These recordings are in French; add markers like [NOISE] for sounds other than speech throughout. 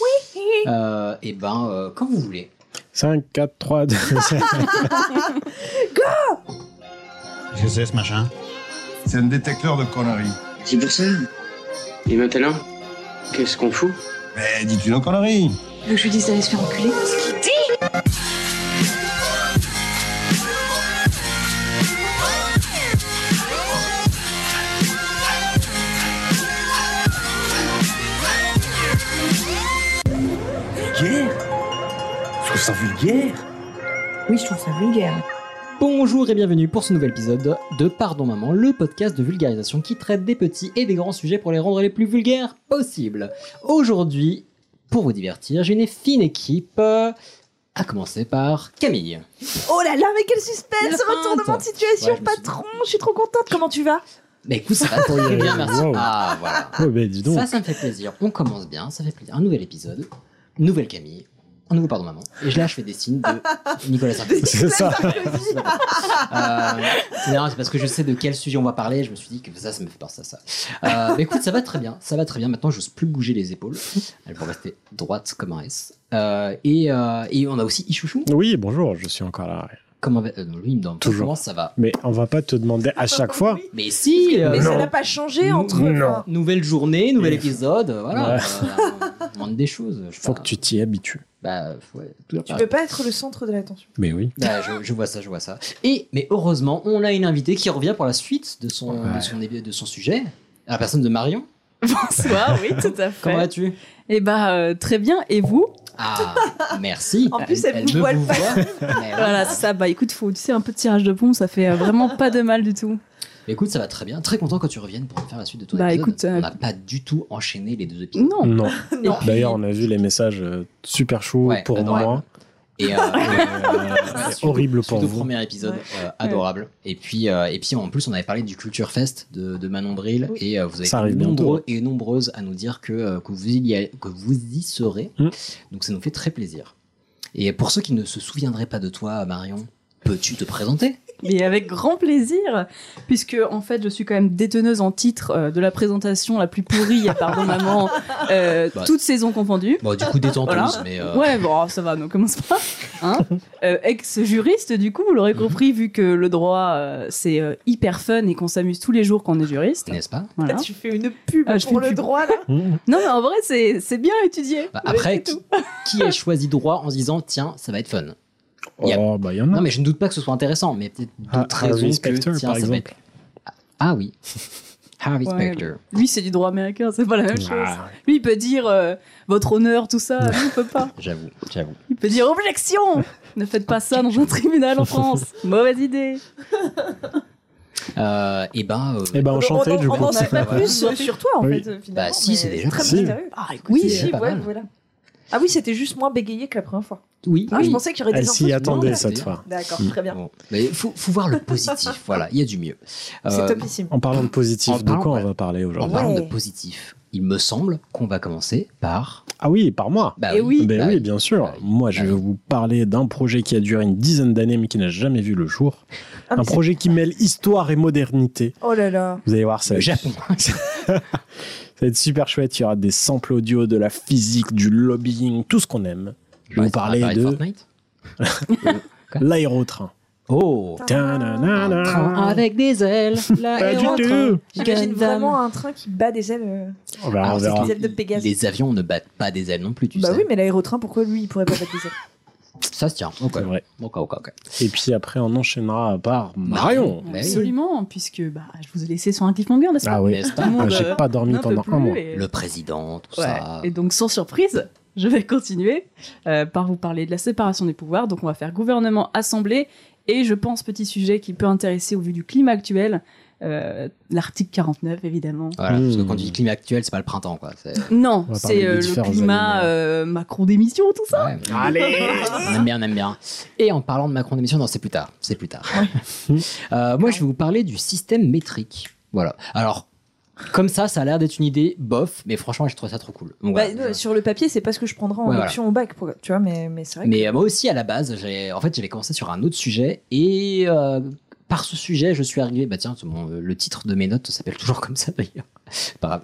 Oui. Euh, et ben, euh, quand vous voulez. 5, 4, 3, 2, Je sais ce machin. C'est un détecteur de conneries. C'est pour ça. Et maintenant, qu'est-ce qu'on fout? Mais dis-tu nos conneries Tu veux que je lui dise d'aller se faire enculer ça vulgaire Oui, je trouve ça vulgaire. Bonjour et bienvenue pour ce nouvel épisode de Pardon Maman, le podcast de vulgarisation qui traite des petits et des grands sujets pour les rendre les plus vulgaires possibles. Aujourd'hui, pour vous divertir, j'ai une fine équipe. euh, À commencer par Camille. Oh là là, mais quel suspense La Retournement de feinte. situation, Ouais, je me suis- patron Je suis trop contente, comment tu vas? Bah écoute, ça va très bien, merci. Wow. Ah voilà. Oh, dis donc. Ça, ça me fait plaisir. On commence bien, ça fait plaisir. Un nouvel épisode, nouvelle Camille, un nouveau Pardon Maman. Et là, je fais des signes de [LAUGHS] Nicolas Sarkozy. C'est ça. [LAUGHS] Euh, c'est parce que je sais de quel sujet on va parler. Je me suis dit que ça, ça me fait penser à ça. Euh, mais écoute, ça va très bien. Ça va très bien. Maintenant, j'ose plus bouger les épaules. Elles vont rester droites comme un S. Euh, et, euh, et on a aussi Ichouchou. Oui, bonjour, je suis encore là. Comment va... euh, lui, il me demande pas Toujours. comment ça va. Mais on va pas te demander à chaque fois. Oui. Mais si. euh, Mais ça n'a pas changé entre... non. enfin, Nouvelle journée, nouvel épisode. Voilà. Ouais. Euh, on demande des choses. Je Faut pas. que tu t'y habitues. Bah, ouais, toujours Tu peux pas être le centre de l'attention. Mais oui. Bah, je, je vois ça, je vois ça. Et, mais heureusement, on a une invitée qui revient pour la suite de son, Ouais. de son, de son sujet. À la personne de Marion. [LAUGHS] Bonsoir, oui, tout à Comment fait. vas-tu? Et bah, euh, très bien. Et vous Ah, merci. En plus, elle vous me voit le vous pas. Voilà, c'est ça. Bah, écoute, faut, tu sais, un peu de tirage de pont, ça fait euh, vraiment pas de mal du tout. Écoute, ça va très bien. Très content que tu reviennes pour faire la suite de ton Bah, épisode. écoute, euh, On n'a pas du tout enchaîné les deux épisodes. Non. Non. [LAUGHS] Non. D'ailleurs, on a vu les messages super chauds Ouais, pour moi. Et, euh, [LAUGHS] Euh, suite horrible pour vous. premier épisode, Ouais. euh, adorable. Et puis, euh, et puis en plus, on avait parlé du Culture Fest de, de Manon Bril Oui. et euh, vous avez Ça été nombreux et nombreuses à nous dire que, que, vous, y que vous y serez. Mm. Donc ça nous fait très plaisir. Et pour ceux qui ne se souviendraient pas de toi, Marion, peux-tu te présenter? Mais avec grand plaisir, puisque en fait, je suis quand même déteneuse en titre euh, de la présentation la plus pourrie, pardon maman, euh, [LAUGHS] Bah. toutes saisons confondues. Bon, du coup, détenteuse, Voilà. mais. euh, Ouais, bon, ça va, ne commence pas. Hein Euh, Ex-juriste, du coup, vous l'aurez compris, vu que le droit, euh, c'est euh, hyper fun et qu'on s'amuse tous les jours quand on est juriste. N'est-ce pas? Voilà. Tu fais une pub Ah, pour le pub. droit, là? [LAUGHS] Non, mais en vrai, c'est c'est bien étudié. Bah, Après, qui, qui a choisi droit en se disant tiens, ça va être fun? Il y a- Oh, bah, il y en a. Non, mais je ne doute pas que ce soit intéressant, mais peut-être Ah, d'autres Harvey raisons que tiens, par ça va exemple. être. Ah oui. [LAUGHS] Harvey Ouais. Specter. Lui, c'est du droit américain, c'est pas la même chose. Ah, Lui, il peut dire euh, votre honneur, tout ça. Lui, il peut pas. [LAUGHS] J'avoue, j'avoue. Il peut dire objection Ne faites pas ça dans un tribunal en France. [LAUGHS] Mauvaise idée. Euh, et ben. euh, Eh ben, enchanté, on, du on coup. en sait pas plus sur toi, en Oui. fait, finalement. Bah, si, c'est déjà très Si. Ah, Oui, c'est si, ouais, voilà. Ah oui, c'était juste moins bégayé que la première fois. Oui. Ah, oui. je pensais qu'il y aurait des Elle s'y attendait cette fois. D'accord, Mm. très bien. Bon. Mais faut, faut voir le positif. [LAUGHS] voilà, il y a du mieux. C'est Euh, topissime. En parlant de En positif, de quoi ouais. on va parler En aujourd'hui parlant de positif, il me semble qu'on va commencer par. Ah oui, par moi. Bah Eh oui. Ben bah oui, bien sûr. Bah oui. Moi, je Bah vais oui. vous parler d'un projet qui a duré une dizaine d'années, mais qui n'a jamais vu le jour. Ah, un projet qui mêle histoire et modernité. Oh là là. Vous allez voir, ça Le Japon. [LAUGHS] [LAUGHS] ça va être super chouette. Il y aura des samples audio, de la physique, du lobbying, tout ce qu'on aime. Je vais vous parler va de [LAUGHS] l'aérotrain. Oh Ta-na-na-na. Train avec des ailes. [LAUGHS] Pas du tout. J'imagine vraiment un train qui bat des ailes. euh, On verra, des ailes de Pégase. Les avions ne battent pas des ailes non plus, tu Bah sais. oui, mais l'aérotrain, pourquoi lui, il pourrait pas battre des ailes? Ça se tient. Ok. C'est vrai. Ok, ok, ok. Et puis après, on enchaînera par Marion. Bah oui. Absolument, puisque bah, je vous ai laissé sur un cliffhanger, n'est-ce pas Ah oui. Pas Ah, monde, J'ai euh, pas dormi peut pendant un mois. et- Le président, tout Ouais. ça. Et donc, sans surprise, je vais continuer euh, par vous parler de la séparation des pouvoirs. Donc, on va faire gouvernement-assemblée. Et je pense, petit sujet qui peut intéresser au vu du climat actuel, euh, l'article 49, évidemment. Voilà, parce que Mmh. quand tu dis climat actuel, c'est pas le printemps, quoi. Non, c'est euh, le climat euh, Macron d'émission, tout ça. Ouais. Allez On aime bien, on aime bien. Et en parlant de Macron d'émission, non, c'est plus tard. C'est plus tard. Euh, moi, je vais vous parler du système métrique. Voilà. Alors, comme ça, ça a l'air d'être une idée bof, mais franchement, j'ai trouvé ça trop cool. Donc, Bah, voilà. Sur le papier, c'est pas ce que je prendrais en Ouais, voilà. option au bac, pour- tu vois, mais, mais c'est vrai que. Mais moi aussi, à la base, j'ai, en fait, j'avais commencé sur un autre sujet et euh, par ce sujet, je suis arrivé. Bah tiens, mon- le titre de mes notes s'appelle toujours comme ça d'ailleurs. C'est [LAUGHS] Pas grave.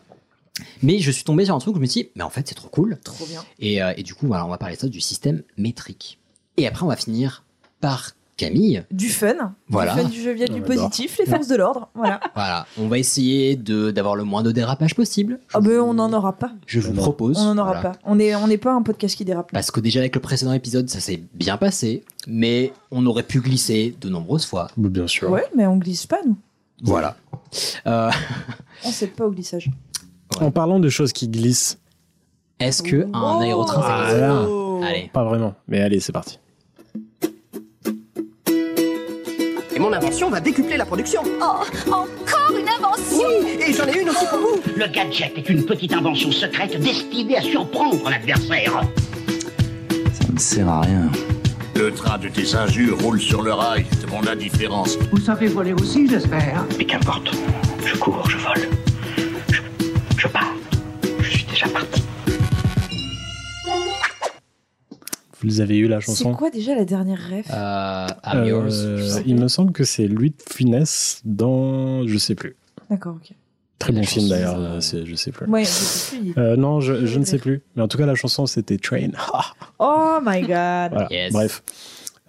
Mais je suis tombé sur un truc où je me suis dit, mais en fait, c'est trop cool. Trop bien. Et, euh, et du coup, voilà, on va parler de ça, du système métrique. Et après, on va finir par Camille. Du fun. Voilà. Du fun, du jovial, du positif, les forces de l'ordre. Voilà. [LAUGHS] Voilà, on va essayer de d'avoir le moins de dérapage possible. Je Ah ben vous- on n'en aura pas. Je vous propose. On n'en aura voilà. pas. On n'est on n'est pas un podcast qui dérape. Parce que déjà avec le précédent épisode, ça s'est bien passé, mais on aurait pu glisser de nombreuses fois. Bah, Bien sûr. Ouais, mais on glisse pas, nous. Voilà. Euh, [LAUGHS] On sait pas au glissage. En parlant de choses qui glissent, Est-ce que un Oh aérotrain ça Ah glisse là. Allez. pas vraiment. Mais allez, c'est parti. Et mon invention va décupler la production. Oh, encore une invention Oui, et j'en ai une aussi pour vous. Le gadget est une petite invention secrète destinée à surprendre l'adversaire. Ça me sert à rien. Le train de tes injures roule sur le rail, c'est mon indifférence. Vous savez voler aussi, j'espère Mais qu'importe. Je cours, je vole. Je, je pars. Vous avez eu la C'est chanson quoi déjà la dernière ref Euh, I'm yours. Euh, il me semble que c'est Louis de Funès dans. Je sais plus. D'accord, ok. Très bon film d'ailleurs, euh, c'est- je sais plus. Ouais, je sais plus. Euh, non, je, je ne sais plus. Mais en tout cas, la chanson c'était Train. [LAUGHS] Oh my god. Voilà. Yes. Bref.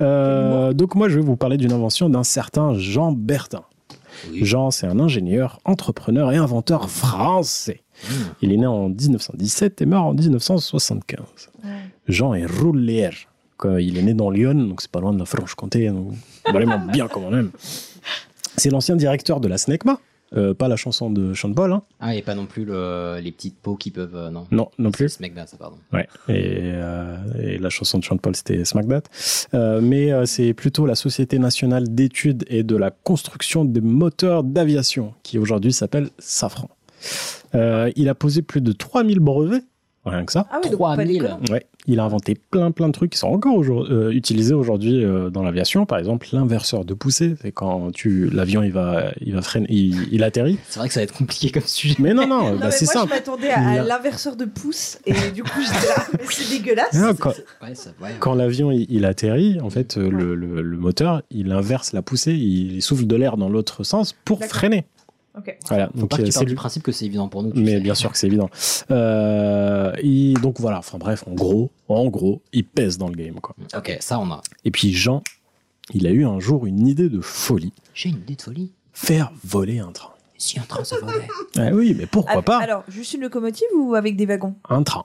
Euh, donc moi, je vais vous parler d'une invention d'un certain Jean Bertin. Oui. Jean, c'est un ingénieur, entrepreneur et inventeur français. Mmh. Il est né en 1917 et mort en 1975. Ouais. Jean est. Quand Il est né dans Lyon, donc c'est pas loin de la Franche-Comté, donc vraiment bien comme on aime. C'est l'ancien directeur de la SNECMA, euh, pas la chanson de Sean Paul, hein. Ah, et pas non plus le- les petites peaux qui peuvent. euh, non. non, non plus. mec-là, ça, pardon. Ouais, et, euh, et la chanson de Sean Paul, c'était Smack That. Euh, mais c'est plutôt la Société nationale d'études et de la construction des moteurs d'aviation, qui aujourd'hui s'appelle Safran. Il a posé plus de 3000 brevets, rien que ça. Ah oui, donc pas 3000. déconnant. Ouais, il a inventé plein plein de trucs qui sont encore aujourd- euh, utilisés aujourd'hui euh, dans l'aviation. Par exemple, l'inverseur de poussée, c'est quand tu l'avion il va il va freiner, il, il atterrit. C'est vrai que ça va être compliqué comme sujet. Mais non non, [LAUGHS] Non, bah, c'est moi, simple. je m'attendais à, l'inverseur de pouce et du coup, j'étais là, mais c'est dégueulasse. Non, quand- Ouais, ça, ouais. Quand l'avion il, il atterrit, en fait, euh, le, le- le moteur il inverse la poussée, il souffle de l'air dans l'autre sens pour freiner. Ok. Voilà. Faut Donc pas que euh, tu c'est du principe que c'est évident pour nous. Mais sais. bien sûr que c'est évident. Euh, et donc voilà. Enfin bref, en gros, en gros, il pèse dans le game quoi. Ok, ça on a. Et puis Jean, il a eu un jour une idée de folie J'ai une idée de folie. faire voler un train. Si un train se volait Ah oui, mais pourquoi Ah, pas Alors, juste une locomotive ou avec des wagons? Un train,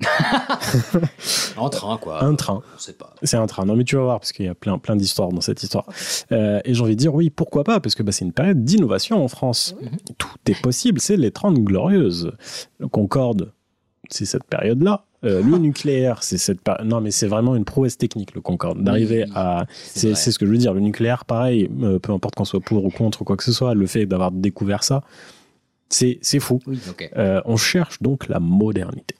[LAUGHS] En train, quoi. un train. Je sais pas. C'est un train. Non, mais tu vas voir, parce qu'il y a plein, plein d'histoires dans cette histoire. Euh, et j'ai envie de dire, oui, pourquoi pas Parce que bah, c'est une période d'innovation en France. Mhm. Tout est possible, c'est les 30 glorieuses. Le Concorde, c'est cette période-là. Euh, le nucléaire, c'est cette Non, mais c'est vraiment une prouesse technique, le Concorde. D'arriver Oui, à. C'est ce que je veux dire. Le nucléaire, pareil, euh, peu importe qu'on soit pour ou contre quoi que ce soit, le fait d'avoir découvert ça, c'est fou. Oui. Euh, on cherche donc la modernité.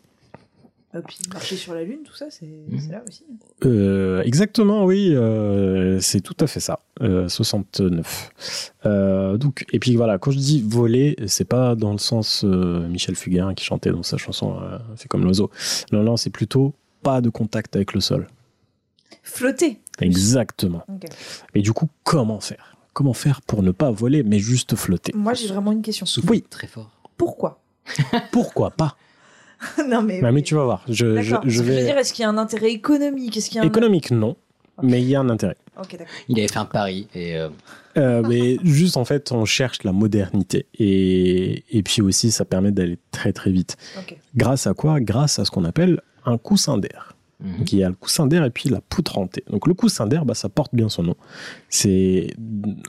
Et puis, marcher sur la Lune, tout ça, c'est Mhm. là aussi. Euh, exactement, oui, euh, c'est tout à fait ça. Euh, 69. Euh, donc, et puis voilà, quand je dis voler, c'est pas dans le sens euh, Michel Fugain qui chantait dans sa chanson euh, C'est comme l'oiseau. Non, non, c'est plutôt pas de contact avec le sol. Flotter. Exactement. Ok. Et du coup, comment faire? Comment faire pour ne pas voler, mais juste flotter? Moi, j'ai vraiment une question. Souffle Oui. très fort. Pourquoi? Pourquoi pas? [LAUGHS] Non, mais. Ah, Mais tu vas voir, je, je veux vais. dire, est-ce qu'il y a un intérêt économique? Est-ce qu'il y a un... Économique, non, mais il y a un intérêt. Il avait fait un pari et euh, Euh, mais juste en fait, on cherche la modernité et, et puis aussi ça permet d'aller très très vite. Grâce à quoi? Grâce à ce qu'on appelle un coussin d'air. il y a le coussin d'air et puis la poutre hantée. Donc le coussin d'air, bah, ça porte bien son nom. C'est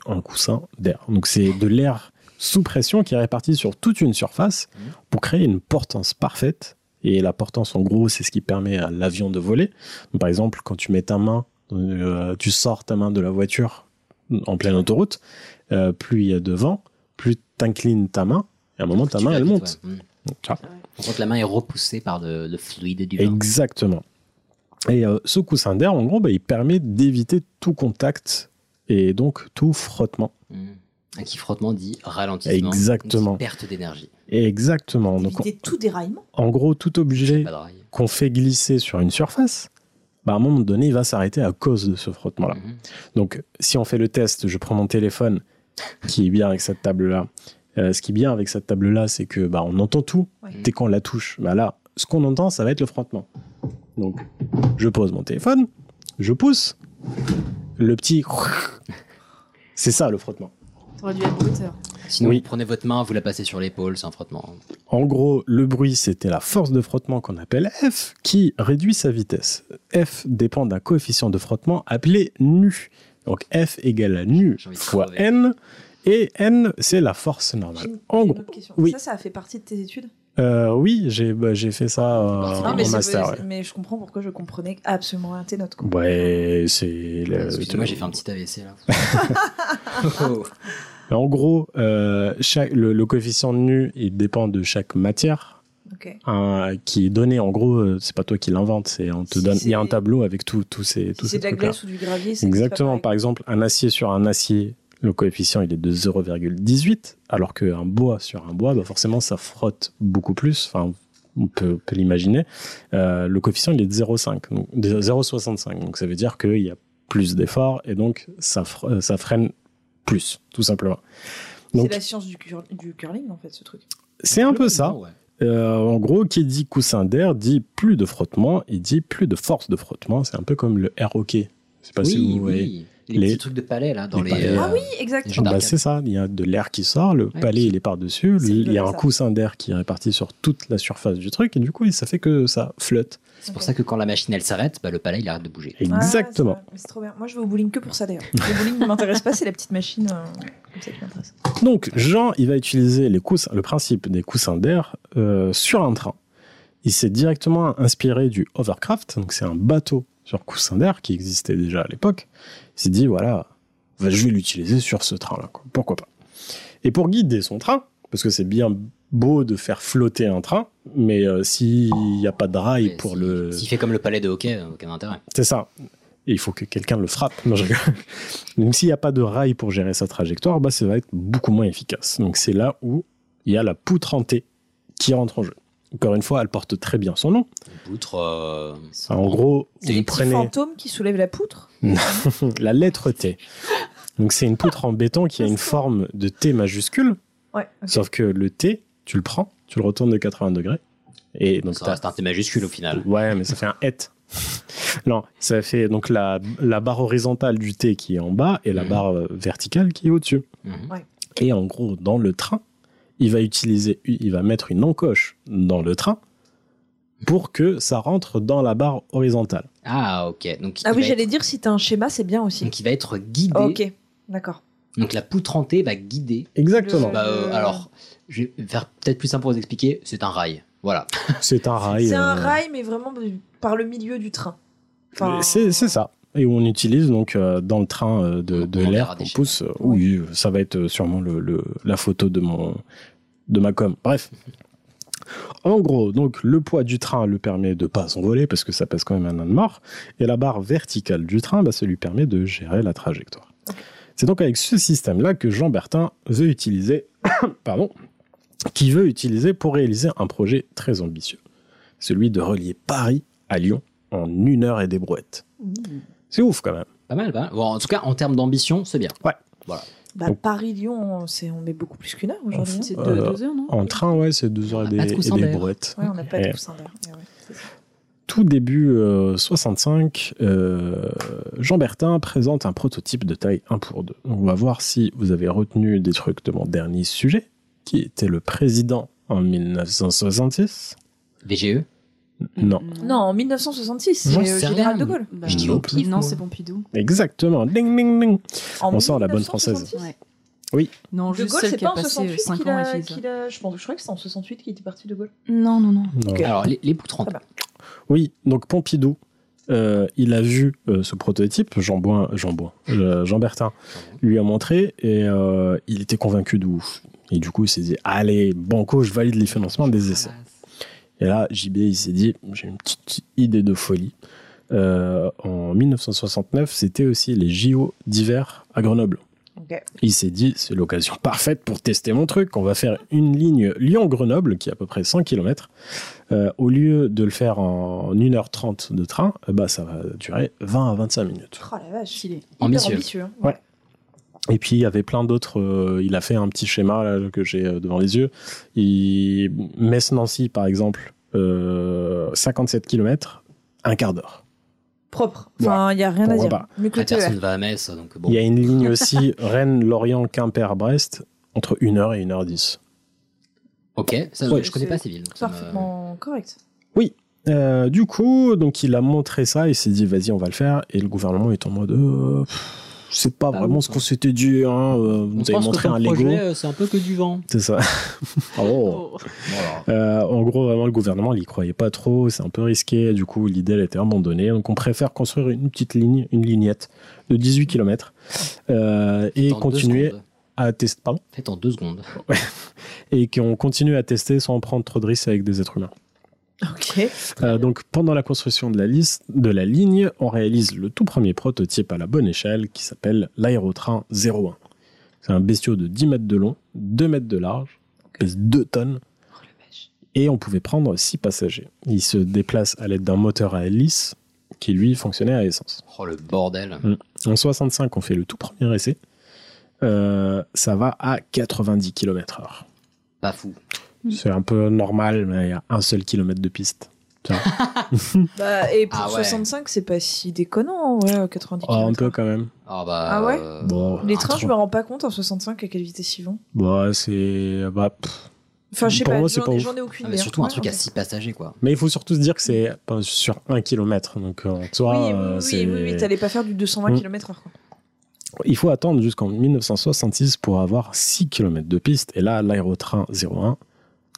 un coussin d'air. Donc c'est de l'air sous pression qui est réparti sur toute une surface Mhm. pour créer une portance parfaite. Et la portance, en gros, c'est ce qui permet à l'avion de voler. Donc, par exemple, quand tu mets ta main, euh, tu sors ta main de la voiture en pleine autoroute, euh, plus il y a de vent, plus tu inclines ta main, et à un moment, ta main, elle vite, monte. ouais. Donc, contre, la main est repoussée par le, le fluide du vent. Exactement. Et euh, ce coussin d'air, en gros, bah, il permet d'éviter tout contact et donc tout frottement. Un qui frottement dit ralentissement. Exactement. dit perte d'énergie. Exactement. Donc, tout déraillement. en gros, tout objet qu'on fait glisser sur une surface, bah, à un moment donné, il va s'arrêter à cause de ce frottement-là. Mhm. Donc, si on fait le test, je prends mon téléphone [LAUGHS] qui est bien avec cette table-là, Euh, ce qui est bien avec cette table-là, c'est que bah, on entend tout Ouais. dès qu'on la touche. Bah, là, ce qu'on entend, ça va être le frottement. Donc, je pose mon téléphone, je pousse, le petit. [LAUGHS] C'est ça le frottement. T'aurais dû être bruiteur. Sinon, Oui. vous prenez votre main, vous la passez sur l'épaule, c'est un frottement. En gros, le bruit, c'était la force de frottement qu'on appelle F, qui réduit sa vitesse. F dépend d'un coefficient de frottement appelé nu. Donc F égale à nu J'ai envie de fois. N, et N, c'est la force normale. une, En gros, oui. Ça, ça a fait partie de tes études? Euh, oui, j'ai bah, j'ai fait ça euh, Non, mais, en master. ouais. mais je comprends pourquoi je comprenais absolument rien de tes notes. quoi. Ouais, c'est. le- Excusez-moi, j'ai fait un petit AVC là. [LAUGHS] Oh. En gros, euh, chaque, le, le coefficient de nu, il dépend de chaque matière. Qui est donné en gros, c'est pas toi qui l'invente, c'est on te Si donne, il y a un tableau avec tout- tous ces tous Si ces c'est de la glace ou du gravier, Exactement. Par exemple, un acier sur un acier, le coefficient il est de 0,18, alors qu'un bois sur un bois, bah forcément ça frotte beaucoup plus. Enfin, on peut, peut l'imaginer. Euh, le coefficient il est de 0,5, donc de 0,65. Donc ça veut dire qu'il y a plus d'efforts et donc ça, euh, ça freine plus, tout simplement. C'est la science du, cur- du curling en fait, ce truc. c'est un peu ça. Ouais. Euh, en gros, qui dit coussin d'air dit plus de frottement, il dit plus de force de frottement. C'est un peu comme le air hockey. Je sais pas si vous voyez. oui. Les, Les- petits trucs de palais là, dans les les. palais, euh, Ah oui, exact. les jeux Bah, c'est ça, il y a de l'air qui sort, le Ouais, palais il est par-dessus, C'est il y a un ça. coussin d'air qui est réparti sur toute la surface du truc, et du coup ça fait que ça flotte. C'est pour ça que quand la machine elle s'arrête, bah, le palais il arrête de bouger. Exactement. Mais c'est trop bien. Moi, je vais au bowling que pour ça d'ailleurs. Le bowling ne m'intéresse pas, c'est la petite machine euh, comme ça qui m'intéresse. Donc Jean, il va utiliser les coussins, le principe des coussins d'air euh, sur un train. Il s'est directement inspiré du hovercraft, donc c'est un bateau sur coussin d'air qui existait déjà à l'époque. Il s'est dit voilà, bah, je vais l'utiliser sur ce train-là, quoi. pourquoi pas? Et pour guider son train, parce que c'est bien beau de faire flotter un train, mais euh, s'il n'y a pas de rail Mais pour si- le, S'il fait comme le palais de hockey, euh, aucun intérêt. c'est ça. Et il faut que quelqu'un le frappe. Non, je. Donc s'il n'y a pas de rail pour gérer sa trajectoire, bah, ça va être beaucoup moins efficace. Donc c'est là où il y a la poutre en T qui rentre en jeu. Encore une fois, elle porte très bien son nom. Une poutre. euh, En gros, C'est vous prenez fantôme qui soulève la poutre? [LAUGHS] la lettre T. Donc c'est une poutre en béton qui a une forme de T majuscule, Ouais. sauf que le T, tu le prends, tu le retournes de 80 degrés. Et donc ça reste un T majuscule au final. Ouais, mais ça fait un et. non, ça fait donc la, la barre horizontale du T qui est en bas et la Mhm. barre verticale qui est au-dessus. Mhm. Et en gros, dans le train, il va utiliser, il va mettre une encoche dans le train pour que ça rentre dans la barre horizontale. Ah ok. Donc, Ah oui, j'allais être- dire si t'as un schéma, c'est bien aussi. donc il va être guidé. ok, d'accord. Donc la T va guider. Exactement. Bah, euh, Euh. alors, je vais faire peut-être plus simple pour vous expliquer. C'est un rail. Voilà. C'est un rail. C'est un euh, rail, mais vraiment de- par le milieu du train. Enfin, c'est ça. Et on utilise donc euh, dans le train euh, de, de l'air qu'on pousse. euh, Oui, ça va être sûrement le, le- la photo de mon de ma com. Bref. En gros, donc le poids du train le permet de pas s'envoler parce que ça pèse quand même un an de mort. Et la barre verticale du train, bah, ça lui permet de gérer la trajectoire. C'est donc avec ce système-là que Jean Bertin veut utiliser, [COUGHS] pardon, qui veut utiliser pour réaliser un projet très ambitieux, celui de relier Paris à Lyon en une heure et des brouettes. C'est ouf quand même. Pas mal, pas mal. Bon, en tout cas, en termes d'ambition, c'est bien. Ouais. Voilà. bah, Donc- Paris-Lyon, c'est on met beaucoup plus qu'une heure aujourd'hui. hein. C'est deux, Euh, deux heures, non En train, ouais, c'est deux heures On et des, pas de et coussin des d'air. brouettes. Ouais, on n'a pas de coussin d'air. Ouais. Tout début euh, 65, euh, Jean Bertin présente un prototype de taille 1 pour 2. On va voir si vous avez retenu des trucs de mon dernier sujet, qui était le président en 1966. VGE. Non, Non, en 1966, J'en c'est euh, Général de Gaulle. Bah, Je dis non, au pif, Non, c'est Pompidou. exactement. Ding, ding, ding. En On sent la bonne française. 1966? Ouais. Oui. Non, De juste Gaulle, c'est pas en passé 68 5 qu'il a, a- Je pense, je crois que c'est en 68 qu'il était parti de Gaulle. Non, non, non. Alors, les, les poutres en Très bien. Oui, donc Pompidou, euh, il a vu euh, ce prototype, Jean, Boin, Jean, Boin, euh, Jean Bertin lui a montré et euh, il était convaincu de ouf. Et du coup, il s'est dit, allez, banco, je valide les financements des essais. Et là, JB, il s'est dit, j'ai une petite idée de folie. Euh, en 1969, c'était aussi les JO d'hiver à Grenoble. Il s'est dit, c'est l'occasion [LAUGHS] parfaite pour tester mon truc. On va faire une ligne Lyon-Grenoble, qui est à peu près 100 km. Euh, au lieu de le faire en 1h30 de train, eh ben, ça va durer 20 à 25 minutes. Oh la vache. Stylé. Hyper Ambitieux. ambitieux. hein. Ouais. Et puis il y avait plein d'autres. euh, il a fait un petit schéma là, que j'ai euh, devant les yeux. Il... Metz-Nancy, par exemple, euh, 57 km, un quart d'heure. Propre. Enfin, il n'y a rien à dire. personne va à Metz, donc bon. Il y a une ligne aussi [LAUGHS] Rennes, Lorient, Quimper, Brest, entre 1h et 1h10. Ok, ça, Ouais. je connais pas ces villes. Parfaitement correct. Euh, du coup, donc il a montré ça, il s'est dit vas-y on va le faire, et le gouvernement est en mode euh, pff, c'est pas Pas vraiment ce qu'on s'était dit, hein, euh, On vous avez montré un Lego, euh, c'est un peu que du vent. c'est ça. [LAUGHS] Oh. Voilà. Euh, en gros, vraiment, le gouvernement, il y croyait pas trop, c'est un peu risqué, du coup, l'idée, elle a été abandonnée. Donc, on préfère construire une petite ligne, une lignette de 18 km euh, et continuer à tester, pardon, Fait en deux secondes. et qu'on continue à tester sans prendre trop de risques avec des êtres humains. Ok. Euh, donc, pendant la construction de la, liste, de la ligne, on réalise le tout premier prototype à la bonne échelle qui s'appelle l'aérotrain 01. C'est un bestiau de 10 mètres de long, 2 mètres de large, pèse 2 tonnes, et on pouvait prendre 6 passagers. Il se déplace à l'aide d'un moteur à hélice qui, lui, fonctionnait à essence. Oh le bordel. En 65, on fait le tout premier essai. Euh, ça va à 90 km/h. Pas fou. C'est un peu normal, mais il y a un seul kilomètre de piste. [LAUGHS] Bah, et pour Ah ouais. 65, c'est pas si déconnant, ouais, 90 Oh, un km. peu quand même. Ah bah. Ah ouais euh, Bon, Les trains, je me rends pas compte en 65 à quelle vitesse ils vont. Bah, c'est. Bah, pff. Enfin, je sais Pour pas, moi, c'est j'en pas ai- ouf. j'en ai aucune Ah, mais idée. surtout un Ouais, truc à 6 passagers quoi. Mais il faut surtout se dire que c'est sur un kilomètre. Donc, en soi, Oui, oui, euh, oui, oui, oui, t'allais pas faire du 220 Mm. km/h. quoi. il faut attendre jusqu'en 1966 pour avoir 6 km de piste. Et là, l'aérotrain 01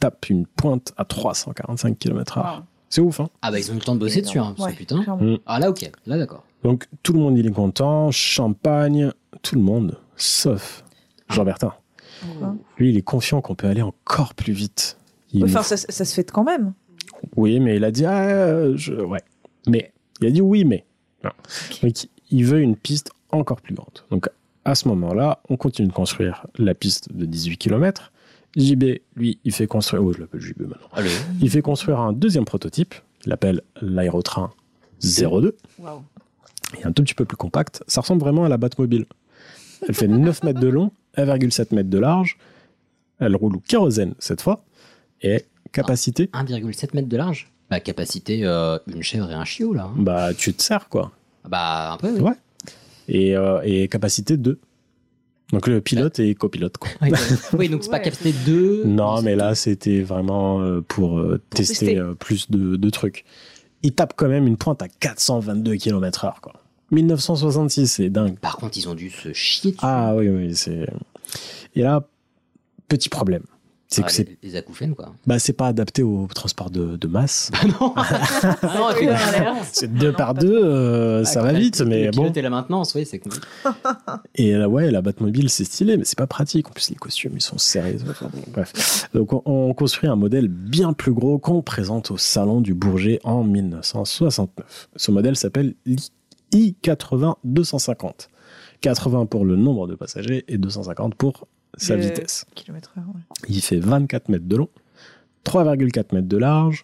tape une pointe à 345 km/h. Wow. C'est ouf, hein Ah bah ils ont eu le temps de bosser dessus hein, parce que Ouais, putain. clairement. Mm. Ah là ok, là d'accord. Donc, tout le monde, il est content. Champagne, tout le monde, sauf Jean Bertin. Pourquoi? Lui, il est confiant qu'on peut aller encore plus vite. Il Enfin, ça, ça se fait quand même. Oui, mais il a dit ah, je... ouais. Mais il a dit oui, mais. Non. Donc il veut une piste encore plus grande. Donc à ce moment-là, on continue de construire la piste de 18 km. JB, lui, il fait construire. Oh, je l'appelle JB maintenant. Allez. Il fait construire un deuxième prototype. Il l'appelle l'aérotrain 02. Waouh. Et un tout petit peu plus compact. Ça ressemble vraiment à la Batmobile. Elle fait 9 mètres de long, 1,7 mètres de large. Elle roule au kérosène cette fois. Et capacité, 1,7 mètres de large. Bah capacité euh, une chèvre et un chiot là. hein. bah tu te sers quoi. Bah un peu. Oui. Ouais. Et, euh, et capacité 2. Donc le pilote et copilote. Quoi. Oui, [LAUGHS] oui, donc c'est pas Ouais. capacité 2. Non, mais là, c'était vraiment euh, pour euh, tester tester. euh, plus de, de trucs. Il tape quand même une pointe à 422 km/h. Quoi. 1966, c'est dingue. Par contre, ils ont dû se chier dessus. Ah oui, oui, c'est. Et là, petit problème. C'est Ah, que c'est les, acouphènes quoi. bah, c'est pas adapté au transport de, de masse. non. [LAUGHS] non, effectivement. C'est deux par deux, euh, ça Ah, va vite, le mais bon. et la maintenance, oui, c'est compliqué. [LAUGHS] Et là, ouais, la Batmobile, c'est stylé, mais c'est pas pratique. En plus, les costumes, ils sont serrés. Bref. Donc, on, on construit un modèle bien plus gros qu'on présente au Salon du Bourget en 1969. Ce modèle s'appelle i80-250. 80 pour le nombre de passagers et 250 pour sa vitesse. Kilomètre heure, ouais. Il fait 24 mètres de long, 3,4 mètres de large,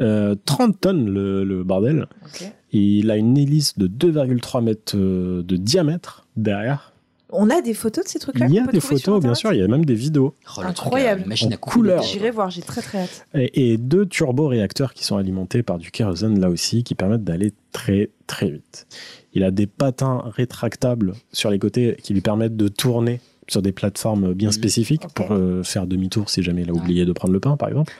euh, 30 tonnes le, le bordel. Ok. Il a une hélice de 2,3 mètres euh, de diamètre derrière. On a des photos de ces trucs-là Il y a des photos, bien sûr, il y a même des vidéos. Oh, le truc, Incroyable. euh, machine En à couper couleur. J'irai voir, j'ai très très hâte. Et, et deux turboréacteurs qui sont alimentés par du kérosène là aussi, qui permettent d'aller très très vite. Il a des patins rétractables sur les côtés qui lui permettent de tourner sur des plateformes bien Mhm. spécifiques pour euh, faire demi-tour si jamais il a oublié de prendre le pain par exemple.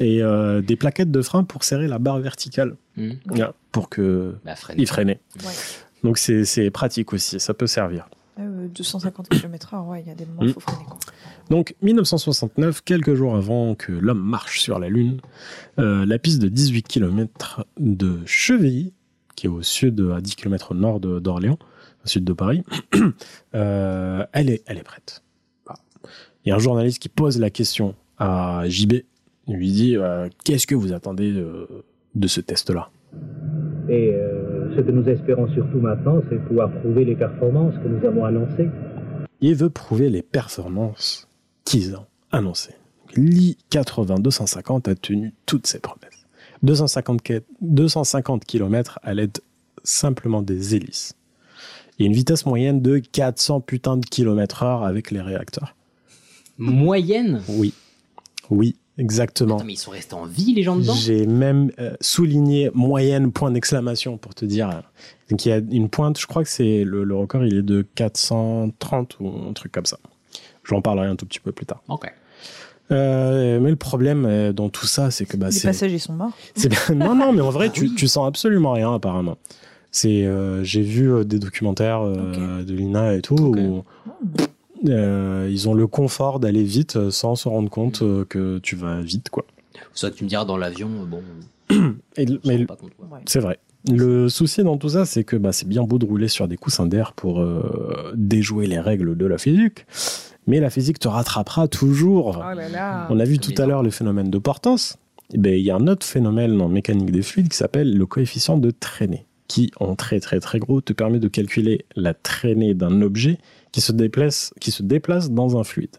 Et euh, des plaquettes de frein pour serrer la barre verticale. Yeah, pour que Bah, freine. il freinait. Ouais. Donc c'est c'est pratique aussi, ça peut servir. Euh, 250 km/h, ouais, il y a des moments où Mm. il faut freiner. Quoi. Donc 1969, quelques jours avant que l'homme marche sur la Lune, euh, la piste de 18 km de Chevilly, qui est au sud, à 10 km au nord de- d'Orléans, au sud de Paris, [CLEARS THROAT] euh, elle, est, elle est prête. Il y a un journaliste qui pose la question à JB, il lui dit euh, Qu'est-ce que vous attendez de, de ce test-là? Et euh, ce que nous espérons surtout maintenant, c'est pouvoir prouver les performances que nous avons annoncées. Il veut prouver les performances qu'ils ont annoncées. L'I-80-250 a tenu toutes ses promesses. 250, 250 km à l'aide simplement des hélices. Il y a une vitesse moyenne de 400 putains de kilomètres heure avec les réacteurs. Moyenne Oui. Oui, exactement. Attends, mais ils sont restés en vie, les gens dedans? J'ai même euh, souligné moyenne, point d'exclamation pour te dire. Donc il y a une pointe, je crois que c'est le, le record, il est de 430 ou un truc comme ça. J'en parlerai un tout petit peu plus tard. Ok. Euh, mais le problème euh, dans tout ça, c'est que bah, Les c'est passagers sont morts. c'est bien- non, non, mais en vrai, tu, tu sens absolument rien apparemment. C'est, euh, j'ai vu euh, des documentaires euh, de l'INA et tout où euh, ils ont le confort d'aller vite sans se rendre compte euh, que tu vas vite, quoi. Ça, tu me diras dans l'avion, bon. [CLEARS THROAT] C'est vrai. Le souci dans tout ça, c'est que bah, c'est bien beau de rouler sur des coussins d'air pour euh, déjouer les règles de la physique, mais la physique te rattrapera toujours. Oh là là. On a vu tout à l'heure le phénomène de portance. Eh ben, Il y a un autre phénomène en mécanique des fluides qui s'appelle le coefficient de traînée, qui, en très très très gros, te permet de calculer la traînée d'un objet qui se déplace, qui se déplace dans un fluide.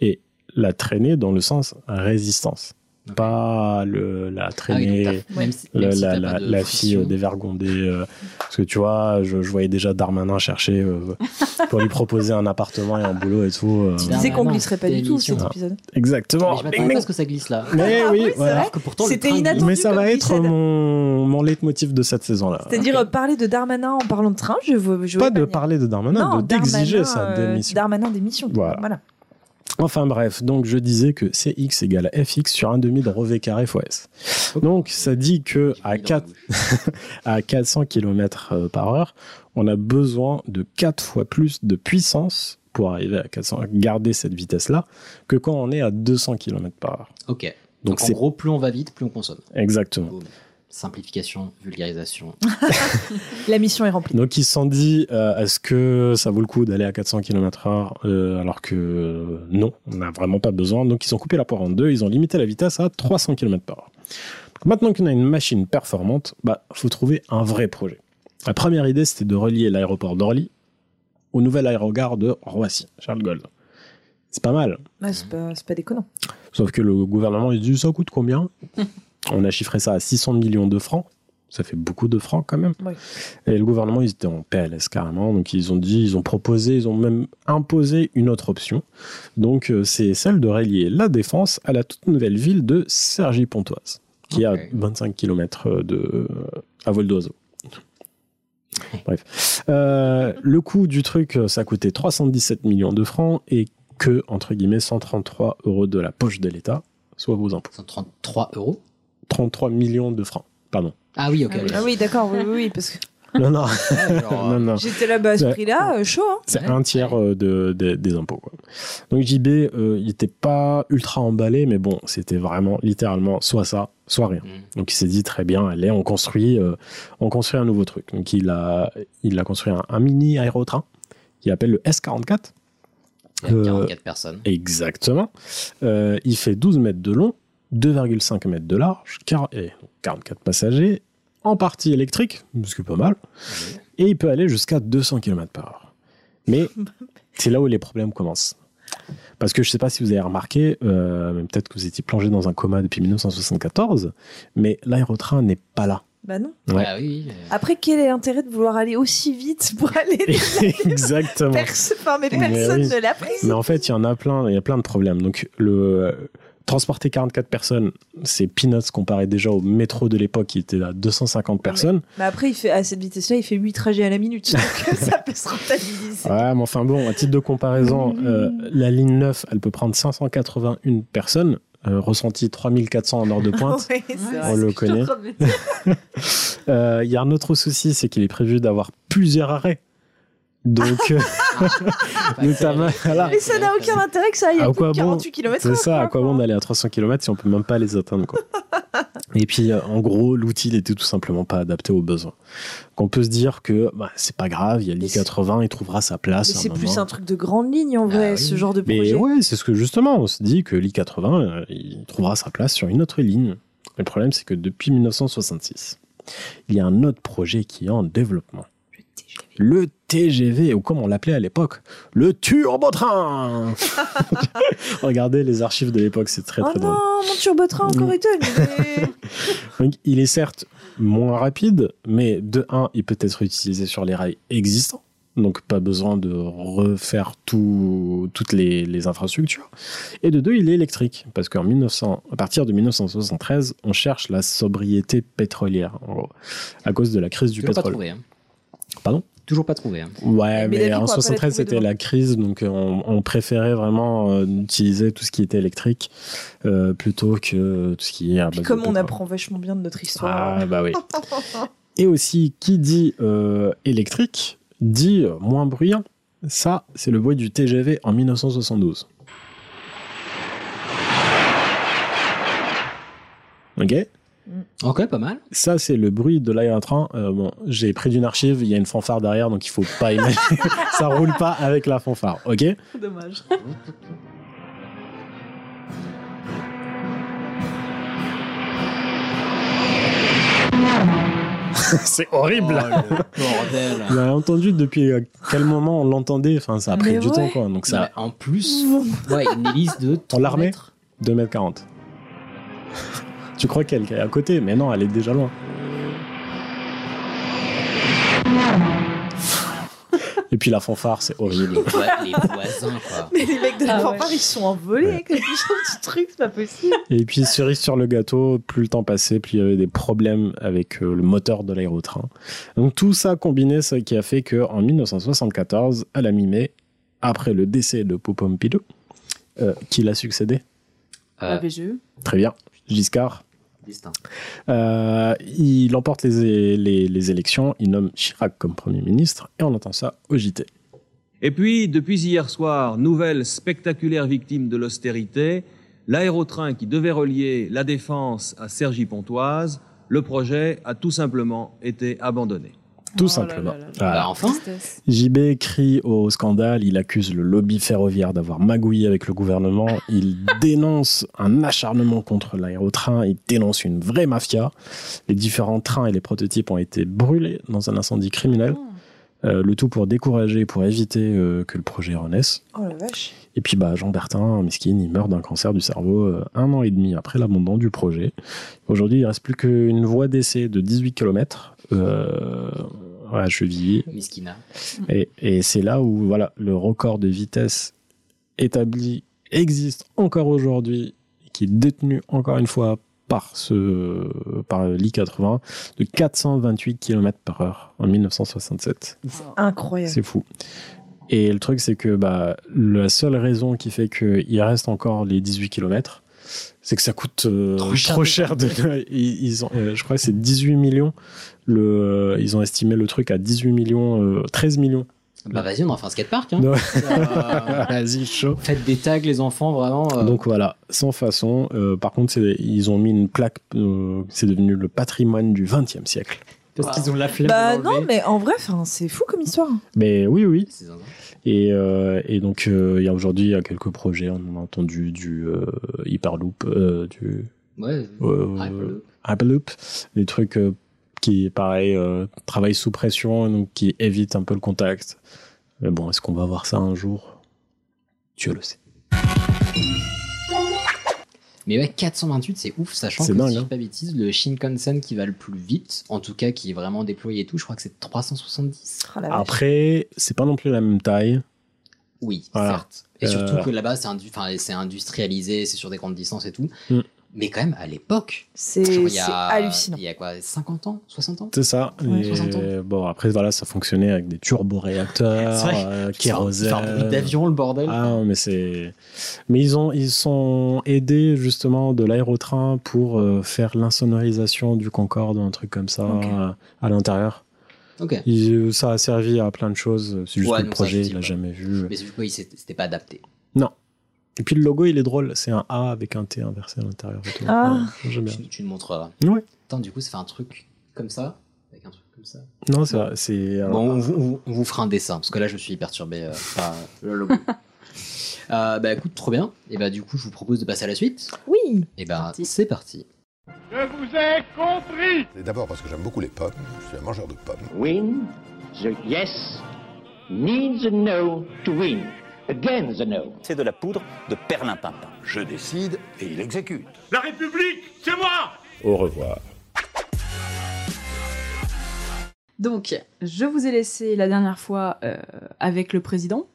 Et la traînée dans le sens résistance. Pas le, la traînée, Ah même si- même si la, la- pas de la fille euh, dévergondée. euh, parce que tu vois, je, je voyais déjà Darmanin chercher euh, pour lui proposer un appartement et un boulot et tout. euh. Tu disais qu'on glisserait pas du tout cet épisode. Exactement. Mais je m'attendais pas à ce que ça glisse là. Mais Ah oui, oui, c'est voilà. Alors que pourtant, C'était inattendu. Mais ça va être mon, mon leitmotiv de cette saison-là. C'est-à-dire parler de Darmanin en parlant de train, je veux. Je Pas de parler de Darmanin, de d'exiger Darmanin, sa démission. Darmanin démission. Voilà. Enfin bref, donc je disais que CX égale FX sur un demi de revêt carré fois S. Donc ça dit que à, 4, [LAUGHS] à 400 km par heure, on a besoin de 4 fois plus de puissance pour arriver à 400, garder cette vitesse-là que quand on est à 200 km par heure. Ok. Donc Donc, en gros, plus on va vite, plus on consomme. exactement. Simplification, vulgarisation. [LAUGHS] La mission est remplie. Donc ils se sont dit, euh, est-ce que ça vaut le coup d'aller à 400 km/h euh, alors que euh, non, on n'a vraiment pas besoin. Donc ils ont coupé la poire en deux, ils ont limité la vitesse à 300 km/h. Maintenant qu'on a une machine performante, bah faut trouver un vrai projet. La première idée c'était de relier l'aéroport d'Orly au nouvel aérogare de Roissy, Charles de Gaulle. C'est pas mal. Ouais, c'est pas, c'est pas déconnant. Sauf que le gouvernement il dit ça coûte combien? [LAUGHS] On a chiffré ça à 600 millions de francs. Ça fait beaucoup de francs quand même. Oui. Et le gouvernement, ils étaient en PLS carrément. Donc ils ont dit, ils ont proposé, ils ont même imposé une autre option. Donc euh, c'est celle de relier la défense à la toute nouvelle ville de Cergy-Pontoise, qui est à 25 km de, à vol d'oiseau. [LAUGHS] Bref. Euh, le coût du truc, euh, ça coûtait 317 millions de francs et que, entre guillemets, 133 euros de la poche de l'État, soit vos impôts. 133 euros 33 millions de francs, pardon. Ah oui, ok. Ah oui, Ah oui, d'accord, oui, oui, oui, parce que [LAUGHS] Non, non. [LAUGHS] non, non. j'étais là-bas à ce prix-là, euh, chaud. Hein. C'est un tiers euh, de, de- des impôts. Quoi. Donc JB, euh, il n'était pas ultra emballé, mais bon, c'était vraiment littéralement soit ça, soit rien. Donc il s'est dit très bien, allez, on construit, euh, on construit un nouveau truc. Donc il a, il a construit un, un mini aérotrain qui appelle le S44. Il y a Euh, 44 personnes. Exactement. Euh, il fait 12 mètres de long, 2,5 mètres de large, quar- et 44 passagers, en partie électrique, ce qui est pas mal, et il peut aller jusqu'à 200 km par heure. Mais [LAUGHS] c'est là où les problèmes commencent. Parce que je ne sais pas si vous avez remarqué, euh, peut-être que vous étiez plongé dans un coma depuis 1974, mais l'aérotrain n'est pas là. Bah non. Ouais. Ah oui. Après, quel est l'intérêt de vouloir aller aussi vite pour aller. [LAUGHS] Exactement. Perso- enfin, mais Mais personne oui. ne l'a pris. Mais en fait, il y en a plein, il y a plein de problèmes. Donc, le euh, transporter 44 personnes, c'est peanuts comparé déjà au métro de l'époque qui était à 250 personnes. Mais après, il fait, à cette vitesse-là, il fait 8 trajets à la minute. [LAUGHS] Donc [LAUGHS] ça peut se rentabiliser. Ouais, mais enfin bon, à titre de comparaison, euh, la ligne 9, elle peut prendre 581 personnes, euh, ressenti 3400 en heure de [LAUGHS] pointe. Ouais, c'est vrai. On le connaît. Euh, Il y a un autre souci, c'est qu'il est prévu d'avoir plusieurs arrêts. Donc, euh, notamment, voilà. Mais ça n'a aucun intérêt que ça aille à À quoi de bon 48 km C'est ça, à quoi bon d'aller à 300 km si on peut même pas les atteindre quoi. Et puis euh, en gros, l'outil n'était tout simplement pas adapté aux besoins. Qu'on peut se dire que bah, c'est pas grave, il y a l'I80, il trouvera sa Mais place. c'est plus un truc de grande ligne en vrai, ce genre de Mais projet. ouais, c'est ce que justement, on se dit que l'I80, euh, il trouvera sa place sur une autre ligne. Le problème, c'est que depuis 1966, il y a un autre projet qui est en développement. Le TGV, ou comme on l'appelait à l'époque, le turbotrain [LAUGHS] Regardez les archives de l'époque, c'est très oh très non, drôle. mon turbotrain encore. [LAUGHS] Donc, il est certes moins rapide, mais de un, il peut être utilisé sur les rails existants. donc pas besoin de refaire tout, toutes les, les infrastructures. Et de deux, il est électrique, parce qu'en 1900, à partir de 1973, on cherche la sobriété pétrolière, en gros, à cause de la crise du pas pétrole. trouvé. hein. Pardon Toujours pas trouvé. hein. Ouais, Mais en on va pas la 73, trouver c'était la crise, donc euh, on, on préférait vraiment euh, utiliser tout ce qui était électrique euh, plutôt que tout ce qui est Puis comme on pétrole. apprend vachement bien de notre histoire. Ah, bah oui. [LAUGHS] Et aussi, qui dit euh, électrique dit moins bruyant. Ça, c'est le bruit du TGV en 1972. Ok? Ok, pas mal. Ça, c'est le bruit de l'aérotrain. Euh, bon, j'ai pris d'une archive, il y a une fanfare derrière, donc il faut pas imaginer. [LAUGHS] ça roule pas avec la fanfare, ok? Dommage. [LAUGHS] c'est horrible Bordel. Vous avez entendu depuis euh, quel moment on l'entendait? Enfin, ça a pris Mais du ouais. temps, quoi. Donc ça, mais en plus, [LAUGHS] ouais, une hélice de Pour 3 l'armée mètres. 2m40. Tu crois qu'elle est à côté, mais non, elle est déjà loin. [LAUGHS] Et puis la fanfare, c'est Les, horrible. les voisins, quoi. [LAUGHS] Mais les mecs de la Ah fanfare, ouais. ils sont envolés avec les [LAUGHS] petits trucs, c'est pas possible. Et puis cerise sur le gâteau, plus le temps passait, plus il y avait des problèmes avec euh, le moteur de l'aérotrain. Donc tout ça combiné, ce qui a fait que en 1974, à la mi-mai, après le décès de Popompidou, euh, qui l'a succédé Euh, La VGE. Très bien, Giscard. Distinct. Euh, il emporte les, les, les élections, il nomme Chirac comme Premier ministre, et on entend ça au JT. Et puis, depuis hier soir, nouvelle spectaculaire victime de l'austérité, l'aérotrain qui devait relier la Défense à Cergy-Pontoise, le projet a tout simplement été abandonné. Tout Oh simplement. là là là là. Voilà. Enfin. JB crie au scandale, il accuse le lobby ferroviaire d'avoir magouillé avec le gouvernement, il [LAUGHS] dénonce un acharnement contre l'aérotrain, il dénonce une vraie mafia. Les différents trains et les prototypes ont été brûlés dans un incendie criminel, Euh, le tout pour décourager, pour éviter euh, que le projet renaisse. Oh la vache. Et puis bah, Jean Bertin, miskin, il meurt d'un cancer du cerveau euh, un an et demi après l'abandon du projet. Aujourd'hui, il reste plus qu'une voie d'essai de 18 km euh, à Chevilly. Miskina. Et, et c'est là où voilà, le record de vitesse établi existe encore aujourd'hui, qui est détenu encore une fois par, ce, par l'I-80 de 428 km par heure en 1967. Incroyable. C'est fou. Et le truc, c'est que bah, la seule raison qui fait qu'il reste encore les 18 km, c'est que ça coûte euh, Trop trop cher cher. de- [LAUGHS] ils, ils ont, euh, je crois que c'est 18 millions. Le, euh, ils ont estimé le truc à 18 millions, euh, 13 millions. Bah vas-y, on en fait un skatepark. Hein. Euh, [LAUGHS] Vas-y, chaud. faites des tags, les enfants, vraiment. euh, Donc voilà, sans façon. Euh, par contre, ils ont mis une plaque, euh, c'est devenu le patrimoine du 20e siècle. parce qu'ils ont la flemme Bah de non, mais en vrai, c'est fou comme histoire. Mais oui, oui. Et, euh, et donc, euh, il y a aujourd'hui, il y a quelques projets. On a entendu du euh, Hyperloop, euh, du Ouais. euh, Hyperloop. Hyperloop, des trucs euh, qui, pareil, euh, travaillent sous pression, donc qui évitent un peu le contact. Mais bon, est-ce qu'on va voir ça un jour? Dieu le sait. Mais ouais, 428, c'est ouf, sachant que dingue, si je hein. dis pas bêtise, le Shinkansen qui va le plus vite, en tout cas qui est vraiment déployé et tout, je crois que c'est 370. Oh. Après, c'est pas non plus la même taille. Oui, Voilà. certes. Et Euh, surtout que là-bas, c'est indu- industrialisé, c'est sur des grandes distances et tout. Mm. Mais quand même, à l'époque, C'est il hallucinant. Il y a quoi, 50 ans 60 ans? C'est ça. Ouais, Et 60 ans. bon, après, voilà, ça fonctionnait avec des turboréacteurs, euh, kérosène. c'est un bruit d'avion, le bordel. Ah, non, mais c'est. Mais ils ont, ils sont aidés justement de l'aérotrain pour euh, faire l'insonorisation du Concorde, un truc comme ça, euh, à l'intérieur. Ok. Ils- Ça a servi à plein de choses. C'est juste Ouais, que le ça, projet, je il l'a jamais vu. Mais que oui, c'est- c'était pas adapté. Non. Et puis le logo, il est drôle. C'est un A avec un T inversé à l'intérieur. Ah. Ouais, J'aime bien. Tu, tu le montreras. Ouais. Attends, du coup, ça fait un truc comme ça, avec un truc comme ça. Non, c'est vrai, c'est. un- Bon, on, vous- on fera un dessin, parce que là, je suis perturbé euh, par le logo. [LAUGHS] Euh, bah écoute, trop bien. Et bah du coup, je vous propose de passer à la suite. Oui. Et bah c'est parti. Je vous ai compris C'est d'abord parce que j'aime beaucoup les pommes. Je suis un mangeur de pommes. Win, the yes, need the no to win. Again the no. C'est de la poudre de perlimpinpin. Je décide et il exécute. La République, c'est moi Au revoir. Donc, je vous ai laissé la dernière fois euh, avec le président.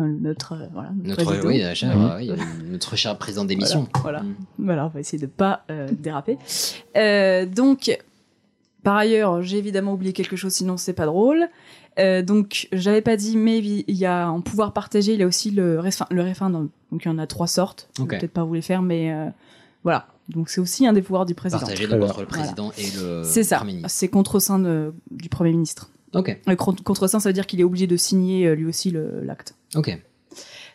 Euh, Notre, euh, voilà, Notre, président. oui, la cher- Mhm. oui, notre cher président d'émission. Voilà. Voilà, on va essayer de pas euh, déraper. Euh, donc, par ailleurs, j'ai évidemment oublié quelque chose, sinon c'est pas drôle. Euh, donc, j'avais pas dit, mais il y a en pouvoir partagé, il y a aussi le, réfin- le référendum. Donc, il y en a trois sortes. Je vais Ok. Peut-être pas vous les faire, mais euh, voilà. Donc, c'est aussi un des pouvoirs du président. Partagé donc entre le président et le C'est ça. Premier ministre. C'est contre sein de- du premier ministre. Ok. Euh, contre sein, ça veut dire qu'il est obligé de signer euh, lui aussi l'acte. Ok.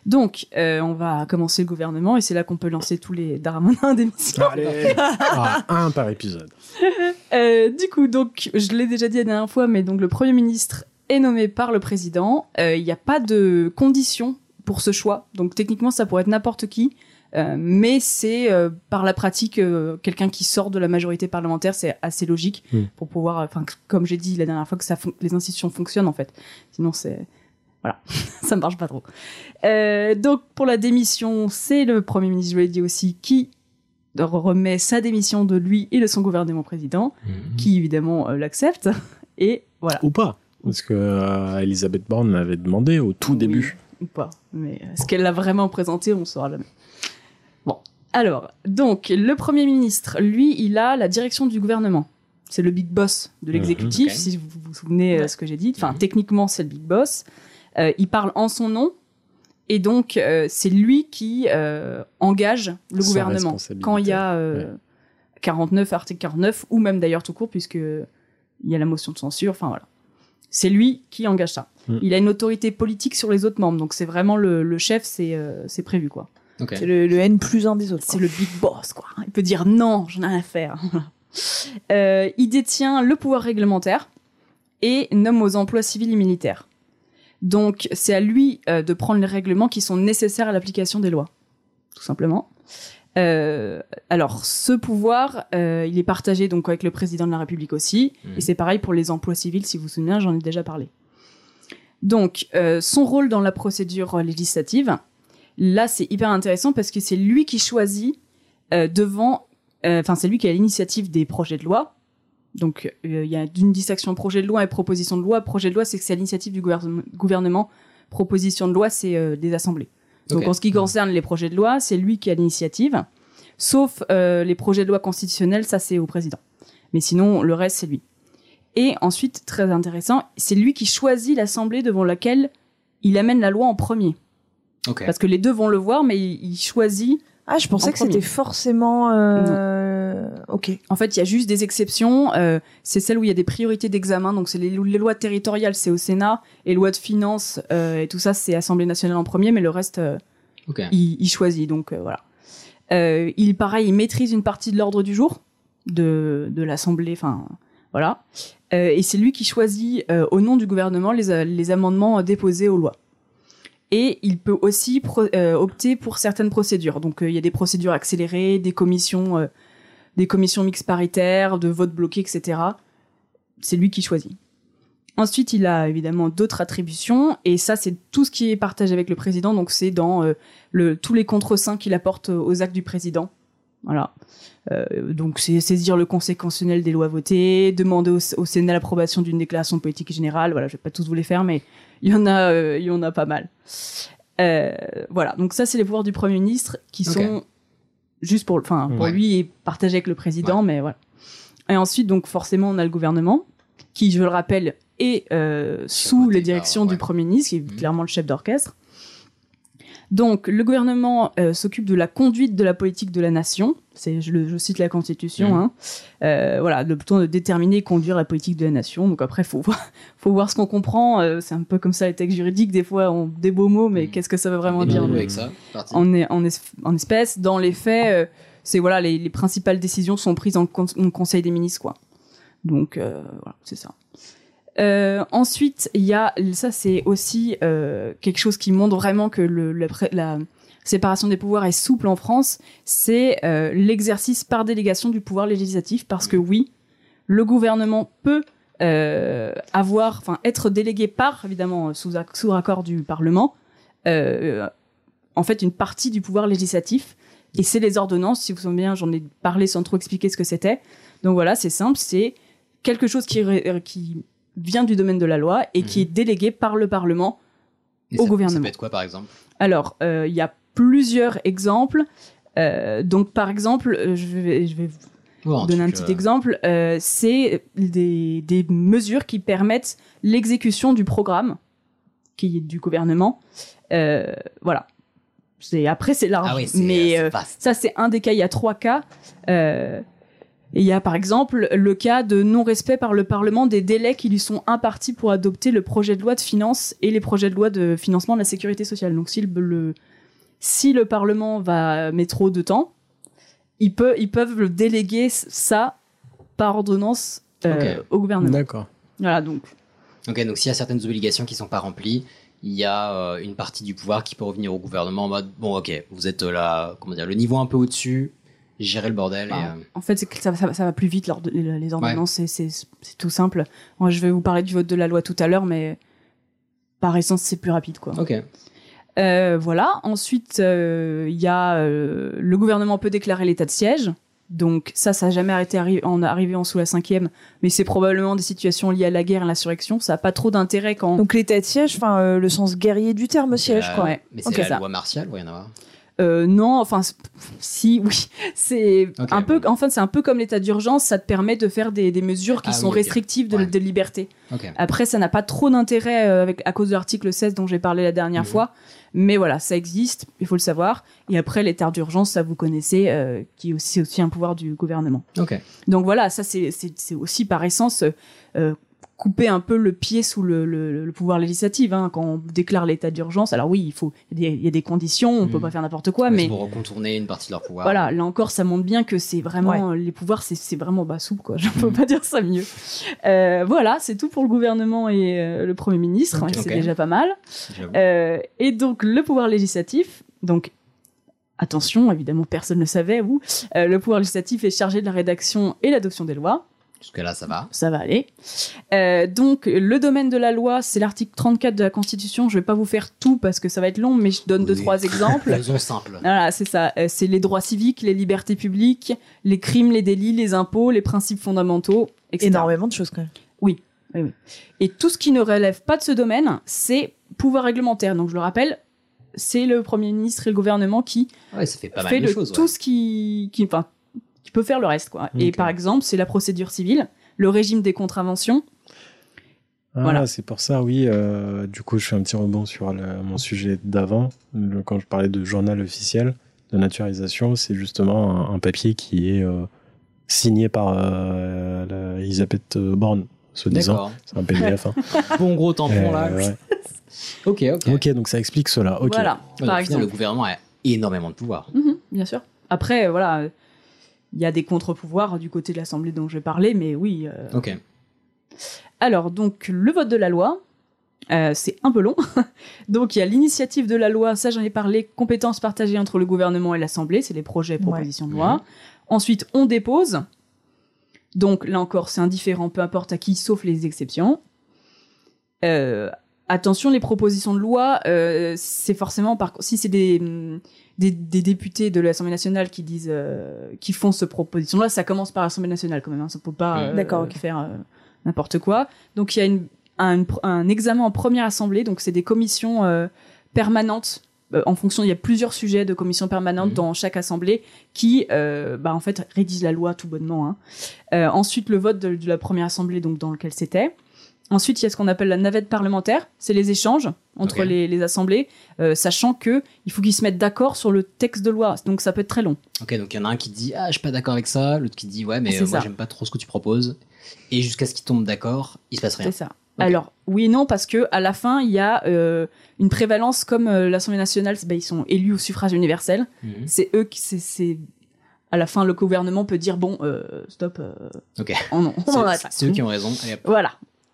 Donc, euh, on va commencer le gouvernement et c'est là qu'on peut lancer tous les Darmanins d'émission. Allez Ah, Un par épisode. [LAUGHS] Euh, du coup, donc, je l'ai déjà dit la dernière fois, mais donc le Premier ministre est nommé par le président. Euh, Il n'y a pas de conditions pour ce choix. Donc, techniquement, ça pourrait être n'importe qui. Euh, mais c'est euh, par la pratique euh, quelqu'un qui sort de la majorité parlementaire, c'est assez logique Mm. pour pouvoir, enfin comme j'ai dit la dernière fois, que ça les institutions fonctionnent en fait. Sinon c'est voilà, [LAUGHS] ça marche pas trop. Euh, donc pour la démission, c'est le premier ministre, je l'ai dit aussi, qui remet sa démission de lui et de son gouvernement président, qui évidemment euh, l'accepte. Et voilà. Ou pas. Parce que euh, Elisabeth Borne l'avait demandé au tout début. Ou pas. Mais est-ce qu'elle l'a vraiment présenté On saura jamais. Bon. Alors, donc, le Premier ministre, lui, il a la direction du gouvernement. C'est le big boss de l'exécutif, Mhm, ok. si vous vous souvenez de ce que j'ai dit. Enfin, techniquement, c'est le big boss. Euh, il parle en son nom. Et donc, euh, c'est lui qui euh, engage le Sa gouvernement. Quand il y a euh, 49, article 49, ou même d'ailleurs tout court, puisque il y a la motion de censure. Enfin, voilà. C'est lui qui engage ça. Mm. Il a une autorité politique sur les autres membres, donc c'est vraiment le, le chef, c'est euh, c'est prévu quoi. C'est le, le N plus un des autres. C'est le big boss quoi. Il peut dire non, j'en ai rien à faire. [LAUGHS] Euh, il détient le pouvoir réglementaire et nomme aux emplois civils et militaires. Donc c'est à lui euh, de prendre les règlements qui sont nécessaires à l'application des lois, tout simplement. Euh, alors ce pouvoir, euh, il est partagé donc avec le président de la République aussi, Mhm. et c'est pareil pour les emplois civils. Si vous vous souvenez, j'en ai déjà parlé. Donc euh, son rôle dans la procédure législative, là c'est hyper intéressant parce que c'est lui qui choisit devant, enfin c'est lui qui a l'initiative des projets de loi. Donc il y a une distinction projet de loi et proposition de loi. Projet de loi c'est que c'est à l'initiative du gouvernement- gouvernement. Proposition de loi c'est des assemblées. Donc en ce qui concerne les projets de loi, c'est lui qui a l'initiative. Sauf euh, les projets de loi constitutionnels, ça c'est au président. Mais sinon le reste c'est lui. Et ensuite, très intéressant, c'est lui qui choisit l'assemblée devant laquelle il amène la loi en premier. Parce que les deux vont le voir, mais il, il choisit. Ah, je pensais en que c'était forcément. euh, Ok. En fait, il y a juste des exceptions. euh, c'est celle où il y a des priorités d'examen. Donc, c'est les, les lois territoriales, c'est au Sénat. Et lois de finances euh, et tout ça, c'est Assemblée nationale en premier. Mais le reste, euh, il, il choisit. Donc, euh, voilà. Euh, il, pareil, il maîtrise une partie de l'ordre du jour de, de l'Assemblée. Enfin, voilà. Euh, et c'est lui qui choisit, euh, au nom du gouvernement, les, les amendements déposés aux lois. Et il peut aussi euh, opter pour certaines procédures. Donc, euh, il y a des procédures accélérées, des commissions, euh, des commissions mixtes paritaires, de vote bloqué, etc. C'est lui qui choisit. Ensuite, il a évidemment d'autres attributions, et ça, c'est tout ce qui est partagé avec le président. Donc, c'est dans tous les contre-seins qu'il apporte aux actes du président. Voilà. Euh, donc, c'est saisir le conseil constitutionnel des lois votées, demander au, au Sénat l'approbation d'une déclaration politique générale. Voilà, je vais pas tous vous les faire, mais il y en a, euh, il y en a pas mal. Euh, voilà. Donc, ça, c'est les pouvoirs du premier ministre qui sont juste pour, enfin, pour Ouais. lui et partagés avec le président, mais voilà. Et ensuite, donc, forcément, on a le gouvernement qui, je le rappelle, est sous la direction du Premier ministre, qui est clairement le chef d'orchestre. Donc, le gouvernement euh, s'occupe de la conduite de la politique de la nation. C'est, je, le- je cite la Constitution. Mhm. Hein. Euh, voilà, le temps de déterminer et conduire la politique de la nation. Donc après, faut voir, [LAUGHS] faut voir ce qu'on comprend. Euh, c'est un peu comme ça les textes juridiques. Des fois, on des beaux mots, mais qu'est-ce que ça veut vraiment dire avec ça, en, en, es- en espèces, dans les faits, euh, c'est voilà, les, les principales décisions sont prises en, con- en Conseil des ministres, quoi. Donc euh, voilà, c'est ça. Euh, ensuite, il y a ça, c'est aussi euh, quelque chose qui montre vraiment que le, la, la séparation des pouvoirs est souple en France. C'est euh, l'exercice par délégation du pouvoir législatif, parce que oui, le gouvernement peut euh, avoir, enfin, être délégué par, évidemment, sous, sous accord du Parlement, euh, en fait, une partie du pouvoir législatif. Et c'est les ordonnances, si vous vous bien, j'en ai parlé sans trop expliquer ce que c'était. Donc voilà, c'est simple, c'est quelque chose qui, qui vient du domaine de la loi et qui est délégué par le Parlement Et au ça- gouvernement. Ça peut être quoi, par exemple? Alors, euh, il y a plusieurs exemples. Euh, donc, par exemple, euh, je vais, je vais vous un donner un petit exemple. Euh, c'est des, des mesures qui permettent l'exécution du programme qui est du gouvernement. Voilà. C'est après c'est large, Ah oui, mais ça c'est un des cas. Il y a trois cas. Et il y a par exemple le cas de non-respect par le Parlement des délais qui lui sont impartis pour adopter le projet de loi de finances et les projets de loi de financement de la sécurité sociale. Donc si le, le- si le Parlement va mettre trop de temps, ils, peuvent ils peuvent le déléguer ça par ordonnance euh, au gouvernement. D'accord. Voilà, donc Ok, donc s'il y a certaines obligations qui sont pas remplies, il y a euh, une partie du pouvoir qui peut revenir au gouvernement en mode bon, ok, vous êtes euh, là, comment dire, le niveau un peu au-dessus, gérez le bordel. et, Ah, euh, En fait, c'est que ça, ça- ça va plus vite, les, ordonnances, c'est- tout simple. Moi, je vais vous parler du vote de la loi tout à l'heure, mais par essence, c'est plus rapide. Quoi. Ok. Euh, voilà. Ensuite, euh, il y a euh, le gouvernement peut déclarer l'état de siège. Donc ça, ça n'a jamais arrêté arri- en arrivé en sous la cinquième, mais c'est probablement des situations liées à la guerre et à l'insurrection. Ça n'a pas trop d'intérêt quand. Donc l'état de siège, enfin euh, le sens guerrier du terme siège, euh, quoi. ouais. Mais c'est Ok, la ça. loi martiale, ou rien à voir Euh, non, enfin, si, [LAUGHS] oui, c'est un peu. En fait, c'est un peu comme l'état d'urgence. Ça te permet de faire des, des mesures qui Ah sont oui, restrictives de, Ouais. de liberté. Après, ça n'a pas trop d'intérêt euh, avec à cause de l'article 16 dont j'ai parlé la dernière Mhm. fois. Mais voilà, ça existe, il faut le savoir. Et après, l'état d'urgence, ça vous connaissez, euh, qui est aussi, aussi un pouvoir du gouvernement. Donc voilà, ça c'est aussi par essence euh, couper un peu le pied sous le, le- le pouvoir législatif. hein, quand on déclare l'état d'urgence, alors oui, il faut, il y, a des- il y a des conditions, on peut Mhm. pas faire n'importe quoi, Ouais, mais c'est pour recontourner une partie de leur pouvoir. voilà, là encore, ça montre bien que c'est vraiment les pouvoirs, c'est c'est vraiment bas souple, quoi. [LAUGHS] Je peux Mhm. pas dire ça mieux. Euh, voilà, c'est tout pour le gouvernement et euh, le premier ministre, Ok. et c'est déjà pas mal. Euh, et donc le pouvoir législatif, donc attention, évidemment personne ne le savait, vous, euh, le pouvoir législatif est chargé de la rédaction et l'adoption des lois. Jusque-là, ça va. Ça va aller. Euh, donc, le domaine de la loi, c'est l'article 34 de la Constitution. Je vais pas vous faire tout parce que ça va être long, mais je donne deux, trois [LAUGHS] exemples. Faisons simple. Voilà, c'est ça. Euh, c'est les droits civiques, les libertés publiques, les crimes, les délits, les impôts, les principes fondamentaux, etc. Énormément de choses quand même. Oui, oui, oui. Et tout ce qui ne relève pas de ce domaine, c'est pouvoir réglementaire. Donc, je le rappelle, c'est le Premier ministre et le gouvernement qui Ouais, ça fait pas fait mal de le- choses. tout ouais. ce qui, qui, enfin, qui peut faire le reste, quoi. Et par exemple, c'est la procédure civile, le régime des contraventions. Ah, Voilà. c'est pour ça, oui. euh, du coup, je fais un petit rebond sur le- mon sujet d'avant. Quand je parlais de journal officiel de naturalisation, c'est justement un, un papier qui est euh, signé par euh, la Elisabeth Borne, soi-disant. D'accord. C'est un PDF. hein. [LAUGHS] Bon gros tampon là. Euh, ouais. [LAUGHS] Ok, ok. Ok, donc ça explique cela. Ok. Voilà, Ouais, par final, exemple. le gouvernement a énormément de pouvoir. Mhm, bien sûr. Après, voilà, euh, il y a des contre-pouvoirs du côté de l'Assemblée dont je vais parler, mais oui. euh, Ok. Alors, donc, le vote de la loi, euh, c'est un peu long. [LAUGHS] donc, il y a l'initiative de la loi, ça j'en ai parlé, compétences partagées entre le gouvernement et l'Assemblée, c'est les projets et propositions de loi. Ensuite, on dépose. Donc, là encore, c'est indifférent, peu importe à qui, sauf les exceptions. Euh, attention, les propositions de loi, euh, c'est forcément, par si c'est des, des, des députés de l'Assemblée nationale qui disent, euh, qui font ce proposition de loi, ça commence par l'Assemblée nationale quand même, hein, ça peut pas euh, D'accord, faire euh, n'importe quoi. Donc il y a une, un, un examen en première assemblée, donc c'est des commissions euh, permanentes. euh, en fonction, il y a plusieurs sujets de commissions permanentes Mhm. dans chaque assemblée qui, euh, bah, en fait, rédigent la loi tout bonnement. hein. Euh, ensuite, le vote de, de la première assemblée, donc dans lequel c'était. Ensuite, il y a ce qu'on appelle la navette parlementaire, c'est les échanges entre les, les assemblées, euh, sachant que il faut qu'ils se mettent d'accord sur le texte de loi, donc ça peut être très long. Ok, donc il y en a un qui dit Ah, je suis pas d'accord avec ça, l'autre qui dit Ouais, mais euh, moi j'aime pas trop ce que tu proposes. Et jusqu'à ce qu'ils tombent d'accord, il se passe rien. C'est ça. Alors oui et non parce que à la fin il y a euh, une prévalence comme euh, l'Assemblée nationale, bah, ils sont élus au suffrage universel. Mhm. C'est eux qui c'est- à la fin le gouvernement peut dire bon euh, stop. euh, Ok. on, on C'est- eux qui ont raison. Allez. Voilà.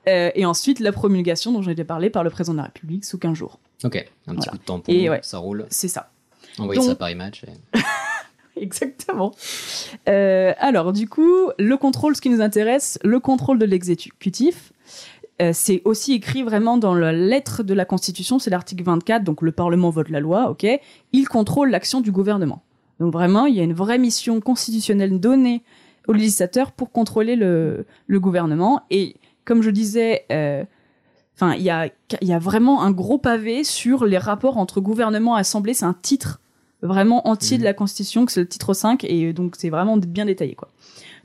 Euh, et ensuite la promulgation dont j'ai déjà parlé par le président de la République sous 15 jours. Ok, un petit Voilà. coup de tampon, Et ouais. ça roule. C'est ça. Envoyez Donc- ça par image. et- [LAUGHS] Exactement. Euh, alors, du coup, le contrôle, ce qui nous intéresse, le contrôle de l'exécutif, euh, c'est aussi écrit vraiment dans la lettre de la Constitution, c'est l'article 24, donc le Parlement vote la loi, ok Il contrôle l'action du gouvernement. Donc vraiment, il y a une vraie mission constitutionnelle donnée aux législateurs pour contrôler le, le gouvernement. Et comme je disais, euh, enfin, il y a, il y a vraiment un gros pavé sur les rapports entre gouvernement et assemblée. C'est un titre vraiment entier de la Constitution, que c'est le titre 5, et donc c'est vraiment bien détaillé, quoi.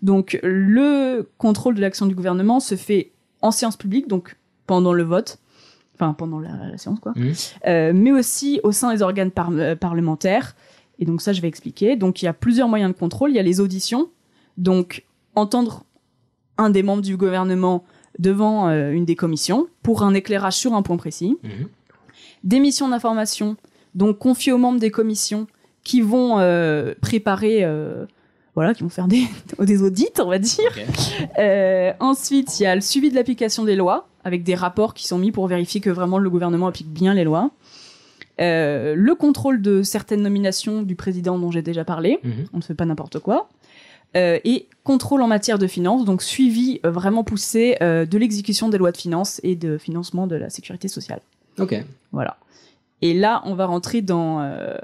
Donc, le contrôle de l'action du gouvernement se fait en séance publique, donc pendant le vote, enfin pendant la, la séance, quoi, euh, mais aussi au sein des organes par- euh, parlementaires. Et donc ça, je vais expliquer. Donc il y a plusieurs moyens de contrôle. Il y a les auditions, donc entendre un des membres du gouvernement devant euh, une des commissions pour un éclairage sur un point précis. Des missions d'information, donc confiées aux membres des commissions qui vont euh, préparer, euh, voilà, qui vont faire des, [LAUGHS] des audits, on va dire. Ensuite, il y a le suivi de l'application des lois, avec des rapports qui sont mis pour vérifier que vraiment le gouvernement applique bien les lois. Euh, le contrôle de certaines nominations du président dont j'ai déjà parlé, on ne fait pas n'importe quoi. Euh, et contrôle en matière de finances, donc suivi euh, vraiment poussé euh, de l'exécution des lois de finances et de financement de la sécurité sociale. Ok. Voilà. Et là, on va rentrer dans, euh,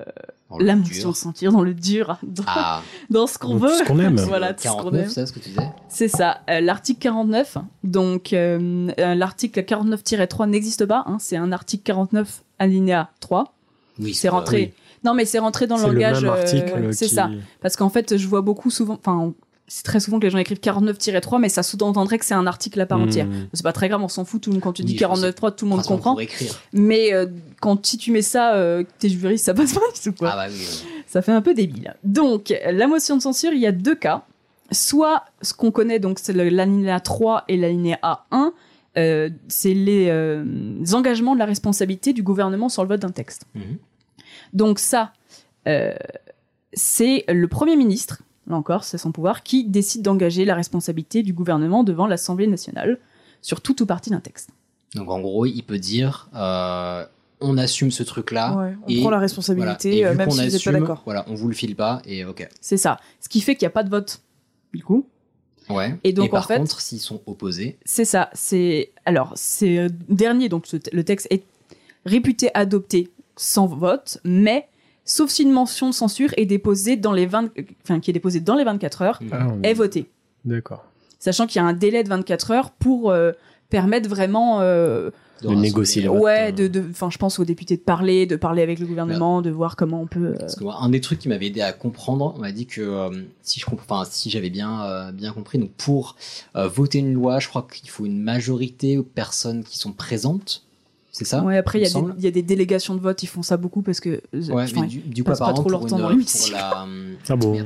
le la dur. motion de sentir, dans le dur, dans, Ah. [LAUGHS] dans ce qu'on veut. ce qu'on aime. voilà, tout ce qu'on 49, aime. c'est ça ce que tu disais? C'est ça, euh, l'article 49. Donc, euh, l'article 49-3 n'existe pas. hein, c'est un article 49 alinéa 3. Oui, c'est rentré. Non, mais c'est rentré dans le C'est le langage. euh, article c'est qui- ça. Parce qu'en fait, je vois beaucoup souvent. Enfin, c'est très souvent que les gens écrivent 49-3, mais ça sous-entendrait que c'est un article à part Hmm. entière. C'est pas très grave, on s'en fout. Tout le monde, quand tu Oui, dis je pense 49-3, tout le monde comprend. Mais euh, quand si tu mets ça, euh, t'es juriste, ça passe pas du tout quoi. Ah bah oui. oui. Ça fait un peu débile. Donc, la motion de censure, il y a deux cas. Soit ce qu'on connaît, donc c'est l'alinéa 3 et l'alinéa 1, euh, c'est les euh, engagements de la responsabilité du gouvernement sur le vote d'un texte. Donc ça, euh, c'est le Premier ministre, là encore, c'est son pouvoir, qui décide d'engager la responsabilité du gouvernement devant l'Assemblée nationale sur toute ou partie d'un texte. Donc en gros, il peut dire euh, on assume ce truc-là. Ouais, on prend la responsabilité, voilà. Et euh, même si vous êtes pas assume, d'accord. Voilà, on vous le file pas et ok. C'est ça. Ce qui fait qu'il n'y a pas de vote, du coup. Ouais. Et donc, par en fait- contre, s'ils sont opposés, C'est ça. C'est alors c'est dernier donc le texte est réputé adopté sans vote, mais sauf si une mention de censure est déposée dans les 20 enfin qui est déposée dans les 24 heures Ah, est voté. D'accord. Sachant qu'il y a un délai de 24 heures pour euh, permettre vraiment euh, De négocier les ouais de de enfin je pense aux députés de parler, de parler avec le gouvernement, de voir comment on peut euh, Parce que moi, un des trucs qui m'avait aidé à comprendre, on m'a dit que euh, si je si j'avais bien euh, bien compris, donc pour euh, voter une loi, je crois qu'il faut une majorité aux personnes qui sont présentes. C'est ça Ouais, après, il y, a des- il y a des délégations de vote, ils font ça beaucoup parce que. euh, Ouais, enfin, mais du, du coup, apparemment, trop leur pour, temps une- dans pour la, bon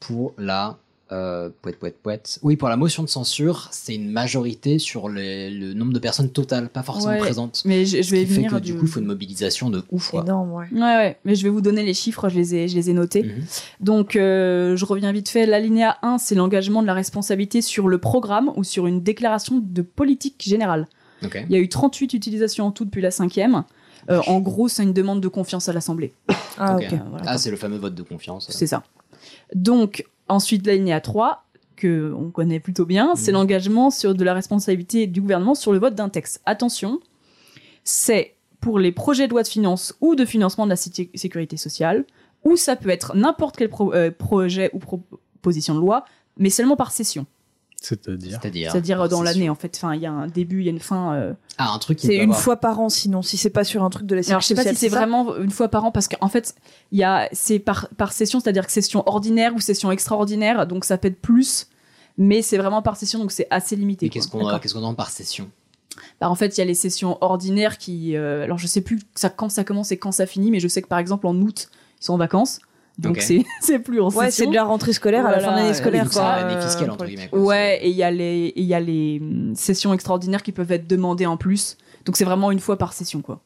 Pour la, euh, poète, poète, poète. Oui, pour la motion de censure, c'est une majorité sur les- le nombre de personnes totales, pas forcément Ouais, présentes. mais je- je Ce vais qui fait venir que du- du coup, il faut une mobilisation de ouf. quoi. Énorme, ouais. Ouais, ouais, mais je vais vous donner les chiffres, je les ai, je les ai notés. Mhm. Donc, euh, je reviens vite fait. L'alinéa 1, c'est l'engagement de la responsabilité sur le programme ou sur une déclaration de politique générale. Il y a eu 38 utilisations en tout depuis la cinquième. Euh, en gros, c'est une demande de confiance à l'Assemblée. [COUGHS] Ah, voilà. Ah, c'est le fameux vote de confiance. C'est ça. Donc, ensuite, l'alinéa 3, que on connaît plutôt bien, c'est l'engagement sur de la responsabilité du gouvernement sur le vote d'un texte. Attention, c'est pour les projets de loi de finances ou de financement de la sécu- sécurité sociale, ou ça peut être n'importe quel pro- euh, projet ou proposition de loi, mais seulement par session. C'est-à-dire C'est-à-dire. C'est-à-dire par dans l'année, en fait. Enfin, il y a un début, il y a une fin. euh. Ah, un truc qui C'est une avoir- fois par an, sinon, si c'est pas sur un truc de la Alors, je sais pas si c'est vraiment une fois par an parce qu'en fait, il y a c'est par par session, c'est-à-dire que session ordinaire ou session extraordinaire, donc ça peut être plus, mais c'est vraiment par session, donc c'est assez limité. Et qu'est-ce qu'on D'accord. qu'est-ce qu'on entend par session? Bah, en fait, il y a les sessions ordinaires qui, euh, alors je sais plus ça quand ça commence et quand ça finit, mais je sais que par exemple en août ils sont en vacances, donc Ok. c'est [LAUGHS] c'est plus en Ouais, session. c'est de la rentrée scolaire à la fin de l'année scolaire. quoi, l'année euh, fiscale, entre guillemets. quoi. Ouais, et il y a les y a les hum, sessions extraordinaires qui peuvent être demandées en plus, donc c'est vraiment une fois par session quoi.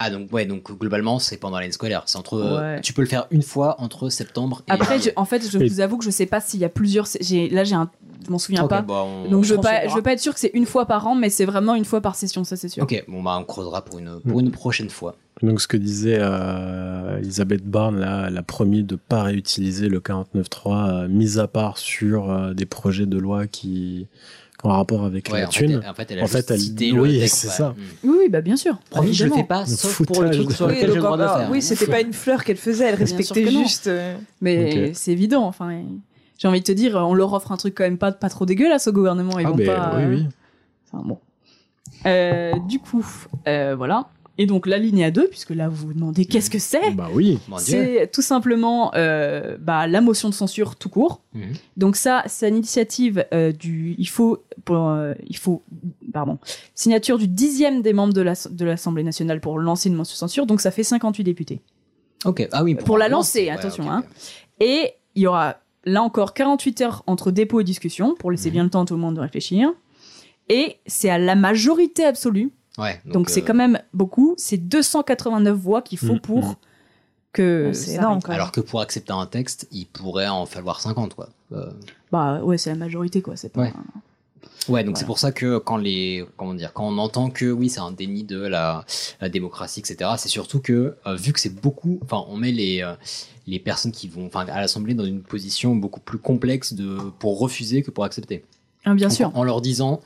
Ah, donc, ouais, donc globalement, c'est pendant l'année scolaire. C'est entre. Ouais. Tu peux le faire une fois entre septembre et. Après, je- en fait, je vous avoue que je sais pas s'il y a plusieurs. j'ai- Là, j'ai un. Je m'en souviens pas. bah, on- Donc, je veux pas, je veux pas être sûr que c'est une fois par an, mais c'est vraiment une fois par session, ça c'est sûr. Ok, bon, bah, on creusera pour une, pour une prochaine fois. Donc ce que disait euh, Elisabeth Borne, là, elle a promis de pas réutiliser le 49.3, euh, mis à part sur euh, des projets de loi qui, un rapport avec Ouais, la en fait, thune. elle- en fait, elle a cité le oui, c'est ouais. ça. Mm. Oui, oui, bah bien sûr. Promis, je le fais pas, Le sauf pour le foutage truc de- sur lequel j'ai le droit de le faire. oui, c'était pas une fleur qu'elle faisait, elle respectait juste. euh, Mais c'est évident. Enfin, j'ai envie de te dire, on leur offre un truc quand même pas, pas trop dégueulasse au gouvernement. Ils Ah, vont pas. oui, oui. Enfin bon. Euh, du coup, euh, voilà. Et donc la ligne à 2, puisque là vous vous demandez qu'est-ce que c'est Bah oui. C'est tout simplement euh, bah, la motion de censure tout court. Mhm. Donc ça, c'est une initiative euh, du, il faut, pour, euh, il faut, pardon, signature du dixième des membres de la- de l'Assemblée nationale pour lancer une motion de censure. Donc ça fait 58 députés Ok, ah oui. pour la lancer, lancer, ouais, attention. hein. Et il y aura là encore 48 heures entre dépôt et discussion pour Mhm. laisser bien le temps à tout le monde de réfléchir. Et c'est à la majorité absolue. Ouais, Donc c'est euh, quand même beaucoup. C'est 289 voix qu'il faut Mhm, pour mhm. que. C'est énorme, quand même. Alors que pour accepter un texte, il pourrait en falloir 50, quoi. Euh, Bah ouais, c'est la majorité quoi. C'est pas. Ouais. Ouais, donc Voilà. c'est pour ça que quand les comment dire quand on entend que oui c'est un déni de la, la démocratie etc c'est surtout que euh, vu que c'est beaucoup enfin on met les euh, les personnes qui vont enfin à l'Assemblée dans une position beaucoup plus complexe de pour refuser que pour accepter. Ah, bien En- sûr. En leur disant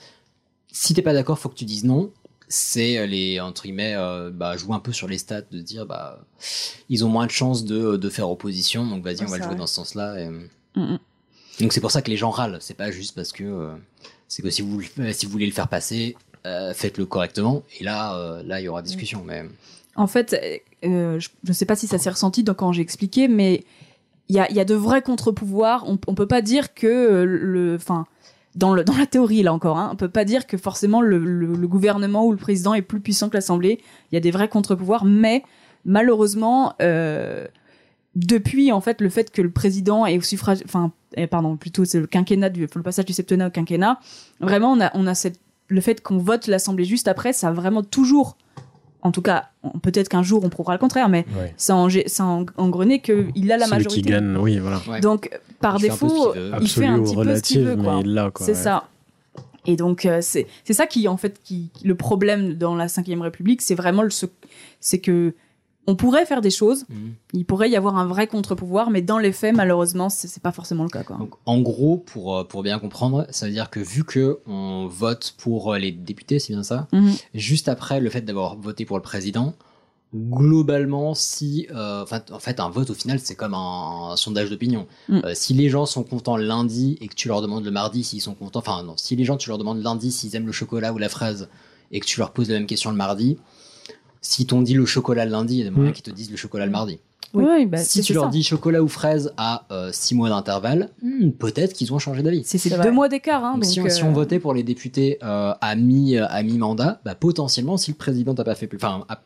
si t'es pas d'accord faut que tu dises non. C'est les entre guillemets euh, bah, jouer un peu sur les stats de dire bah ils ont moins de chances de, de faire opposition donc vas-y on va le jouer vrai. dans ce sens-là. et- Mhm. donc c'est pour ça que les gens râlent. C'est pas juste parce que euh, c'est que si vous si vous voulez le faire passer, euh, faites-le correctement. Et là, euh, là, il y aura discussion. Mais En fait, euh, je ne sais pas si ça s'est ressenti dans- quand j'ai expliqué, mais il y a, y a de vrais contre-pouvoirs. On, on peut pas dire que euh, le, enfin, dans, la théorie là encore, hein, on peut pas dire que forcément le, gouvernement ou le président est plus puissant que l'Assemblée. Il y a des vrais contre-pouvoirs, mais malheureusement, euh, depuis en fait le fait que le président est au suffrage, enfin, eh, pardon, plutôt c'est le quinquennat du, le passage du septennat au quinquennat. Vraiment, on a, le fait qu'on vote l'Assemblée juste après, ça a vraiment toujours en tout cas, peut-être qu'un jour on prouvera le contraire, mais Ouais. en, engrenait qu'il a la Celui majorité. qui gagne, oui, voilà. Ouais. Donc, par Il défaut, il fait un petit peu ce qu'il relative, veut. quoi. quoi, C'est ouais. ça. Et donc, euh, c'est c'est ça qui, en fait, qui, le problème dans la Ve République, c'est vraiment le, ce- c'est que on pourrait faire des choses, Mhm. il pourrait y avoir un vrai contre-pouvoir, mais dans les faits, malheureusement, c'est pas forcément le cas. Quoi. donc, en gros, pour euh, pour bien comprendre, ça veut dire que vu que on vote pour euh, les députés, c'est bien ça? Mhm. Juste après le fait d'avoir voté pour le président, globalement, si euh, en fait un vote au final c'est comme un, un sondage d'opinion. Mm. Euh, si les gens sont contents lundi et que tu leur demandes le mardi s'ils sont contents, enfin non, si les gens tu leur demandes lundi s'ils aiment le chocolat ou la fraise et que tu leur poses la même question le mardi, si t'ont dit le chocolat le lundi, il y a des moyens Mm. qu'ils te disent le chocolat le mardi. Oui, oui, bah, si tu leur ça. dis chocolat ou fraise à 6 mois d'intervalle, hmm, peut-être qu'ils ont changé d'avis. C'est deux mois d'écart. Hein, si, on, si euh, on votait pour les députés euh, à mi à mi mandat, bah, potentiellement si le président t'a pas fait enfin a,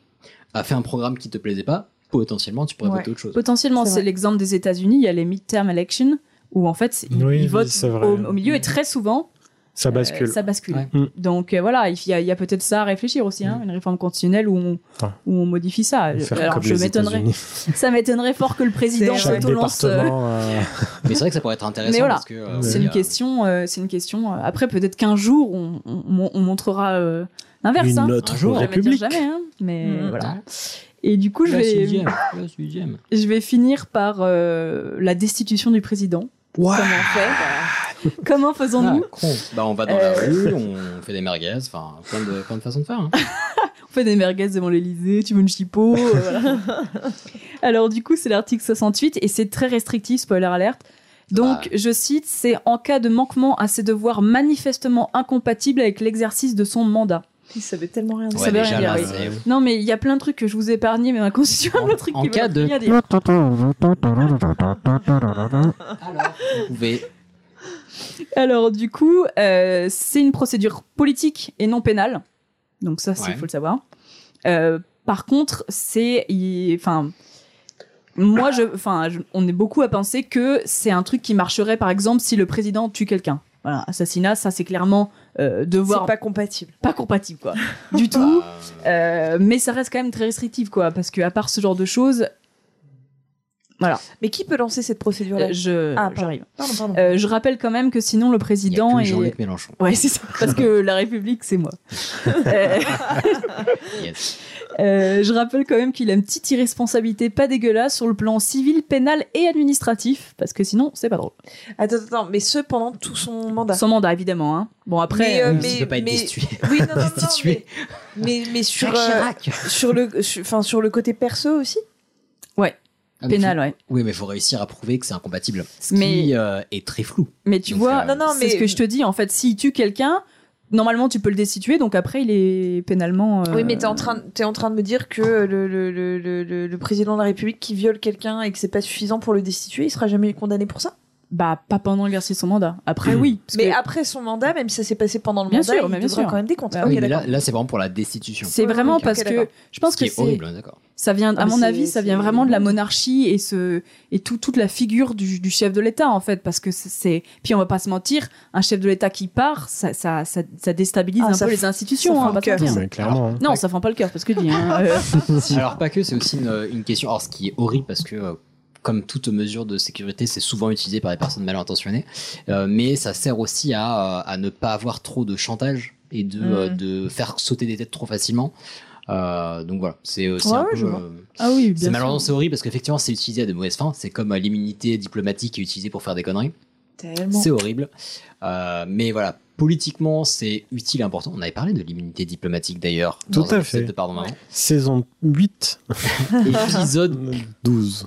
a fait un programme qui te plaisait pas, potentiellement tu pourrais Ouais. voter autre chose. Potentiellement, C'est l'exemple des États-Unis. Il y a les midterm elections où en fait ils, Oui, ils oui, votent au, au milieu et très souvent Ça euh, bascule. ça bascule. Ouais. Mm. Donc euh, voilà, il y a, peut-être ça à réfléchir aussi, hein, une réforme constitutionnelle où on, Ah. où on modifie ça. Faire Alors comme je m'étonnerais, [LAUGHS] ça m'étonnerait fort que le président s'auto-lance. euh, [LAUGHS] Mais c'est vrai que ça pourrait être intéressant Mais voilà, euh, c'est une euh, question. c'est une question. euh, Après, peut-être qu'un jour on, on, on montrera euh, l'inverse. Une hein. autre Un jour, république. jamais, hein, mais Mhm. voilà. Et du coup, je vais, sixième, la sixième. je vais finir par euh, la destitution du président. Comment faire? [LAUGHS] Comment Ah, faisons-nous con. Bah, on va dans Euh. la rue, on fait des merguez, enfin plein de, plein de façons de faire. hein. [LAUGHS] On fait des merguez devant l'Elysée, tu veux une chipot euh, voilà. [LAUGHS] Alors du coup, c'est l'article 68 et c'est très restrictif, spoiler alerte. Donc, Bah. je cite, c'est en cas de manquement à ses devoirs manifestement incompatibles avec l'exercice de son mandat. Il savait tellement rien dire. Ça veut rien dire, là, oui. Non, mais il y a plein de trucs que je vous ai épargnés, mais ma constitution a En- qui cas de- dire. Vous pouvez Alors du coup, euh, c'est une procédure politique et non pénale. Donc ça, il Ouais. faut le savoir. Euh, par contre, c'est, enfin, moi, je, enfin, je- on est beaucoup à penser que c'est un truc qui marcherait, par exemple, si le président tue quelqu'un. Voilà, assassinat, ça c'est clairement euh, devoir C'est pas compatible. pas compatible quoi, du tout. Euh, mais ça reste quand même très restrictif quoi, parce que à part ce genre de choses, voilà. Mais qui peut lancer cette procédure-là Euh, je, Ah, pardon. j'arrive. Pardon, pardon. Euh, je rappelle quand même que sinon le Il y a président que est Jean-Luc Mélenchon. Ouais, c'est ça. Parce que la République, c'est moi. [LAUGHS] Euh, Yes. euh, je rappelle quand même qu'il a une petite irresponsabilité pas dégueulasse sur le plan civil, pénal et administratif, parce que sinon, c'est pas drôle. Attends, attends, mais ce pendant tout son mandat. Son mandat, évidemment. Hein. Bon, après, Mais, mais- il peut pas être destitué. [LAUGHS] Oui, non, non, non, Destitué. mais, mais, mais sur, euh, le, sur le côté perso aussi? Ouais. Ah, mais Pénal, faut- ouais. Oui, mais il faut réussir à prouver que c'est incompatible. Ce Mais- qui euh, est très flou. Mais tu Donc, vois, euh, Non, non, c'est mais- ce que je te dis. En fait, s'il tue quelqu'un, normalement, tu peux le destituer. Donc après, il est pénalement. euh, Oui, mais t'es en, train, t'es en train de me dire que le, le, le- le président de la République qui viole quelqu'un et que c'est pas suffisant pour le destituer, il sera jamais condamné pour ça Bah, pas pendant l'exercice de son mandat. Après, oui. parce Mais que après son mandat, même si ça s'est passé pendant le Bien mandat, sûr, il mais bien sûr. quand même des comptes. Oui, mais là, c'est vraiment pour la destitution. C'est vraiment parce que je pense que est c'est horrible, hein, d'accord. ça vient Ah, à mais mon avis ça vient vraiment de la monarchie et ce et tout, toute la figure du, du chef de l'État en fait parce que c'est- puis on va pas se mentir un chef de l'État qui part ça ça, ça, ça déstabilise Ah, un ça peu les institutions ça hein, fait on va un pas. Non, clairement. hein. non ça fend pas le cœur parce que je dis hein, [LAUGHS] euh, Alors pas que, c'est aussi une, une question. Alors ce qui est horrible parce que euh, comme toute mesure de sécurité, c'est souvent utilisé par des personnes mal intentionnées, euh, mais ça sert aussi à, euh, à ne pas avoir trop de chantage et de, Mm. euh, de faire sauter des têtes trop facilement. Euh, donc voilà, c'est aussi Ouais, un ouais, peu. euh, ah oui bien c'est sûr. malheureusement c'est horrible parce qu'effectivement c'est utilisé à de mauvaises fins. C'est comme euh, l'immunité diplomatique qui est utilisée pour faire des conneries. Tellement. C'est horrible. Euh, mais voilà, politiquement c'est utile et important. On avait parlé de l'immunité diplomatique d'ailleurs. Tout dans à fait. De Pardon. Saison 8, [LAUGHS] Épisode [LAUGHS] 12.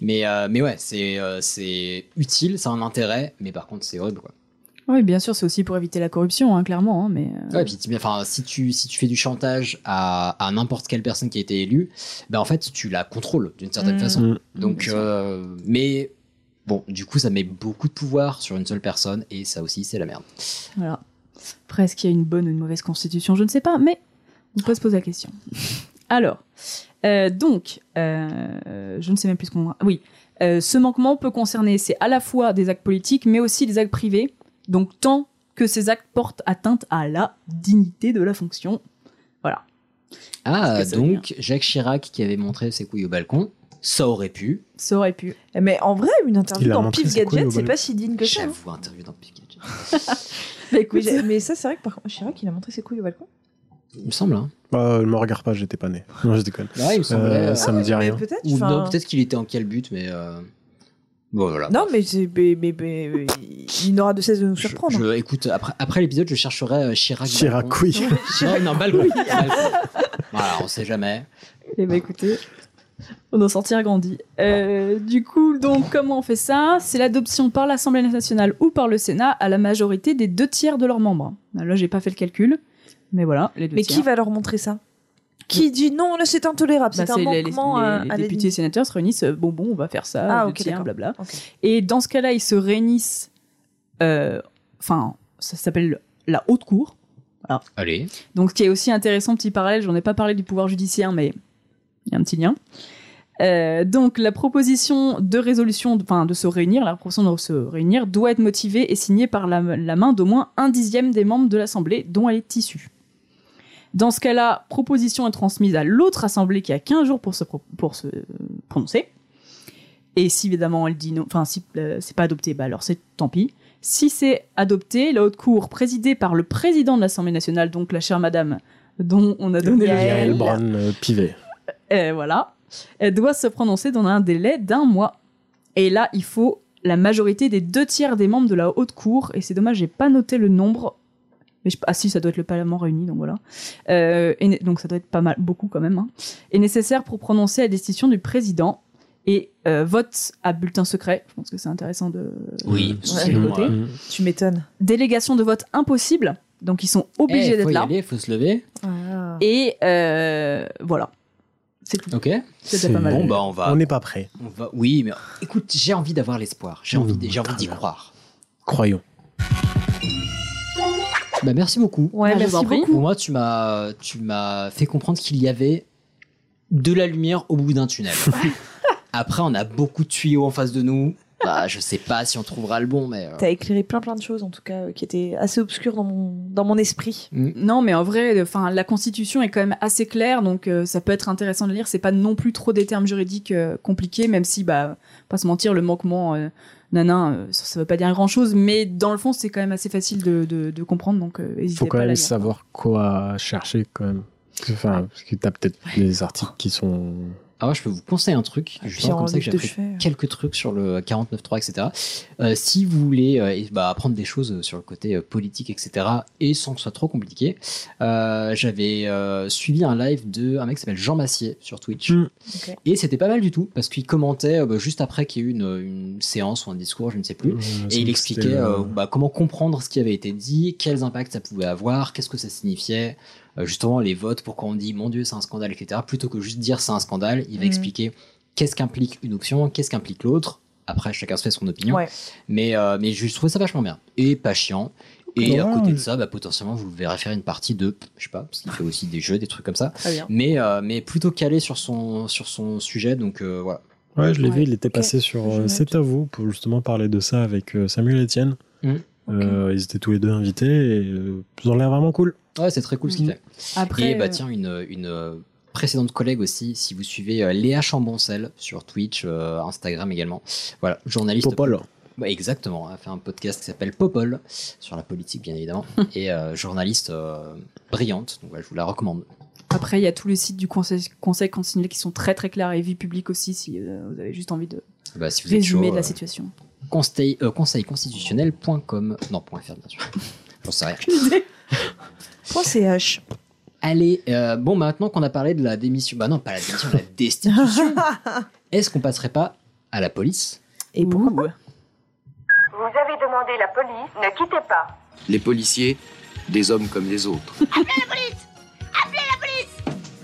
Mais, euh, mais ouais, c'est euh, c'est utile, ça a un intérêt, mais par contre, c'est horrible, quoi. oui bien sûr c'est aussi pour éviter la corruption hein, clairement hein, mais euh, Ouais, puis tu- enfin, si tu, si tu fais du chantage à, à n'importe quelle personne qui a été élue, ben en fait, tu la contrôles d'une certaine Mm. façon. Mm. Donc, euh, mais bon, du coup, ça met beaucoup de pouvoir sur une seule personne, et ça aussi, c'est la merde. voilà après est-ce qu'il y a une bonne ou une mauvaise constitution je ne sais pas mais on peut se poser la question [LAUGHS] alors euh, donc euh, je ne sais même plus ce qu'on oui Euh, ce manquement peut concerner c'est à la fois des actes politiques mais aussi des actes privés donc tant que ces actes portent atteinte à la dignité de la fonction voilà Ah, donc, Jacques Chirac qui avait montré ses couilles au balcon, ça aurait pu. ça aurait pu Mais en vrai, une interview dans Pif Gadget, c'est pas si digne que ça. hein. J'avoue, interview dans Pif Gadget. mais [LAUGHS] écoute j'ai- mais ça, c'est vrai que par contre, Chirac, il a montré ses couilles au balcon. Il me semble, hein. Bah, ne me regarde pas, j'étais pas né. Non, je déconne. Ouais, il me semblait. Euh, euh, ça me dit rien. peut-être. Ou enfin- non, peut-être qu'il était en quel but, mais. euh, Bon, voilà. Non, mais, c'est- mais, mais- mais- il n'aura de cesse de nous surprendre. je- écoute, après, après l'épisode, je chercherai euh, Chirac. Chirac, balcon. oui. Chirac, non, balcon. balcon. Voilà, on sait jamais. Eh ben écoutez, on en sortira grandi. Euh, du coup, donc comment on fait ça? C'est l'adoption par l'Assemblée nationale ou par le Sénat à la majorité des deux tiers de leurs membres. Là, j'ai pas fait le calcul, mais voilà, les deux Mais tiers. qui va leur montrer ça? Qui dit non, là c'est intolérable, Bah, c'est un les, manquement les- députés et sénateurs se réunissent. euh, Bon, bon, on va faire ça. Ah, deux ok, tiers, d'accord. blabla. Et dans ce cas-là, ils se réunissent. euh, Enfin, ça s'appelle la haute cour. Voilà. Allez. Donc, ce qui est aussi intéressant, petit parallèle, j'en ai pas parlé du pouvoir judiciaire, mais il y a un petit lien. Euh, donc, la proposition de résolution, enfin de se réunir, la proposition de se réunir doit être motivée et signée par la, la main d'au moins un dixième des membres de l'Assemblée dont elle est issue. Dans ce cas-là, proposition est transmise à l'autre Assemblée qui a 15 jours pour se, pro- pour se prononcer. Et si évidemment elle dit non, enfin si euh, c'est pas adopté, bah alors c'est tant pis. Si c'est adopté, la haute cour présidée par le président de l'Assemblée nationale, donc la chère madame dont on a donné le Yael nom, Brown euh, Pivet. euh, voilà, elle doit se prononcer dans un délai d'un mois. Et là, il faut la majorité des deux tiers des membres de la haute cour. Et c'est dommage, j'ai pas noté le nombre. Mais je- ah si, ça doit être le Parlement réuni, donc voilà. Euh, et, donc ça doit être pas mal, beaucoup quand même. Hein. Est nécessaire pour prononcer la décision du président. Et euh, vote à bulletin secret. Je pense que c'est intéressant de. Oui, de noter. Mm. Tu m'étonnes. Délégation de vote impossible. Donc ils sont obligés Eh, d'être là. aller, faut se lever. Et euh, voilà. C'est tout. Ok. C'est pas mal. Bon, bah, on va. On n'est pas prêt. on va- Oui, mais écoute, j'ai envie d'avoir l'espoir. J'ai envie, j'ai envie d'y croire. Croyons. Bah, merci beaucoup. Ouais, Bah, merci prie. beaucoup. Pour moi, tu m'as, tu m'as fait comprendre qu'il y avait de la lumière au bout d'un tunnel. [LAUGHS] Après, on a beaucoup de tuyaux en face de nous. Bah, je sais pas si on trouvera le bon, mais. euh, T'as éclairé plein plein de choses en tout cas euh, qui étaient assez obscures dans mon, dans mon esprit. Non, mais en vrai, enfin, la Constitution est quand même assez claire, donc euh, ça peut être intéressant de lire. C'est pas non plus trop des termes juridiques euh, compliqués, même si, bah, pas se mentir, le manquement, nanan, euh, ça, ça veut pas dire grand chose, mais dans le fond, c'est quand même assez facile de, de, de comprendre, donc euh, Il faut quand même lire. savoir quoi chercher quand même. Enfin, parce que t'as peut-être des articles qui sont Alors, moi, je peux vous conseiller un truc, justement, en comme ça que j'ai appris quelques trucs sur le 49.3, etc. Euh, si vous voulez euh, bah, apprendre des choses sur le côté euh, politique, etc., et sans que ce soit trop compliqué, euh, j'avais euh, suivi un live de un mec qui s'appelle Jean Massier sur Twitch. Mm. Ok. Et c'était pas mal du tout, parce qu'il commentait euh, bah, juste après qu'il y ait eu une, une séance ou un discours, je ne sais plus. Euh, Et il expliquait euh, euh, bah, comment comprendre ce qui avait été dit, quels impacts ça pouvait avoir, qu'est-ce que ça signifiait, euh, justement les votes, pourquoi on dit mon Dieu c'est un scandale, etc. Plutôt que juste dire c'est un scandale, il va Mhm. expliquer qu'est-ce qu'implique une option, qu'est-ce qu'implique l'autre. Après, chacun se fait son opinion. Ouais. Mais, euh, mais je trouvais ça vachement bien. Et pas chiant. Et à côté de ça, bah, potentiellement, vous le verrez faire une partie de, je sais pas, parce qu'il fait aussi des jeux, des trucs comme ça. Mais, euh, mais plutôt calé sur son, sur son sujet. Donc euh, voilà. Ouais, je l'ai Ouais. vu, il était passé sur euh. C'est à vous pour justement parler de ça avec euh, Samuel Etienne. Mm. Euh, ils étaient tous les deux invités et euh, ils ont l'air vraiment cool. Ouais, c'est très cool ce qu'il fait. Après, Et bah euh, tiens, une, une euh, précédente collègue aussi, si vous suivez euh, Léa Chamboncel sur Twitch, euh, Instagram également. Voilà, journaliste. Popol. Ouais, exactement, elle a fait un podcast qui s'appelle Popol, sur la politique bien évidemment, [LAUGHS] et euh, journaliste euh, brillante, donc voilà, je vous la recommande. Après, il y a tous les sites du conseil, conseil constitutionnel qui sont très très clairs et vie publique aussi, si euh, vous avez juste envie de Bah, si vous êtes résumer chaud, de la situation. conseil, euh, conseilconstitutionnel.com, non, point .fr bien sûr, [LAUGHS] j'en sais rien. [LAUGHS] Point CH. Allez, euh, bon, maintenant qu'on a parlé de la démission, bah non, pas la démission, la destitution, [LAUGHS] est-ce qu'on passerait pas à la police? Et pourquoi Ouh. Vous avez demandé la police, ne quittez pas. Les policiers, des hommes comme les autres. [LAUGHS]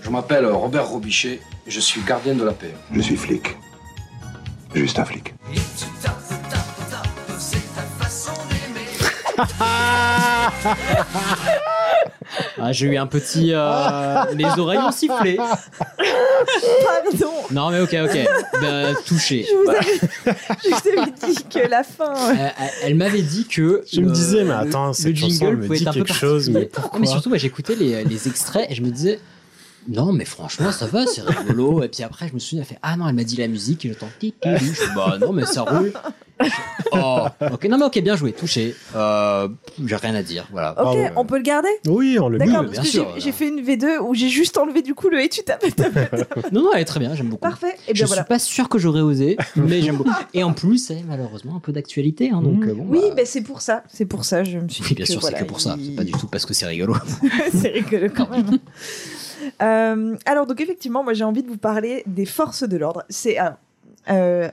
Je m'appelle Robert Robichet, je suis gardien de la paix. Je suis flic. Juste un flic. Ah, j'ai eu un petit. euh, les oreilles ont sifflé. Pardon. Non, mais ok, ok. Bah, touché. Je vous, Voilà. avais, je vous avais dit que la fin. euh, Elle, m'avait dit que. Je me euh, disais, mais le- attends, le cette chanson, jingle elle me pouvait dit être un peu quelque chose, mais particulier. pourquoi Non, mais surtout, j'écoutais les, les extraits et je me disais. Non, mais franchement, ça va, c'est rigolo. Et puis après, je me suis dit, elle fait Ah non, elle m'a dit la musique et j'entends. ti, ti, ti. Je fais, Bah non, mais ça roule. [LAUGHS] Oh, ok, non, mais ok, bien joué, touché. Euh, j'ai rien à dire, voilà. Ok, on peut le garder? Oui, on le met. D'accord, bien parce que sûr, j'ai- fait une V2 où j'ai juste enlevé du coup le et tu tapes. [LAUGHS] Non, non, elle est très bien, j'aime beaucoup. Parfait. Et je bien suis voilà. pas sûr que j'aurais osé, mais j'aime beaucoup. [LAUGHS] Et en plus, c'est malheureusement un peu d'actualité, hein, donc euh, bon. Oui, bah, ben c'est pour ça. C'est pour ça. Je me suis oui, bien que, sûr, voilà, c'est que pour ça, c'est pas du tout parce que c'est rigolo. c'est rigolo quand même. Euh, alors donc effectivement, moi j'ai envie de vous parler des forces de l'ordre. C'est alors, euh,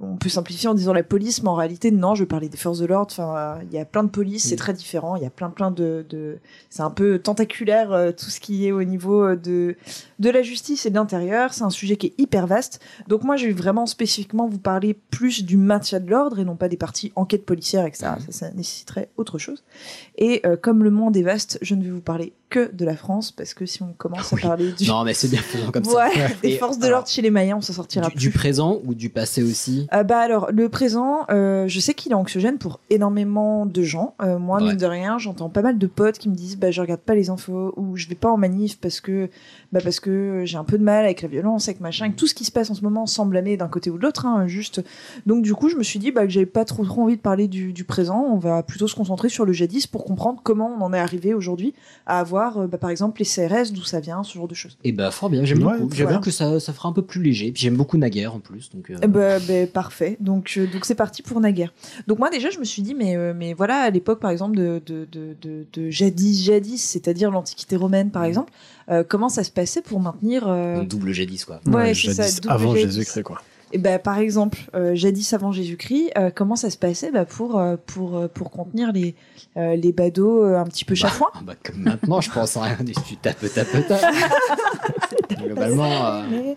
on peut simplifier en disant la police, mais en réalité non, je vais parler des forces de l'ordre. Enfin, euh, il y a plein de polices, c'est Mm. très différent. Il y a plein plein de, de... c'est un peu tentaculaire euh, tout ce qui est au niveau euh, de de la justice et de l'intérieur. C'est un sujet qui est hyper vaste. Donc moi, je vais vraiment spécifiquement vous parler plus du maintien de l'ordre et non pas des parties enquête policière, etc. Ça, ça nécessiterait autre chose. Et euh, comme le monde est vaste, je ne vais vous parler que de la France parce que si on commence à parler du non, mais c'est bien faisant comme Ouais, ça. des Et forces de l'ordre chez les Mayens, on s'en sortira du, plus. Du présent ou du passé aussi? Euh, bah alors, le présent, euh, je sais qu'il est anxiogène pour énormément de gens. Euh, moi, Ouais. mine de rien, j'entends pas mal de potes qui me disent bah je regarde pas les infos ou je vais pas en manif parce que bah parce que j'ai un peu de mal avec la violence, avec machin, avec tout ce qui se passe en ce moment semble aller d'un côté ou de l'autre, hein, juste. Donc du coup, je me suis dit bah que j'avais pas trop trop envie de parler du, du présent. On va plutôt se concentrer sur le jadis pour comprendre comment on en est arrivé aujourd'hui à avoir euh, bah, par exemple les CRS, d'où ça vient, ce genre de choses. Et bah, fort bien, j'aime Ouais, beaucoup. bien. que ça, ça fera un peu plus léger. Puis j'aime beaucoup Naguère en plus. Donc, euh, ben, parfait. Donc, euh, donc c'est parti pour Naguère. Donc moi déjà, je me suis dit, mais, euh, mais voilà, à l'époque, par exemple, de, de, de, de, de jadis, jadis, c'est-à-dire l'Antiquité romaine, par exemple, euh, comment ça se passait pour maintenir... euh, double jadis, quoi. Ouais, c'est jadis ça, double avant. Jésus-Christ, quoi. Et ben, par exemple, euh, jadis avant Jésus-Christ, euh, comment ça se passait bah, pour, euh, pour, euh, pour contenir les, les badauds un petit peu chafouins Bah, comme maintenant, je pense à rien. [LAUGHS] Tu tapes, tapes, tapes. [LAUGHS] [LAUGHS] Globalement, euh,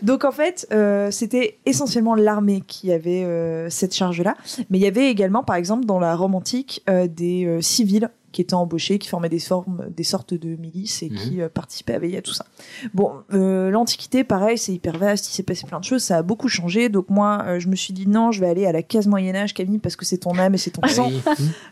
Donc en fait, c'était essentiellement l'armée qui avait cette charge-là, mais il y avait également, par exemple, dans la Rome antique, des civils qui étaient embauchés, qui formaient des formes, des sortes de milices et qui euh, participaient à veiller à tout ça. Bon, euh, l'Antiquité, pareil, c'est hyper vaste, il s'est passé plein de choses, ça a beaucoup changé. Donc moi, euh, je me suis dit non, je vais aller à la case Moyen Âge, Camille, parce que c'est ton âme et c'est ton sang. [LAUGHS]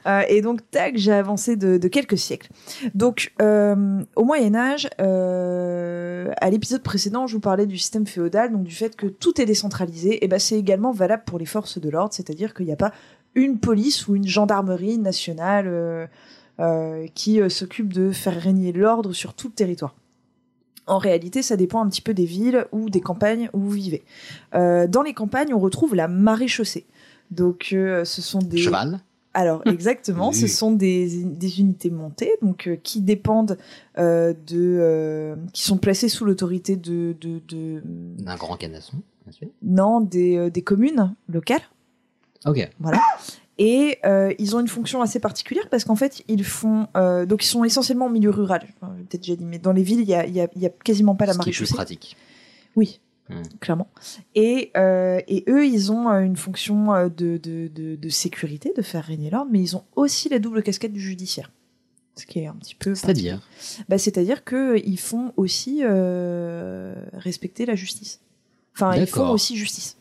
Euh, et donc, tac, j'ai avancé de, de quelques siècles. Donc, au Moyen Âge, à l'épisode précédent, je vous parlais du système féodal, donc du fait que tout est décentralisé. Et ben, c'est également valable pour les forces de l'ordre, c'est-à-dire qu'il n'y a pas une police ou une gendarmerie nationale euh, qui euh, s'occupe de faire régner l'ordre sur tout le territoire. En réalité, ça dépend un petit peu des villes ou des campagnes où vous vivez. Euh, dans les campagnes, on retrouve la maréchaussée. Donc, euh, ce sont des Cheval. alors [LAUGHS] exactement, Oui. ce sont des, des unités montées, donc euh, qui dépendent euh, de, euh, qui sont placées sous l'autorité de, de, de- D'un grand canasson, bien sûr. non des, euh, des communes locales. Ok. Voilà. Et euh, ils ont une fonction assez particulière parce qu'en fait, ils font. euh, donc, ils sont essentiellement au milieu rural. Enfin, j'ai peut-être déjà dit, mais dans les villes, il y a, y a- il y a quasiment pas la Ce qui est plus pratique. Oui, Hmm. clairement. Et, euh, et eux, ils ont une fonction de, de, de, de sécurité, de faire régner l'ordre, mais ils ont aussi la double casquette du judiciaire. Ce qui est un petit peu. C'est-à-dire? Bah, C'est-à-dire qu'ils font aussi respecter la justice. Enfin, ils font aussi justice.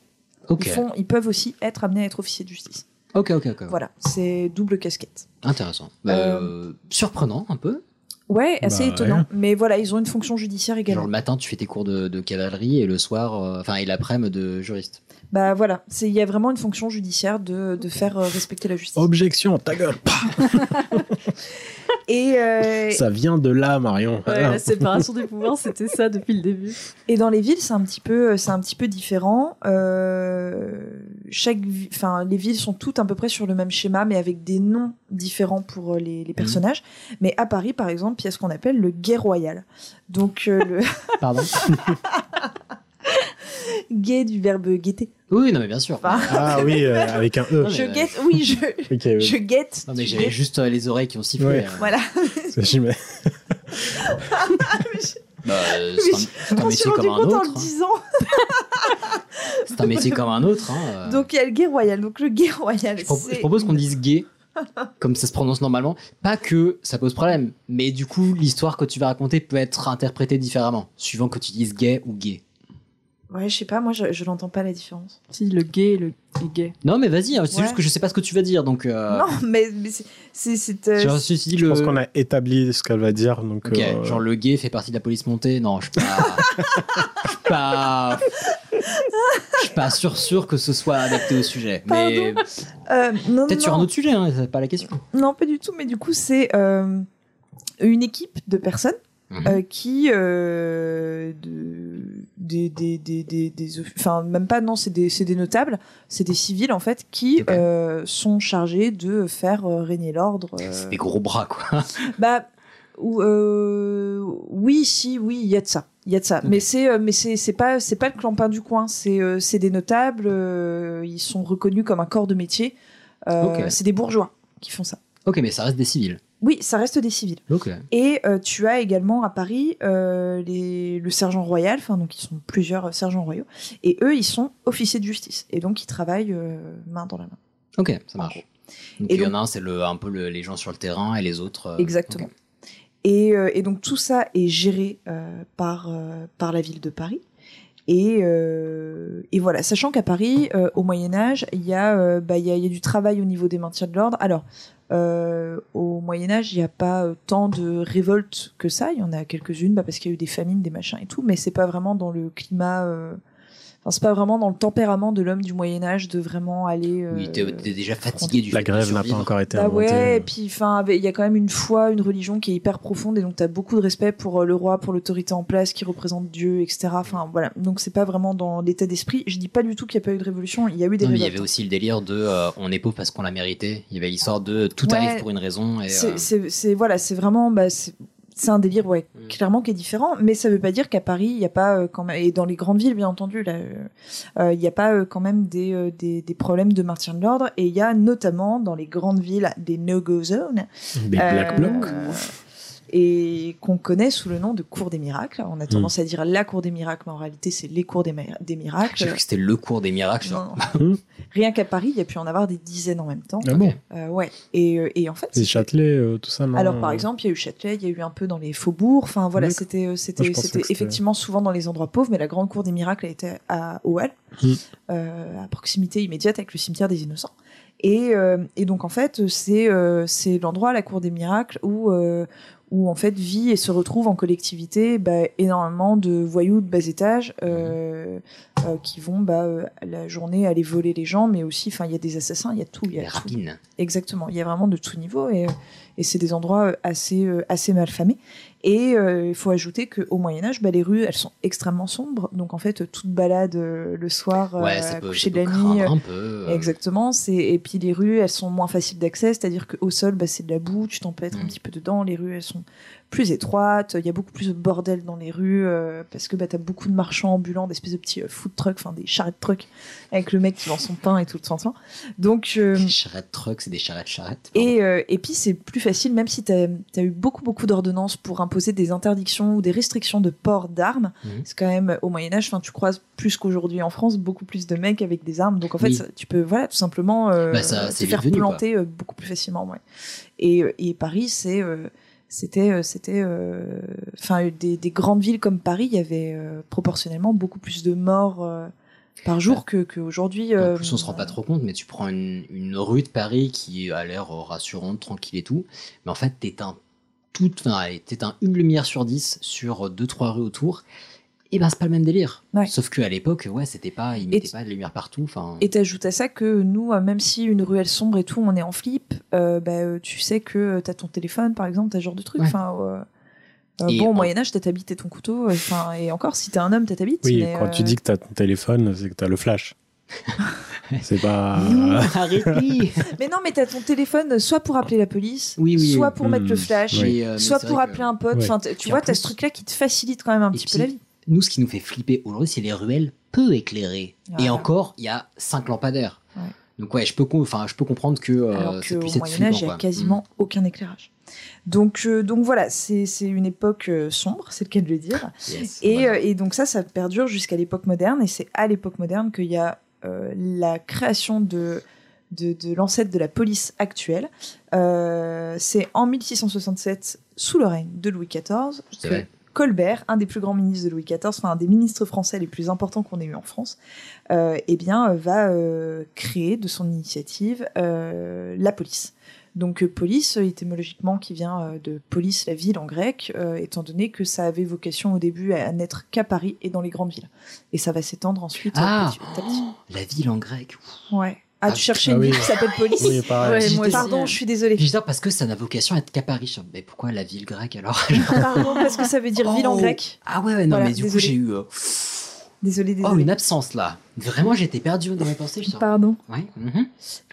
Ok. Ils, font, ils peuvent aussi être amenés à être officiers de justice. Ok, ok, ok. Voilà, c'est double casquette. Intéressant. Bah, euh, Surprenant un peu. Ouais, assez Bah, étonnant. ouais. Mais voilà, ils ont une fonction judiciaire Genre également. le matin, tu fais tes cours de, de cavalerie et le soir, euh, enfin, et l'après-midi de juriste. Bah voilà, c'est il y a vraiment une fonction judiciaire de, de faire euh, respecter la justice. Objection, ta gueule. [LAUGHS] Et, euh, Ça vient de là, Marion. Ouais, la séparation des pouvoirs, c'était ça depuis le début. et dans les villes, c'est un petit peu, c'est un petit peu différent. Euh, chaque, enfin, les villes sont toutes à peu près sur le même schéma, mais avec des noms différents pour euh, les, les personnages. Mais à Paris, par exemple, il y a ce qu'on appelle le guet royal. Donc euh, le Pardon [LAUGHS] guet du verbe guetter. Oui, non, mais bien sûr. Ah oui, euh, avec un E. Je guette, oui, je, [LAUGHS] Ok, oui. je guette. Non, mais j'avais juste euh, les oreilles qui ont sifflé. Ouais. euh. Voilà. [LAUGHS] Mets. [LAUGHS] Bah, euh, c'est un, c'est un Je m'en suis métier rendu comme un compte en autre. le hein. disant. C'est un métier comme un autre. hein, euh. Donc il y a le guet royal. Donc le guet royal, je, pro- c'est je propose qu'on dise gay, comme ça se prononce normalement. Pas que ça pose problème, mais du coup, l'histoire que tu vas raconter peut être interprétée différemment, suivant que tu dises gay ou gay. Ouais, je sais pas, moi je, je n'entends pas la différence. Si, le gay, le est gay. Non, mais vas-y, hein, c'est Ouais. juste que je sais pas ce que tu vas dire, donc. euh, Non, mais, mais c'est- c'est. c'est, euh, Genre, dit, Je le... pense qu'on a établi ce qu'elle va dire. Donc, Ok, euh, genre le gay fait partie de la police montée. Non, je suis pas. Je suis pas. Je suis pas sûr sûr que ce soit adapté au sujet. Mais euh, non, peut-être sur un non. autre sujet, hein, c'est pas la question. Non, pas du tout, mais du coup, c'est euh, une équipe de personnes Mhm. euh, qui. euh, de, des, des, des, des, Enfin, même pas, non, c'est des, c'est des notables, c'est des civils, en fait, qui euh, sont chargés de faire euh, régner l'ordre. euh, C'est des gros bras, quoi. [LAUGHS] Bah, ou, euh, oui, si, oui, il y a de ça. Il y a de ça. Mais c'est, euh, mais c'est, c'est pas, c'est pas le clampin du coin. C'est, euh, c'est des notables. euh, ils sont reconnus comme un corps de métier. Euh, Ok. C'est des bourgeois qui font ça. Ok, mais ça reste des civils. Oui, ça reste des civils. Et euh, tu as également à Paris euh, les, le sergent royal, enfin donc ils sont plusieurs euh, sergents royaux, et eux ils sont officiers de justice, et donc ils travaillent euh, main dans la main. Ok, ça marche. Donc Et il y en a un, c'est le, un peu le- les gens sur le terrain et les autres. Exactement. Et, et donc tout ça est géré par, par la ville de Paris. Et, euh, et voilà, sachant qu'à Paris, euh, au Moyen Âge, il y, a, euh, bah, y, a, y a du travail au niveau des maintiens de l'ordre. Alors, euh, au Moyen Âge, il n'y a pas euh, tant de révoltes que ça. Il y en a quelques-unes, bah, parce qu'il y a eu des famines, des machins et tout, mais c'est pas vraiment dans le climat. Euh, Enfin, c'est pas vraiment dans le tempérament de l'homme du Moyen Âge de vraiment aller. euh, Oui, t'es t'es déjà fatigué du La fait grève n'a pas encore été bah inventée. ouais, et puis enfin, il y a quand même une foi, une religion qui est hyper profonde, et donc t'as beaucoup de respect pour euh, le roi, pour l'autorité en place qui représente Dieu, etc. Enfin voilà, donc c'est pas vraiment dans l'état d'esprit. Je dis pas du tout qu'il y a pas eu de révolution, il y a eu des Non, il y avait aussi le délire de euh, on est pauvre parce qu'on l'a mérité. Il y avait l'histoire de tout Ouais. arrive pour une raison. Et, C'est- euh, C'est c'est- voilà, c'est vraiment bah, c'est c'est un délire ouais, Mm. clairement qui est différent, mais ça veut pas dire qu'à Paris il y a pas euh, quand même et dans les grandes villes bien entendu là, euh, euh, il y a pas euh, quand même des, euh, des des problèmes de maintien de l'ordre et il y a notamment dans les grandes villes des no-go zones, Des black blocs. Et qu'on connaît sous le nom de cours des miracles. On a Mm. tendance à dire la cour des miracles, mais en réalité c'est les cours des, mi- des J'ai miracles. cru que c'était le cours des miracles. Non. [LAUGHS] Rien qu'à Paris, il y a pu en avoir des dizaines en même temps. Ah bon Euh, Ouais. Et, euh, et en fait, Les Châtelet, euh, tout ça, non alors par exemple, il y a eu Châtelet, il y a eu un peu dans les faubourgs. Enfin voilà, D'accord. c'était effectivement souvent dans les endroits pauvres, mais la grande cour des miracles elle était à Hall, Mm. euh, à proximité immédiate avec le cimetière des Innocents. Et, euh, et donc en fait, c'est euh, c'est l'endroit, la cour des miracles, où euh, où en fait vit et se retrouve en collectivité bah, énormément de voyous de bas étage euh, euh, qui vont bah, euh, la journée aller voler les gens, mais aussi, enfin, il y a des assassins, il y a tout, il y a rapines. Exactement, il y a vraiment de tout niveau et, et c'est des endroits euh, assez euh, assez mal famés. Et euh, il faut ajouter qu'au Moyen Âge, bah, les rues, elles sont extrêmement sombres. Donc en fait, toute balade euh, le soir, euh, Ouais, peut- coucher de la nuit, craindre un peu, exactement. C'est et puis les rues, elles sont moins faciles d'accès, c'est-à-dire qu'au sol, bah, c'est de la boue, tu t'empêtres Mm. un petit peu dedans. Les rues, elles sont plus étroites. Il y a beaucoup plus de bordel dans les rues euh, parce que bah, t'as beaucoup de marchands ambulants, des espèces de petits euh, food trucks, enfin des charrettes trucks avec le mec qui vend son pain et tout le temps. Donc euh, Des charrettes trucks, c'est des charrettes charrettes. et, euh, et puis c'est plus facile, même si tu as, eu beaucoup beaucoup d'ordonnances pour imposer des interdictions ou des restrictions de port d'armes. Mhm. C'est quand même au Moyen Âge, enfin tu croises plus qu'aujourd'hui en France beaucoup plus de mecs avec des armes. Donc en fait, Oui. ça- tu peux voilà tout simplement euh, Bah, ça, te faire venu, planter euh, beaucoup plus facilement. Ouais. Et, et Paris, c'est euh, c'était euh, c'était euh, enfin des, des grandes villes comme Paris, il y avait euh, proportionnellement beaucoup plus de morts par jour que qu'aujourd'hui. En euh, plus, on se rend pas trop compte, mais tu prends une, une rue de Paris qui a l'air rassurante, tranquille et tout, mais en fait, t'éteins toute, enfin, t'éteins une lumière sur 10 sur 2-3 rues autour, et ben c'est pas le même délire. Sauf qu'à l'époque, ouais, c'était pas, ils mettaient pas de lumière partout. Et t'ajoutes à ça que nous, euh, même si une ruelle sombre et tout, on est en flip, euh, bah, euh, tu sais que euh, t'as ton téléphone, par exemple, t'as ce genre de truc. Ouais. Enfin, euh, euh, bon, au en- Moyen Âge, t'as ta bite et ton couteau. Enfin, et encore, si t'es un homme, t'as ta bite. Oui, mais, quand tu dis que tu as ton téléphone, c'est que tu as le flash. [LAUGHS] c'est pas. Arrêtez [LAUGHS] Mais non, mais t'as ton téléphone soit pour appeler la police, Oui, oui, soit pour mettre le Hmm. flash, Oui. soit pour que- appeler un pote. Ouais. Tu vois, en t'as ce plus- truc-là qui te facilite quand même un Et petit puis, peu la vie. Nous, ce qui nous fait flipper aujourd'hui, c'est les ruelles peu éclairées. Et encore, il y a 5 lampadaires. Ouais. Donc ouais, je peux, com- enfin, je peux comprendre que euh, Alors puisse être Moyen. Âge, il n'y a quasiment aucun éclairage. Donc, euh, donc voilà, c'est une époque euh, sombre, c'est le cas de le dire. Yes, et, euh, et donc ça, ça perdure jusqu'à l'époque moderne. Et c'est à l'époque moderne qu'il y a la création de, de, de l'ancêtre de la police actuelle. C'est en 1667, sous le règne de Louis XIV, que vrai. Colbert, un des plus grands ministres de Louis XIV, enfin un des ministres français les plus importants qu'on ait eu en France, euh, eh bien, euh, va euh, créer de son initiative euh, la police. Donc police, étymologiquement, qui vient de police, la ville en grec, étant donné que ça avait vocation au début à, n'être qu'à Paris et dans les grandes villes. Et ça va s'étendre ensuite Ah, petit à petit. la ville en grec. Ouais. Ah, Ah, tu cherchais ah une oui. ville qui s'appelle police Oui. Ouais, moi Pardon, je suis désolée. Je dis, parce que ça n'a vocation à être qu'à Paris. Mais pourquoi la ville grecque alors [LAUGHS] Pardon, parce que ça veut dire ville en Oh. grec. Ah ouais, ouais, non, Voilà, mais du coup, j'ai eu. euh, Désolé, Oh, désolé. une absence là. Vraiment, j'étais perdu dans mes pensées. je. Pardon. Ouais. mhm.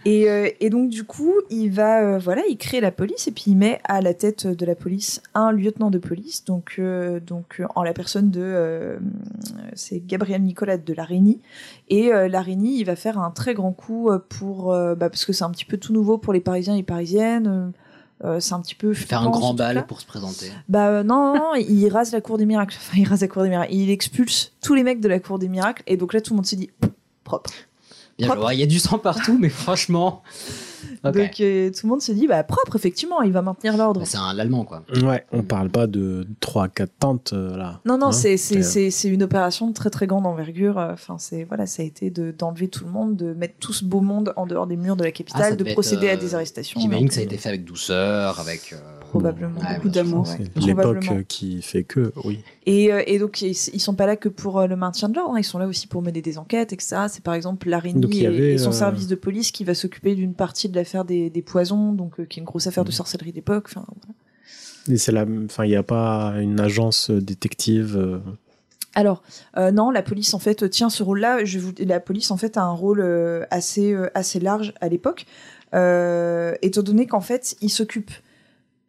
Et, euh, et donc du coup, il va, euh, voilà, il crée la police et puis il met à la tête de la police un lieutenant de police, donc euh, donc en la personne de, c'est Gabriel Nicolas de Larigny. Et Larigny, il va faire un très grand coup pour, bah, parce que c'est un petit peu tout nouveau pour les Parisiens et Parisiennes. Euh, c'est un petit peu Faire un grand bal pour se présenter. Bah euh, non, non, non, il rase la cour des miracles. Enfin, il rase la cour des miracles. Il expulse tous les mecs de la cour des miracles. Et donc là, tout le monde se dit propre. Bien. Il y a du sang partout, mais franchement. Donc euh, tout le monde se dit bah propre, effectivement, il va maintenir l'ordre. Bah, c'est un l'allemand quoi. Ouais, on parle pas de 3-4 tentes euh, là. Non, non, Hein c'est c'est- Euh, c'est c'est une opération de très très grande envergure. Enfin, c'est voilà, ça a été de d'enlever tout le monde, de mettre tout ce beau monde en dehors des murs de la Ah, capitale, ça de procéder être, à des arrestations. J'imagine que ça a été fait avec douceur, avec. Probablement, ouais, beaucoup d'amour. L'époque euh, qui fait que, oui. Et, euh, et donc ils, ils sont pas là que pour euh, le maintien de l'ordre, hein, ils sont là aussi pour mener des enquêtes, etc. C'est par exemple y et, et son euh, service de police qui va s'occuper d'une partie de l'affaire des, des poisons, donc euh, qui est une grosse affaire de sorcellerie d'époque. Enfin, voilà. Et c'est la, enfin, il n'y a pas une agence détective. euh, Alors, euh, non, la police en fait tient ce rôle-là. Je vous... La police en fait a un rôle euh, assez, euh, assez large à l'époque, euh, étant donné qu'en fait, il s'occupe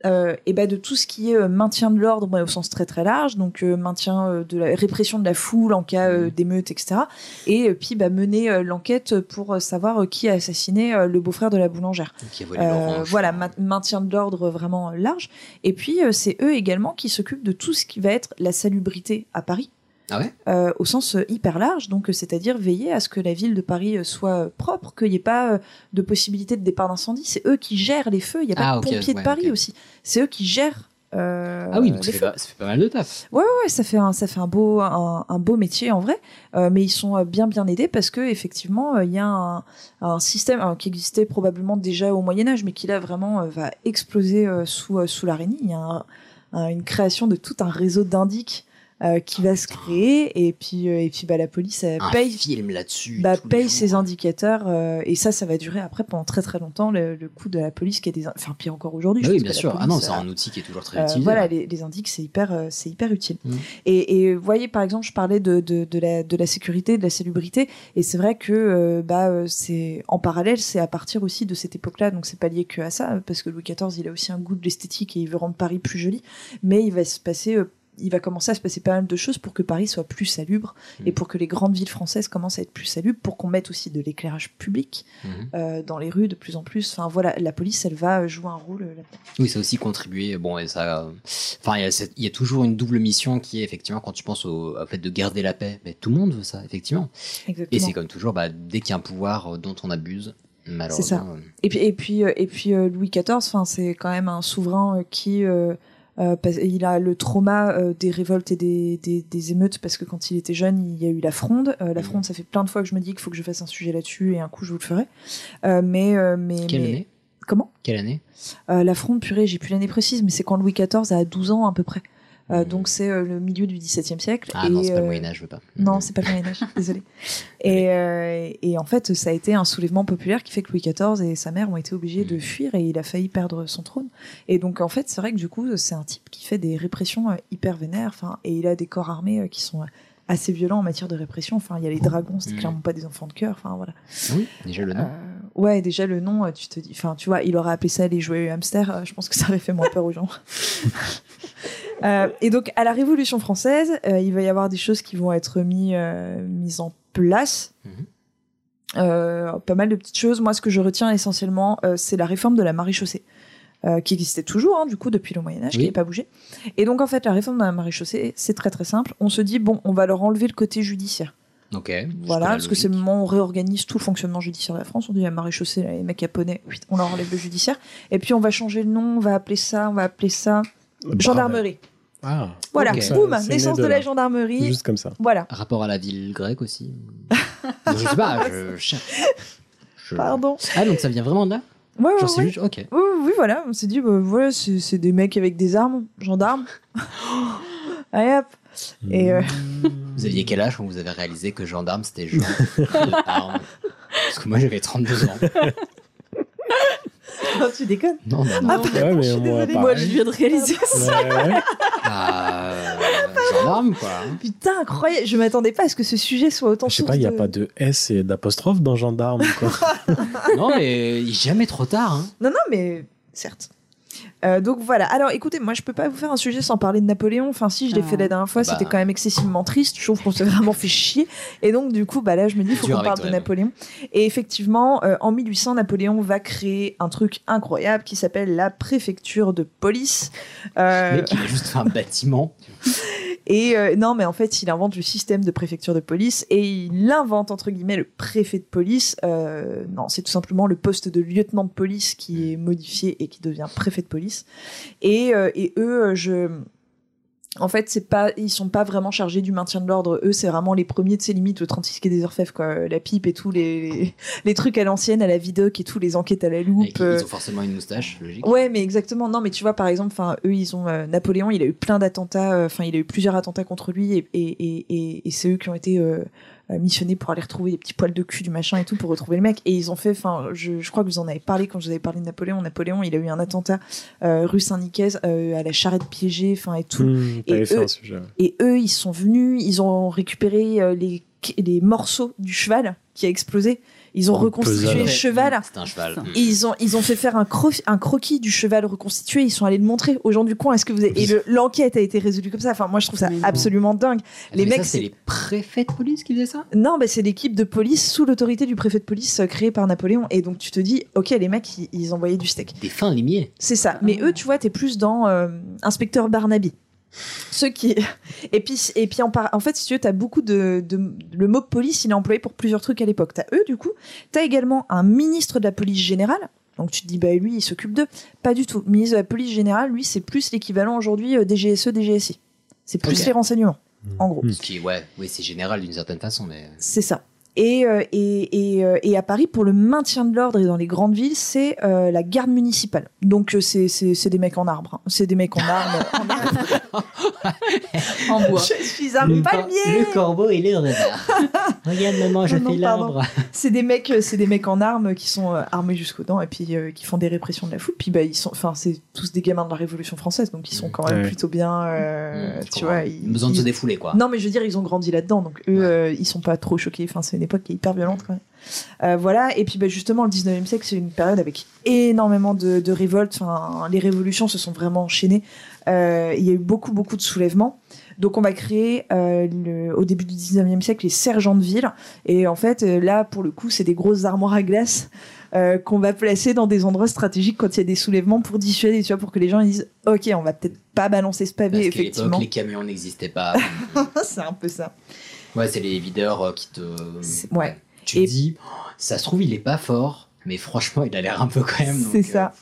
euh, et ben de tout ce qui est euh, maintien de l'ordre au sens très très large, donc euh, maintien euh, de la répression de la foule en cas euh, d'émeute, etc. Et puis bah, mener l'enquête pour savoir qui a assassiné le beau-frère de la boulangère. Qui a volé l'orange. voilà, ma- maintien de l'ordre vraiment large. Et puis c'est eux également qui s'occupent de tout ce qui va être la salubrité à Paris. Ah ouais Euh, au sens euh, hyper large, donc euh, c'est-à-dire veiller à ce que la ville de Paris soit propre, qu'il n'y ait pas de possibilité de départ d'incendie. C'est eux qui gèrent les feux. Il n'y a pas Ah, de ok, pompiers de Paris aussi. C'est eux qui gèrent. euh, Ah oui, donc ça fait, pas, ça fait pas mal de taf. Ouais, ouais, ouais, ça fait un, ça fait un beau, un, un beau métier en vrai, Euh, mais ils sont bien, bien aidés parce que effectivement, il y a un, un système qui existait probablement déjà au Moyen Âge, mais qui là vraiment va exploser sous sous l'araignée. Il y a un- un- une création de tout un réseau d'indiques euh, qui va se créer et puis euh, et puis bah la police elle Un paye film là-dessus. bah, paye ses indicateurs euh, et ça ça va durer après pendant très très longtemps le, le coup de la police qui est des enfin pire encore aujourd'hui je Oui, bien sûr. Ah non, c'est un outil qui est toujours très utilisé. voilà, les, les indices, c'est hyper, c'est hyper utile. Mm. Et, et vous voyez, par exemple, je parlais de, de, de la, de la sécurité, de la salubrité, et c'est vrai que bah, c'est en parallèle, c'est à partir aussi de cette époque-là, donc c'est pas lié que à ça, parce que Louis XIV, il a aussi un goût de l'esthétique et il veut rendre Paris plus joli, mais il va se passer. Il va commencer à se passer pas mal de choses pour que Paris soit plus salubre et pour que les grandes villes françaises commencent à être plus salubres, pour qu'on mette aussi de l'éclairage public Mhm. euh, dans les rues de plus en plus. Enfin voilà, la police, elle va jouer un rôle euh, là-dedans. Oui, ça a aussi contribué. Bon, et ça. euh, Enfin, il y, a y toujours une double mission qui est effectivement quand tu penses au, au fait de garder la paix. Mais tout le monde veut ça, effectivement. Exactement. Et c'est comme toujours, bah, dès qu'il y a un pouvoir dont on abuse, C'est malheureusement. ça. euh, Et puis, et puis, et puis Louis XIV, enfin, c'est quand même un souverain qui, euh, euh, il a le trauma euh, des révoltes et des, des, des émeutes parce que quand il était jeune, il y a eu la fronde. Euh, Mhm. la fronde, ça fait plein de fois que je me dis qu'il faut que je fasse un sujet là-dessus et un coup je vous le ferai. Mais, mais, Quelle mais- année? Comment? Quelle année? La fronde, purée, j'ai plus l'année précise, mais c'est quand Louis XIV a 12 ans à peu près. Euh, donc c'est euh, le milieu du XVIIe siècle. Ah et, non, c'est pas le euh, Moyen-Âge, je veux pas. Non, c'est pas le Moyen Âge, [LAUGHS] désolé. Et, euh, et en fait, ça a été un soulèvement populaire qui fait que Louis XIV et sa mère ont été obligés de fuir et il a failli perdre son trône. Et donc en fait, c'est vrai que du coup, c'est un type qui fait des répressions hyper vénères. Enfin, et il a des corps armés qui sont assez violents en matière de répression. Enfin, il y a les dragons, c'est Mhm. clairement pas des enfants de cœur. Enfin voilà. Oui, déjà le nom. Euh, ouais, déjà le nom, euh, tu te dis, enfin, tu vois, il aurait appelé ça les joyeux hamsters. euh, je pense que ça aurait fait moins peur aux gens. [LAUGHS] Euh, et donc, à la Révolution française, euh, il va y avoir des choses qui vont être mis, mises en place. Euh, pas mal de petites choses. Moi, ce que je retiens essentiellement, c'est la réforme de la maréchaussée. Euh, qui existait toujours, hein, du coup, depuis le Moyen-Âge, qui Oui. n'est pas bougé. Et donc, en fait, la réforme de la maréchaussée, c'est très très simple. On se dit, bon, on va leur enlever le côté judiciaire. Ok. Voilà, parce que c'est le moment où on réorganise tout le fonctionnement judiciaire de la France. On dit à maréchaussée, là, les mecs japonais, on leur enlève le judiciaire. Et puis on va changer le nom, on va appeler ça, on va appeler ça gendarmerie. Ah, Voilà, ok. boum, naissance de, de la gendarmerie. Juste comme ça. Voilà. Rapport à la ville grecque aussi. [LAUGHS] je sais pas. Je- [LAUGHS] Pardon. Ah, donc ça vient vraiment de là? Ouais, ouais, Genre, c'est ouais. juste. Ok. Oui, oui, oui, voilà, on s'est dit, bah, voilà, c'est c'est des mecs avec des armes, gendarmes. [LAUGHS] Allez hop. Et euh, Vous aviez quel âge quand vous avez réalisé que gendarme c'était genre [LAUGHS] de armes Parce que moi j'avais 32 ans. [LAUGHS] [LAUGHS] non, tu déconnes. Non, non, non. Ah, pardon, Ouais, mais je suis moi, désolée. pareil. Moi, je viens de réaliser ça. Ouais, ouais. [LAUGHS] Bah, euh, gendarme quoi. Putain, incroyable. Je m'attendais pas à ce que ce sujet soit autant Je sais pas, il n'y a de- pas de S et d'apostrophe dans gendarme. Quoi. [LAUGHS] Non, mais jamais trop tard. Hein. Non, non, mais certes. Euh, donc voilà. Alors écoutez, moi je peux pas vous faire un sujet sans parler de Napoléon. Enfin, si je l'ai Ah. fait la dernière fois, Bah. c'était quand même excessivement triste. Je trouve qu'on s'est vraiment fait chier. Et donc du coup, bah là, je me dis, il faut qu'on parle de. Napoléon. Et effectivement, euh, en 1800, Napoléon va créer un truc incroyable qui s'appelle la préfecture de police. Euh, mec il a juste un bâtiment. [LAUGHS] et euh, non, mais en fait, il invente le système de préfecture de police et il invente entre guillemets le préfet de police. Euh, non, c'est tout simplement le poste de lieutenant de police qui est modifié et qui devient préfet de police. Et, euh, et eux, euh, je en fait, c'est pas, ils sont pas vraiment chargés du maintien de l'ordre. Eux, c'est vraiment les premiers de ces limites, le 36 quai des Orfèvres, quoi. La pipe et tout, les, les, les trucs à l'ancienne, à la vidoc et tout, les enquêtes à la loupe. Euh, Ils ont forcément une moustache, logique. Ouais, mais exactement. Non, mais tu vois, par exemple, enfin, eux, ils ont euh, Napoléon. Il a eu plein d'attentats. euh, Enfin, il a eu plusieurs attentats contre lui, et, et, et, et, et c'est eux qui ont été euh, euh, missionnés pour aller retrouver les petits poils de cul du machin et tout pour retrouver le mec. Et ils ont fait. Enfin, je, je crois que vous en avez parlé quand je vous avais parlé de Napoléon. Napoléon, il a eu un attentat euh, rue Saint-Nicaise euh, à la charrette piégée, enfin et tout. Et, eux, ouais. et eux, ils sont venus, ils ont récupéré euh, les, les morceaux du cheval qui a explosé. Ils ont reconstitué le cheval. C'est un cheval. Et ils ont, ils ont fait faire un, cro- un croquis du cheval reconstitué. Ils sont allés le montrer aux gens du coin. Est-ce que vous avez... Et le- l'enquête a été résolue comme ça? Enfin, moi, je trouve ça absolument dingue. Les Mais mecs, c'est les préfets de police qui faisaient ça? Non, c'est l'équipe de police sous l'autorité du préfet de police euh, créé par Napoléon. Et donc, tu te dis, ok, les mecs, ils, ils envoyaient du steak. Des fins limiers. C'est ça. Mais eux, tu vois, t'es plus dans euh, inspecteur Barnaby. Ceux qui et puis et puis en, par- en fait si tu veux t'as beaucoup de, de le mot police il est employé pour plusieurs trucs à l'époque t'as eux du coup t'as également un ministre de la police générale donc tu te dis bah lui il s'occupe d'eux pas du tout ministre de la police générale lui c'est plus l'équivalent aujourd'hui euh, DGSE DGSI c'est plus les renseignements en gros Hmm. Ce qui, ouais, oui, c'est général d'une certaine façon, mais. c'est ça. Et, euh, et, et, euh, et à Paris, pour le maintien de l'ordre et dans les grandes villes, c'est euh, la garde municipale. Donc c'est c'est c'est des mecs en arbre, hein. c'est des mecs en arbre, en, arbre. [LAUGHS] En bois. Je suis un le, cor- palmier. le corbeau, il est en retard. [LAUGHS] Regarde, maman, je Non, fais l'arbre. C'est des mecs, c'est des mecs en armes qui sont armés jusqu'aux dents et puis euh, qui font des répressions de la foule. Puis bah ils sont, enfin c'est tous des gamins de la Révolution française, donc ils sont quand même Ouais. plutôt bien, euh, tu vois. Ils, Besoin de se défouler, quoi. Non, mais je veux dire, ils ont grandi là-dedans, donc eux, euh, ils sont pas trop choqués. Enfin, c'est époque qui est hyper violente quand même. Euh, voilà, et puis bah, justement, le 19e siècle, c'est une période avec énormément de, de révoltes. Enfin, les révolutions se sont vraiment enchaînées. Euh, il y a eu beaucoup, beaucoup de soulèvements. Donc, on va créer euh, le- au début du 19e siècle les sergents de ville. Et en fait, là, pour le coup, c'est des grosses armoires à glace. qu'on va placer dans des endroits stratégiques quand il y a des soulèvements pour dissuader, tu vois, pour que les gens ils disent Ok, on va peut-être pas balancer ce pavé, Parce effectivement. l'époque, les camions n'existaient pas. [LAUGHS] c'est un peu ça. Ouais, c'est les videurs euh, qui te. Ouais. Tu te dis, oh, ça se trouve, il est pas fort, mais franchement, il a l'air un peu quand même. C'est euh, ça.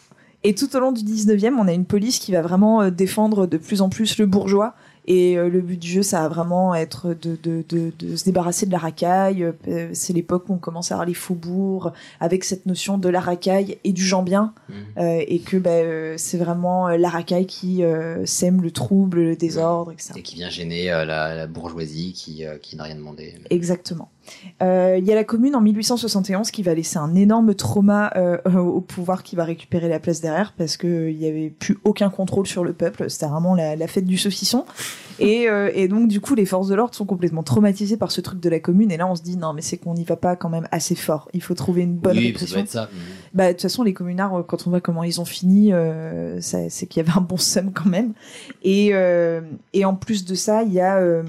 Et tout au long du 19e, on a une police qui va vraiment euh, défendre de plus en plus le bourgeois. Et euh, le but du jeu, ça va vraiment être de, de, de, de se débarrasser de la racaille. Euh, C'est l'époque où on commence à avoir les faubourgs avec cette notion de la racaille et du gens bien. Mhm. Euh, et que bah, c'est vraiment la racaille qui euh, sème le trouble, le désordre, etc. Et qui vient gêner euh, la, la bourgeoisie qui, qui n'a rien demandé. Exactement. Euh, Il y a la commune en 1871 qui va laisser un énorme trauma euh, [LAUGHS] au pouvoir qui va récupérer la place derrière parce qu'il n'y avait plus aucun contrôle sur le peuple. C'était vraiment la, la fête du saucisson. Et, euh, et donc, du coup, les forces de l'ordre sont complètement traumatisées par ce truc de la commune. Et là, on se dit, non, mais c'est qu'on n'y va pas quand même assez fort. Il faut trouver une bonne oui, répression. être ça. Bah, de toute façon, les communards, euh, quand on voit comment ils ont fini, euh, c'est qu'il y avait un bon seum quand même. Et, euh, et en plus de ça, il y a euh,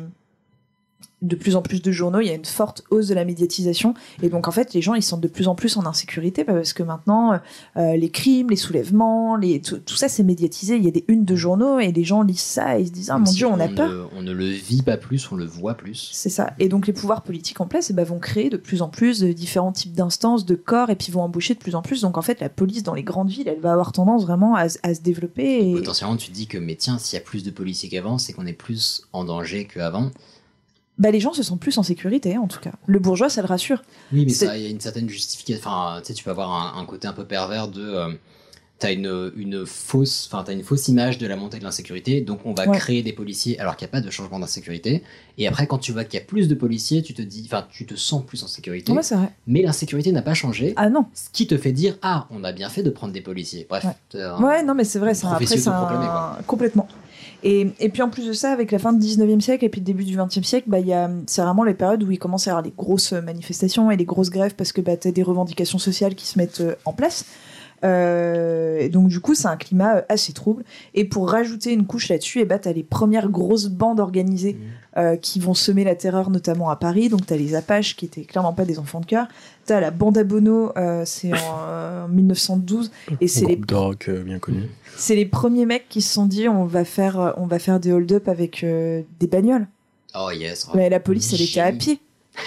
de plus en plus de journaux, il y a une forte hausse de la médiatisation. Et donc, en fait, les gens, ils sentent de plus en plus en insécurité parce que maintenant, euh, les crimes, les soulèvements, les, tout, tout ça, c'est médiatisé. Il y a des unes de journaux et les gens lisent ça et ils se disent, ah mon Si Dieu, on a ne- peur. on ne le vit pas plus, on le voit plus. C'est ça. Et donc les pouvoirs politiques en place eh ben, vont créer de plus en plus de différents types d'instances, de corps, et puis vont embaucher de plus en plus. Donc en fait, la police dans les grandes villes, elle va avoir tendance vraiment à, à se développer. Et... Potentiellement, tu te dis que, mais tiens, s'il y a plus de policiers qu'avant, c'est qu'on est plus en danger qu'avant. Bah, les gens se sentent plus en sécurité, en tout cas. Le bourgeois, ça le rassure. Oui, mais ça, il y a une certaine justification. Enfin, tu sais, tu peux avoir un, un côté un peu pervers de. euh, T'as une, une fausse, enfin t'as une fausse image de la montée de l'insécurité, donc on va Ouais. créer des policiers alors qu'il n'y a pas de changement d'insécurité. Et après, quand tu vois qu'il y a plus de policiers, tu te dis, enfin tu te sens plus en sécurité. Ouais, c'est vrai. Mais l'insécurité n'a pas changé. Ah non. Ce qui te fait dire, ah, on a bien fait de prendre des policiers. Bref. un- Ouais, non, mais c'est vrai, c'est un- après, un- complètement. Et, et puis en plus de ça, avec la fin du 19e siècle et puis le début du 20e siècle, bah, il y a- c'est vraiment les périodes où il commence à y avoir les grosses manifestations et les grosses grèves parce que bah, tu as des revendications sociales qui se mettent euh, en place. Euh, et donc du coup, c'est un climat euh, assez trouble. Et pour rajouter une couche là-dessus, et bah, tu as les premières grosses bandes organisées euh, qui vont semer la terreur, notamment à Paris. Donc tu as les Apaches qui étaient clairement pas des enfants de cœur. Tu as la bande à Bono, euh, c'est en euh, 1912. Et c'est les de rock euh, bien connu. c'est les premiers mecs qui se sont dit on va faire, euh, on va faire des hold-up avec euh, des bagnoles. Oh yes. Mais la police, elle était à pied.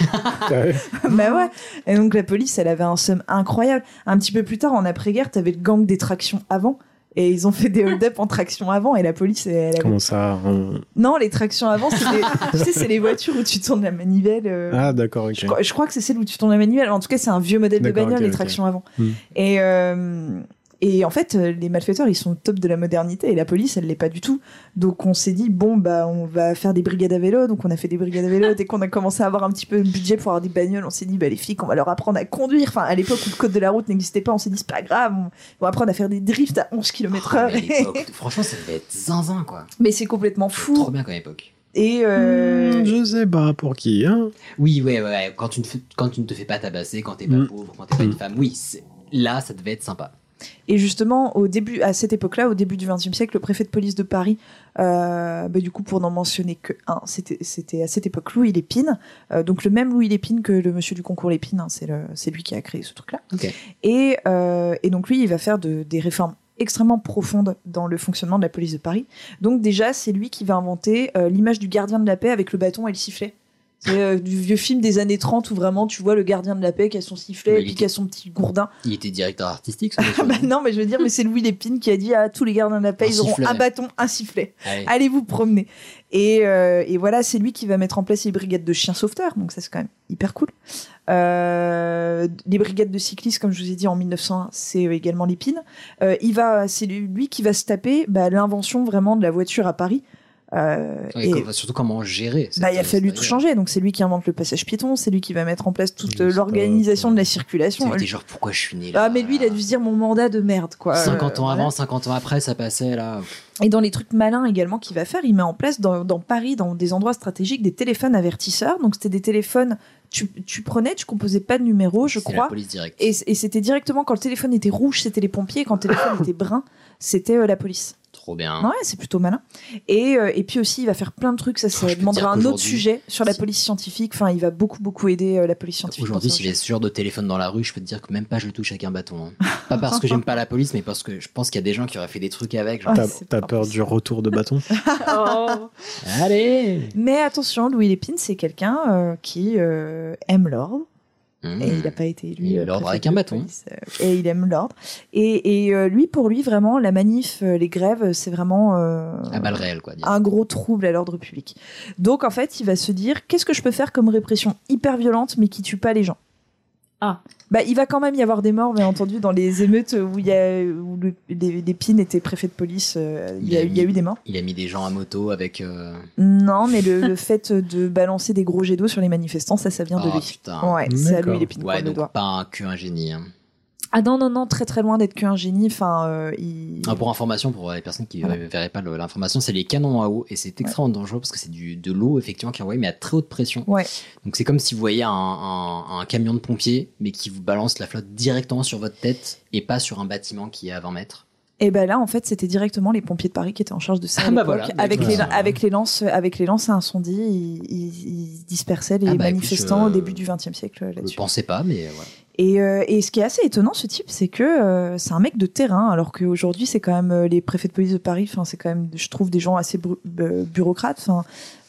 [LAUGHS] [LAUGHS] bah ouais. Et donc la police, elle avait un somme incroyable. Un petit peu plus tard, en après-guerre, t'avais le gang des tractions avant. Et ils ont fait des [LAUGHS] hold-up en traction avant. Et la police, elle, elle avait... Comment ça on- Non, les tractions avant, c'est des- [LAUGHS] tu sais, c'est les voitures où tu tournes la manivelle. euh, Ah, d'accord, ok. je, crois, je crois que c'est celle où tu tournes la manivelle. En tout cas, c'est un vieux modèle de bagnole, les tractions avant. Hmm. Et, euh, et en fait, euh, les malfaiteurs, ils sont au top de la modernité et la police, elle l'est pas du tout. Donc on s'est dit, bon, bah, on va faire des brigades à vélo. Donc on a fait des brigades à vélo. Dès qu'on a commencé à avoir un petit peu de budget pour avoir des bagnoles, on s'est dit, bah, les flics, on va leur apprendre à conduire. Enfin, à l'époque où le code de la route n'existait pas, on s'est dit, c'est pas grave, on va apprendre à faire des drifts à 11 km Ah, [LAUGHS] franchement, ça devait être zinzin, quoi. Mais c'est complètement fou. Trop bien comme époque. Et euh, Hmm, je sais pas pour qui, hein. Oui, ouais, ouais. Quand tu ne, fais- quand tu ne te fais pas tabasser, quand t'es pas Mm. pauvre, quand t'es pas une femme, oui, là, ça devait être sympa. Et justement, au début, à cette époque-là, au début du XXe siècle, le préfet de police de Paris, euh, bah, du coup, pour n'en mentionner que un, c'était, à cette époque Louis Lépine, euh, donc le même Louis Lépine que le monsieur du concours Lépine, hein, c'est, lui qui a créé ce truc-là. Et, euh, et donc lui, il va faire de- des réformes extrêmement profondes dans le fonctionnement de la police de Paris. Donc déjà, c'est lui qui va inventer euh, l'image du gardien de la paix avec le bâton et le sifflet. C'est euh, du vieux film des années 30 où vraiment tu vois le gardien de la paix qui a son sifflet Mais et puis qui a son petit gourdin. Il était directeur artistique, [LAUGHS] monsieur, Bah non mais je veux dire, mais c'est Louis Lépine qui a dit à tous les gardiens de la paix, Un ils auront un bâton, un sifflet. Allez. Allez vous promener. Et, euh, et voilà, c'est lui qui va mettre en place les brigades de chiens sauveteurs, donc ça c'est quand même hyper cool. Euh, les brigades de cyclistes, comme je vous ai dit en 1901, c'est euh, également Lépine. Il va, c'est lui qui va se taper bah, l'invention vraiment de la voiture à Paris. Euh, et- comme- surtout comment gérer. cette- bah, il a fallu cette tout changer. Donc, c'est lui qui invente le passage piéton, c'est lui qui va mettre en place toute euh, l'organisation de la circulation. C'était genre pourquoi je suis né là Ah, mais lui, il a dû se dire mon mandat de merde, quoi. 50 ans Euh, avant, voilà. 50 ans après, ça passait là. Et dans les trucs malins également qu'il va faire, il met en place dans, dans Paris, dans des endroits stratégiques, des téléphones avertisseurs. Donc, c'était des téléphones, tu, tu prenais, tu composais pas de numéro, je C'est la crois. police directe. Et, et c'était directement quand le téléphone était rouge, c'était les pompiers, et quand le téléphone était brun, c'était euh, la police. Trop bien. Ouais, c'est plutôt malin. Et, euh, et puis aussi, il va faire plein de trucs. Ça, ça je demandera un autre sujet sur la police scientifique. Enfin, il va beaucoup, beaucoup aider euh, la police scientifique. Aujourd'hui, s'il est ce genre de téléphone dans la rue, je peux te dire que même pas je le touche avec un bâton. hein. Pas parce que j'aime pas la police, mais parce que je pense qu'il y a des gens qui auraient fait des trucs avec. genre- T'as t'as peur du retour de bâton [LAUGHS] Allez Mais attention, Louis Lépine, c'est quelqu'un euh, qui euh, aime l'ordre. Et il n'a pas été élu. Euh, l'ordre avec un bâton. police, euh, et il aime l'ordre. Et, et, euh, lui, pour lui, vraiment, la manif, les grèves, c'est vraiment euh, À balle réelle, quoi. un gros trouble à l'ordre public. Donc, en fait, il va se dire qu'est-ce que je peux faire comme répression hyper violente, mais qui tue pas les gens? Ah. Bah, il va quand même y avoir des morts, bien entendu, dans les émeutes où, il y a, où le, les, les Pines étaient préfet de police. euh, il, y a, il y a eu des morts. Il a mis des gens à moto avec. euh, Non, mais le, le fait de balancer des gros jets d'eau sur les manifestants, ça, ça vient de Oh, lui. putain. Ouais, c'est à lui les pines Ouais, donc doigt. pas un, que un génie. hein. Ah non, non, non, très très loin d'être qu'un génie. Enfin, euh, il... Ah, pour information, pour les personnes qui ne verraient pas l'information, c'est les canons à eau et c'est extrêmement dangereux parce que c'est de l'eau effectivement qui est envoyée mais à très haute pression. Ouais. Donc c'est comme si vous voyez un, un- un camion de pompiers mais qui vous balance la flotte directement sur votre tête et pas sur un bâtiment qui est à 20 mètres. Et ben là, en fait, c'était directement les pompiers de Paris qui étaient en charge de ça. à Ah bah voilà. avec, les, avec, les lances, avec les lances à incendie, ils, dispersaient les Ah bah, écoute, manifestants je- au début du XXe siècle Je là-dessus. pensais pas mais voilà. Et, euh, et ce qui est assez étonnant, ce type, c'est que euh, c'est un mec de terrain, alors qu'aujourd'hui, c'est quand même euh, les préfets de police de Paris. Enfin, c'est quand même, je trouve, des gens assez bu- bureaucrates. Enfin,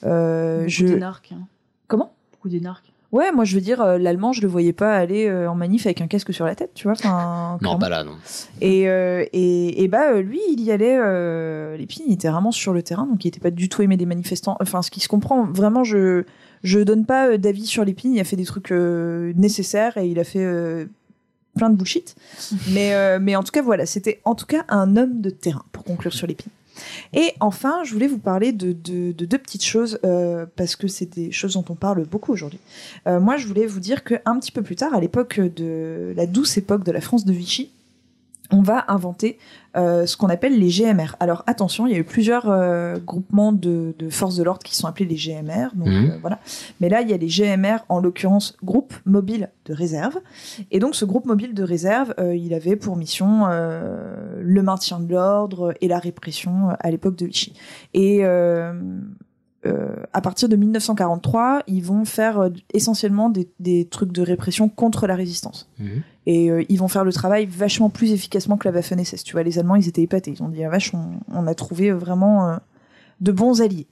euh, Beaucoup je... d'énarques. hein. Comment Beaucoup d'énarques. Ouais, moi, je veux dire, euh, l'allemand, je le voyais pas aller euh, en manif avec un casque sur la tête, tu vois. Enfin, Non, pas là non. Et, euh, et, et bah, euh, lui, il y allait, euh, Lépine, il était vraiment sur le terrain, donc il était pas du tout aimé des manifestants. Enfin, ce qui se comprend, vraiment, je, je donne pas euh, d'avis sur Lépine, il a fait des trucs euh, nécessaires et il a fait euh, plein de bullshit. [LAUGHS] mais, mais en tout cas, voilà, c'était en tout cas un homme de terrain, pour conclure sur Lépine. Et enfin, je voulais vous parler de, de- de deux petites choses, euh, parce que c'est des choses dont on parle beaucoup aujourd'hui. Euh, moi, je voulais vous dire qu'un petit peu plus tard, à l'époque de la douce époque de la France de Vichy, on va inventer euh, ce qu'on appelle les GMR. Alors attention, il y a eu plusieurs euh, groupements de, de forces de l'ordre qui sont appelés les GMR. Donc Mhm. euh, voilà. Mais là, il y a les GMR, en l'occurrence groupe mobile de réserve. Et donc ce groupe mobile de réserve, il avait pour mission le maintien de l'ordre et la répression à l'époque de Vichy. Et euh, euh, à partir de 1943, ils vont faire euh, essentiellement des, des trucs de répression contre la résistance. Et euh, ils vont faire le travail vachement plus efficacement que la Waffen-SS. Tu vois, les Allemands, ils étaient épatés. Ils ont dit, ah, vache, on, on a trouvé vraiment euh, de bons alliés.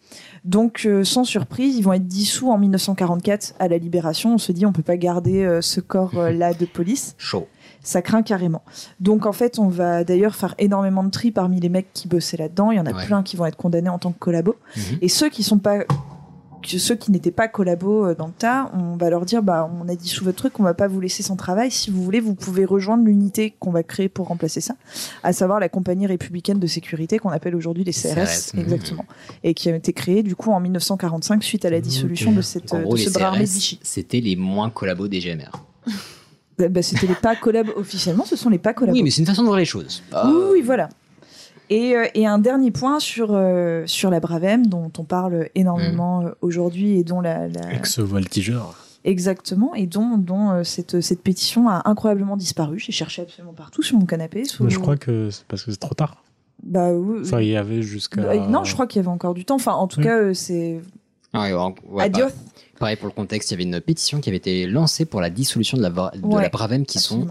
Donc, euh, sans surprise, ils vont être dissous en 1944 à la Libération. On se dit, on peut pas garder euh, ce corps-là [LAUGHS] de police. Chaud. Ça craint carrément. Donc, en fait, on va d'ailleurs faire énormément de tri parmi les mecs qui bossaient là-dedans. Il y en a Ouais. plein qui vont être condamnés en tant que collabos. Mhm. Et ceux qui sont pas ceux qui n'étaient pas collabos euh, dans le tas, on va leur dire bah on a dissous votre truc, on va pas vous laisser sans travail. Si vous voulez, vous pouvez rejoindre l'unité qu'on va créer pour remplacer ça, à savoir la compagnie républicaine de sécurité qu'on appelle aujourd'hui les CRS, CRS, mhm. exactement, et qui a été créée du coup en 1945 suite à la dissolution de cette En euh, gros, de les ce bras de CRS, c'était les moins collabos des GMR. [LAUGHS] Bah, bah, c'était les pas collabos officiellement, ce sont les pas collabos. Oui, mais c'est une façon de voir les choses. Ah, Oui, oui, voilà. Et, euh, et un dernier point sur, euh, sur la Bravem, dont on parle énormément euh, aujourd'hui et dont la, la- Ex-voltigeur. Exactement, et dont, dont euh, cette, cette pétition a incroyablement disparu. J'ai cherché absolument partout sur mon canapé. sous- Mais je crois que c'est parce que c'est trop tard. Bah, oui, Enfin, il y avait jusqu'à. Euh, Non, je crois qu'il y avait encore du temps. Enfin, en tout Oui. cas, c'est. Ah ouais. Pareil- pour le contexte, il y avait une pétition qui avait été lancée pour la dissolution de la, de Ouais, la Bravem, qui sont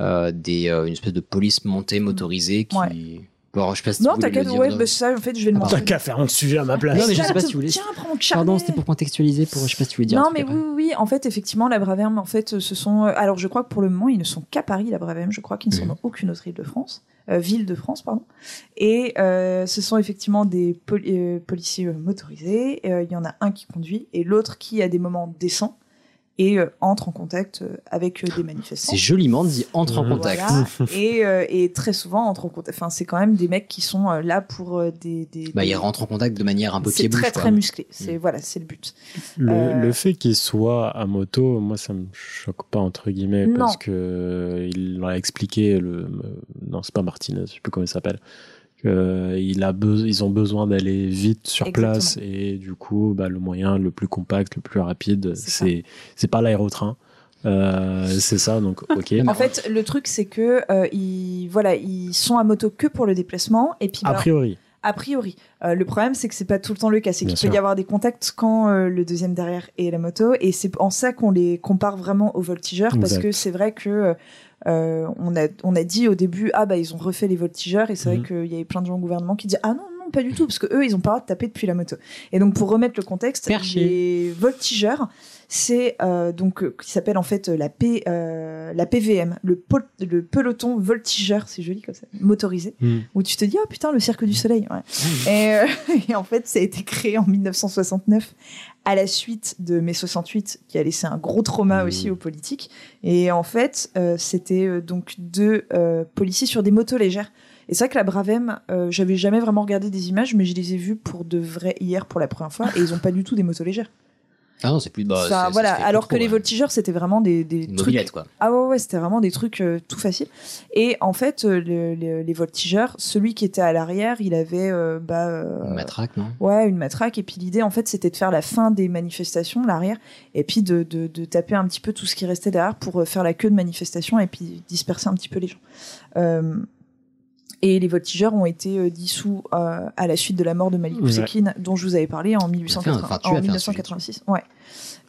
euh, des, euh, une espèce de police montée motorisée qui, Ouais. Bon, je sais pas si Non, t'inquiète, ouais, non. bah, ça, en fait, je vais le Ah, mentionner. T'as qu'à faire un sujet à ma place. Non, mais je sais pas si vous voulez. Tiens, prends mon Pardon, c'était pour contextualiser, pour, je sais pas si tu voulais dire. Non, mais oui, oui, oui. En fait, effectivement, la Bravem, en fait, ce sont. euh, Alors, je crois que pour le moment, ils ne sont qu'à Paris, la Bravem. Je crois qu'ils ne sont dans aucune autre île de France, euh, ville de France, pardon. Et euh, ce sont effectivement des poli- euh, policiers euh, motorisés. Euh, Il y en a un qui conduit et l'autre qui, à des moments, descend et euh, entre en contact euh, avec euh, des manifestants. C'est joliment dit entre en contact. Voilà. et, euh, et très souvent entre en contact. Enfin, c'est quand même des mecs qui sont euh, là pour euh, des. des, Bah, des- il rentre en contact de manière un peu C'est pied-bouche. très quoi. très musclé. C'est voilà, c'est le but. Le, Euh, le fait qu'il soit à moto, moi, ça me choque pas, entre guillemets, Non. parce que il l'a expliqué, le, non, c'est pas Martinez, je sais plus comment il s'appelle, euh, il a ils ont besoin d'aller vite sur Exactement. place, et du coup, bah, le moyen le plus compact, le plus rapide, c'est, c'est pas l'aérotrain. Euh, c'est ça, donc, ok. En fait, le truc, c'est que euh, ils, voilà, ils sont à moto que pour le déplacement. Et puis, a bah, priori. A priori. Euh, le problème, c'est que c'est pas tout le temps le cas. C'est qu'il peut y avoir des contacts quand euh, le deuxième derrière est la moto. Et c'est en ça qu'on les compare vraiment aux voltigeurs. Parce Exact. que c'est vrai que euh, on, a, on a dit au début, ah bah ils ont refait les voltigeurs. Et c'est Mhm. vrai qu'il y avait plein de gens au gouvernement qui disaient, ah non, non, pas du tout. Parce que eux, ils ont pas le droit de taper depuis la moto. Et donc, pour remettre le contexte, les voltigeurs, c'est euh, donc euh, qui s'appelle en fait euh, la P, euh, la PVM, le, peloton voltigeur, c'est joli comme ça, motorisé, Mm. où tu te dis oh putain le cirque du soleil. Ouais. Et, [LAUGHS] et en fait ça a été créé en 1969 à la suite de mai 68 qui a laissé un gros trauma aussi aux politiques. Et en fait c'était donc deux policiers sur des motos légères. Et c'est vrai que la Bravem, euh, j'avais jamais vraiment regardé des images, mais je les ai vues pour de vrai hier pour la première fois, et ils ont pas du tout des motos légères. Ah non, c'est plus. Bah, Ça, voilà. Alors que trop, les ouais. voltigeurs, c'était vraiment des, des trucs. quoi. Ah ouais, ouais, c'était vraiment des trucs euh, tout faciles. Et en fait, euh, le- le- les voltigeurs, celui qui était à l'arrière, il avait euh, bah, Une matraque, non? Ouais, une matraque. Et puis l'idée, en fait, c'était de faire la fin des manifestations, l'arrière, et puis de, de, de taper un petit peu tout ce qui restait derrière pour faire la queue de manifestation et puis disperser un petit peu les gens. Et les voltigeurs ont été euh, dissous euh, à la suite de la mort de Malik Ouais. Ousekine, dont je vous avais parlé en, 1880 enfin, tu en as fait un 1986. Ouais.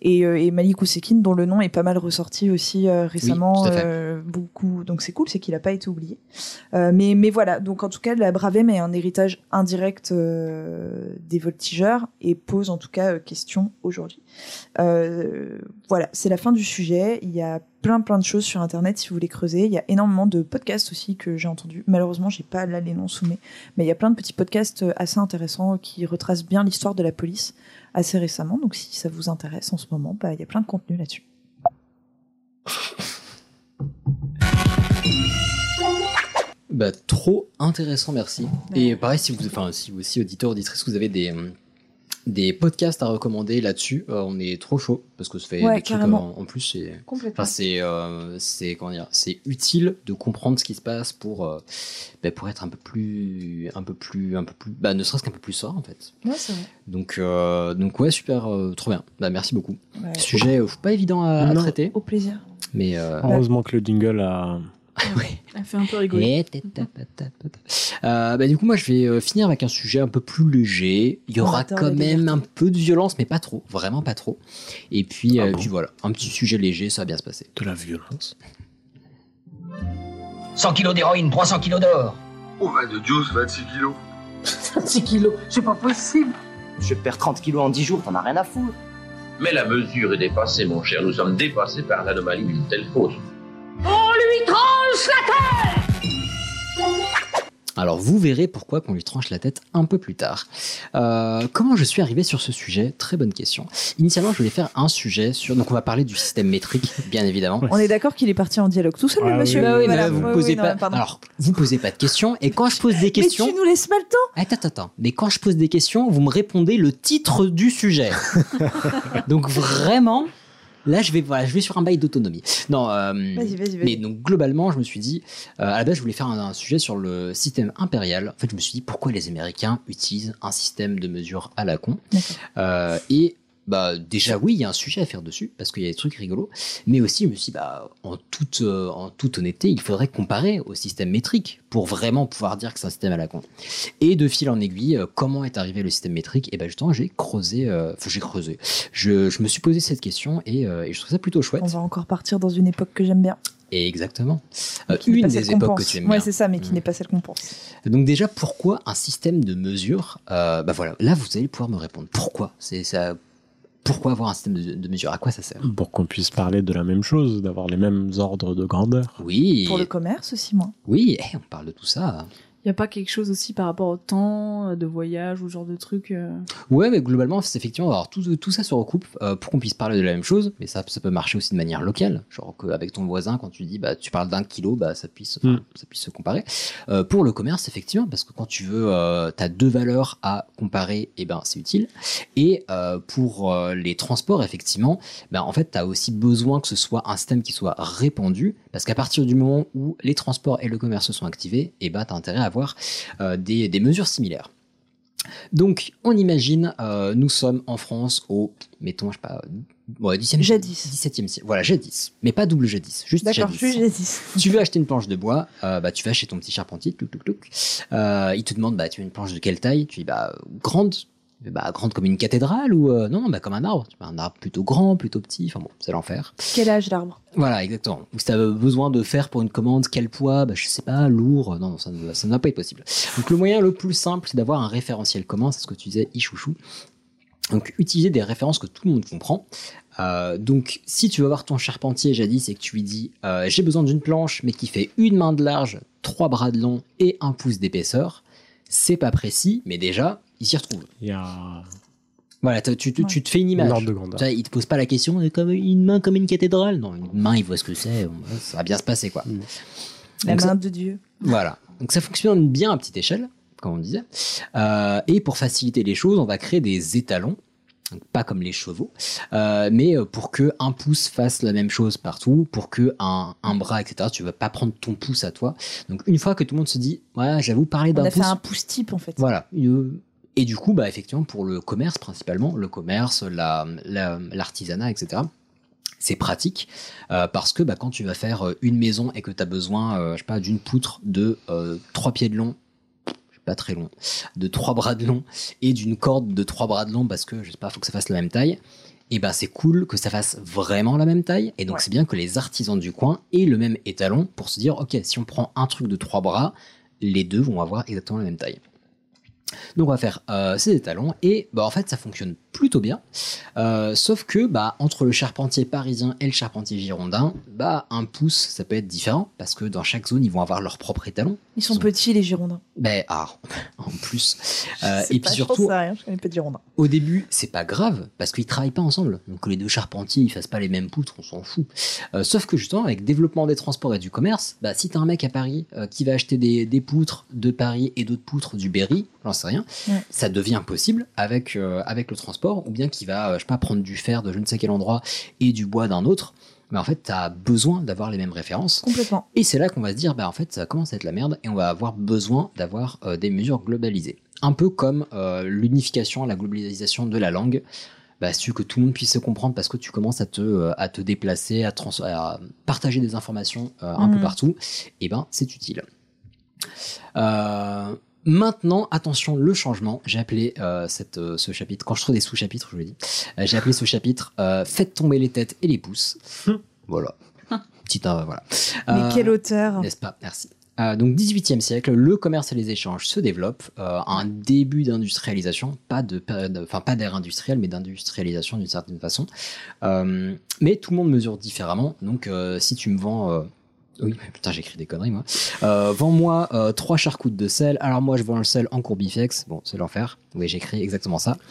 Et, euh, et Malik Ousekine, dont le nom est pas mal ressorti aussi euh, récemment, euh, beaucoup. Donc c'est cool, c'est qu'il n'a pas été oublié. Mais, mais voilà, donc en tout cas, la Bravem est un héritage indirect des voltigeurs et pose en tout cas question aujourd'hui. Voilà, c'est la fin du sujet. Il y a plein plein de choses sur internet si vous voulez creuser. Il y a énormément de podcasts aussi que j'ai entendus. Malheureusement, j'ai pas là les noms sous mes, mais il y a plein de petits podcasts assez intéressants qui retracent bien l'histoire de la police assez récemment. Donc si ça vous intéresse en ce moment, bah, il y a plein de contenu là-dessus. Bah, trop intéressant, merci. Et pareil, si vous, enfin, si vous aussi, auditeurs, auditrices, vous avez des, hum, des podcasts à recommander là-dessus, euh, on est trop chaud parce que ça fait Ouais, des trucs en, en plus. C'est, Complètement. enfin, c'est, euh, c'est comment dire, c'est utile de comprendre ce qui se passe pour, euh, bah, pour être un peu plus, un peu plus, un peu plus, bah, ne serait-ce qu'un peu plus fort en fait. Ouais, c'est vrai. Donc, euh, donc ouais, super, euh, trop bien. Bah, merci beaucoup. Ouais. Sujet euh, pas évident à, traiter, Au plaisir. mais euh, Heureusement que le jingle a. [LAUGHS] Elle fait un peu rigoler. Euh, bah, du coup, moi, je vais euh, finir avec un sujet un peu plus léger. Il y aura quand même un peu de violence, mais pas trop, vraiment pas trop. Et puis, Ah euh, bon puis voilà, un petit sujet léger, ça va bien se passer. De la violence 100 kilos d'héroïne, 300 kilos d'or. Oh, bah de juice, 26 kilos. [LAUGHS] 26 kilos, c'est pas possible. Je perds 30 kilos en 10 jours, t'en as rien à foutre. Mais la mesure est dépassée, mon cher. Nous sommes dépassés par l'anomalie d'une telle fausse. On lui tranche la tête Alors, vous verrez pourquoi qu'on lui tranche la tête un peu plus tard. Euh, comment je suis arrivé sur ce sujet? Très bonne question. Initialement, je voulais faire un sujet sur. Donc, on va parler du système métrique, bien évidemment. On est d'accord qu'il est parti en dialogue tout seul, le Ah monsieur. Bah oui, Voilà. là, vous posez oui, non, pas. Alors, vous posez pas de questions, et quand je pose des questions. Mais tu nous laisses pas le temps. Attends, attends, attends. Mais quand je pose des questions, vous me répondez le titre du sujet. [LAUGHS] donc vraiment, là, je vais, voilà, je vais sur un bail d'autonomie. Non, euh, Vas-y, vas-y, vas-y. mais donc globalement, je me suis dit, euh, à la base, je voulais faire un, un sujet sur le système impérial. En fait, je me suis dit pourquoi les Américains utilisent un système de mesure à la con? Euh, et bah déjà oui, il y a un sujet à faire dessus parce qu'il y a des trucs rigolos, mais aussi je me suis dit, bah en toute euh, en toute honnêteté, il faudrait comparer au système métrique pour vraiment pouvoir dire que c'est un système à la con. Et de fil en aiguille, euh, comment est arrivé le système métrique? Et ben justement, j'ai creusé, euh, j'ai creusé, je, je me suis posé cette question et, et je trouve ça plutôt chouette. On va encore partir dans une époque que j'aime bien. Et exactement, Euh, une des époques que tu aimes Ouais, c'est ça, mais qui n'est pas celle qu'on pense. Donc déjà, pourquoi un système de mesure euh, Bah voilà, là vous allez pouvoir me répondre. Pourquoi? C'est ça. Pourquoi avoir un système de, de mesure? À quoi ça sert? Pour qu'on puisse parler de la même chose, d'avoir les mêmes ordres de grandeur. Oui. Pour le commerce aussi, moi. Oui, eh, on parle de tout ça. Il y a pas quelque chose aussi par rapport au temps euh, de voyage ou ce genre de truc. euh, Ouais, mais globalement, c'est effectivement, alors tout, tout ça se recoupe euh, pour qu'on puisse parler de la même chose, mais ça, ça peut marcher aussi de manière locale. Genre qu'avec ton voisin, quand tu dis, bah, tu parles d'un kilo, bah, ça puisse, enfin, ça puisse se comparer. Euh, pour le commerce, effectivement, parce que quand tu veux, euh, tu as deux valeurs à comparer, et ben, c'est utile. Et euh, pour euh, les transports, effectivement, ben, en fait, tu as aussi besoin que ce soit un système qui soit répandu, parce qu'à partir du moment où les transports et le commerce se sont activés, et ben, tu as intérêt à avoir euh, des, des mesures similaires. Donc, on imagine, euh, nous sommes en France au, mettons, je sais pas, ouais, 10e, Jadis. 17e siècle. Voilà, jadis. Mais pas double jadis, juste D'accord, jadis. jadis. [LAUGHS] Tu veux acheter une planche de bois, euh, bah, tu vas chez ton petit charpentier, touc, touc. Euh, il te demande, bah, tu veux une planche de quelle taille? Tu dis, bah, grande. Bah, grande comme une cathédrale ou euh, non, non, bah, comme un arbre. Un arbre plutôt grand, plutôt petit. Enfin bon, c'est l'enfer. Quel âge l'arbre? Voilà, exactement. Ou si tu as besoin de faire pour une commande quel poids, bah, je sais pas, lourd, non, non, ça ne, ça ne va pas être possible. Donc le moyen le plus simple, c'est d'avoir un référentiel commun, c'est ce que tu disais, ichouchou. Donc utiliser des références que tout le monde comprend. Euh, donc si tu vas voir ton charpentier jadis et que tu lui dis euh, j'ai besoin d'une planche mais qui fait une main de large, trois bras de long et un pouce d'épaisseur, c'est pas précis, mais déjà il s'y retrouve. Il y a Voilà, tu, tu- tu te fais une image. Un ordre de grandeur. Il te pose pas la question comme une main comme une cathédrale. Non, une main, il voit ce que c'est. Ça va bien se passer, quoi. La Donc, main ça- de Dieu. voilà. Donc ça fonctionne bien à petite échelle, comme on disait. Euh, et pour faciliter les choses, on va créer des étalons. Donc, pas comme les chevaux, euh, mais euh, pour que un pouce fasse la même chose partout, pour que un, un bras, etc. Tu vas pas prendre ton pouce à toi. Donc une fois que tout le monde se dit, ouais, j'avoue parler On d'un a pouce. fait un pouce type en fait. Voilà. Euh, Et du coup, bah, effectivement, pour le commerce principalement, le commerce, la- la- l'artisanat, etc., c'est pratique euh, parce que bah, quand tu vas faire euh, une maison et que tu as besoin, euh, je sais pas, d'une poutre de euh, trois pieds de long, pas très long, de trois bras de long et d'une corde de trois bras de long parce que je sais pas, faut que ça fasse la même taille. Et ben c'est cool que ça fasse vraiment la même taille. Et donc c'est bien que les artisans du coin aient le même étalon pour se dire ok si on prend un truc de trois bras, les deux vont avoir exactement la même taille. Donc on va faire euh, ces étalons et bah, en fait ça fonctionne plutôt bien. Euh, sauf que bah, entre le charpentier parisien et le charpentier girondin, bah, un pouce ça peut être différent parce que dans chaque zone ils vont avoir leur propre étalon. Ils sont petits les Girondins. Ben ah, [LAUGHS] en plus. Euh, et pas, puis je surtout, à rien, je connais pas de Girondins. au début, c'est pas grave parce qu'ils travaillent pas ensemble. Donc que les deux charpentiers ils fassent pas les mêmes poutres, on s'en fout. Euh, sauf que justement, avec développement des transports et du commerce, bah, si t'as un mec à Paris qui va acheter des, des poutres de Paris et d'autres poutres du Berry, j'en sais rien, Ouais. ça devient possible avec, avec le transport, ou bien qu'il va, euh, je sais pas, prendre du fer de je ne sais quel endroit et du bois d'un autre. Mais en fait, tu as besoin d'avoir les mêmes références. Complètement. Et c'est là qu'on va se dire, bah en fait, ça commence à être la merde et on va avoir besoin d'avoir euh, des mesures globalisées. Un peu comme euh, l'unification, la globalisation de la langue. Bah, si tu veux que tout le monde puisse se comprendre parce que tu commences à te, euh, à te déplacer, à, trans- à partager des informations un peu partout, et ben c'est utile. Euh, maintenant, attention, le changement. J'ai appelé euh, cette, euh, ce chapitre, quand je trouve des sous-chapitres, je vous le dis, euh, j'ai appelé ce chapitre euh, Faites tomber les têtes et les pouces. voilà. [LAUGHS] Petite, euh, voilà. Mais Euh, quel auteur N'est-ce pas? Merci. Euh, donc 18e siècle, le commerce et les échanges se développent, euh, un début d'industrialisation, pas de période, enfin pas d'ère industrielle, mais d'industrialisation d'une certaine façon. Euh, mais tout le monde mesure différemment. Donc euh, si tu me vends, euh, oui, putain j'écris des conneries moi. Euh, Vends-moi euh, trois charcoutes de sel. Alors moi je vends le sel en courbifex. Bon c'est l'enfer. Oui j'écris exactement ça. [LAUGHS]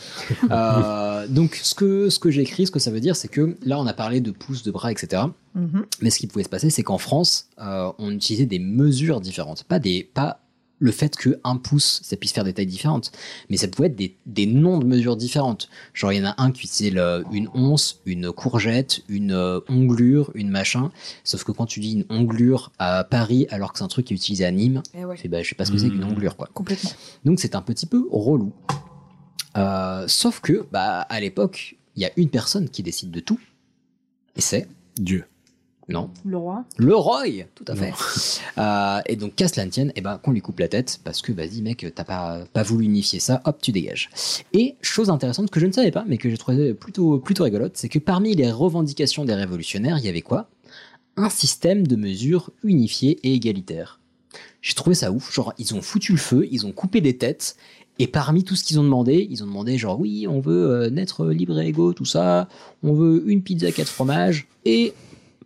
Euh, donc ce que ce que j'écris, ce que ça veut dire, c'est que là on a parlé de pouces, de bras, etc. Mhm. Mais ce qui pouvait se passer, c'est qu'en France, euh, on utilisait des mesures différentes. Pas, des, pas le fait qu'un pouce, ça puisse faire des tailles différentes, mais ça pouvait être des, des noms de mesures différentes. Genre, il y en a un qui utilisait le- une once, une courgette, une euh, onglure, une machin. Sauf que quand tu dis une onglure à Paris, alors que c'est un truc qui est utilisé à Nîmes, Eh ouais. bah, je sais pas ce que c'est qu'une onglure, quoi. Complètement. Donc c'est un petit peu relou. Euh, sauf que, bah, à l'époque, il y a une personne qui décide de tout, et c'est Dieu. Non. Le roi. Le Roy, tout à fait. Euh, et donc, qu'à cela ne tienne, eh ben, qu'on lui coupe la tête, parce que, vas-y, mec, t'as pas, pas voulu unifier ça, hop, tu dégages. Et, chose intéressante que je ne savais pas, mais que j'ai trouvé plutôt, plutôt rigolote, c'est que parmi les revendications des révolutionnaires, il y avait quoi? Un système de mesures unifié et égalitaire. J'ai trouvé ça ouf, genre, ils ont foutu le feu, ils ont coupé des têtes, et parmi tout ce qu'ils ont demandé, ils ont demandé genre oui, on veut euh, naître libre et égaux, tout ça, on veut une pizza quatre fromages et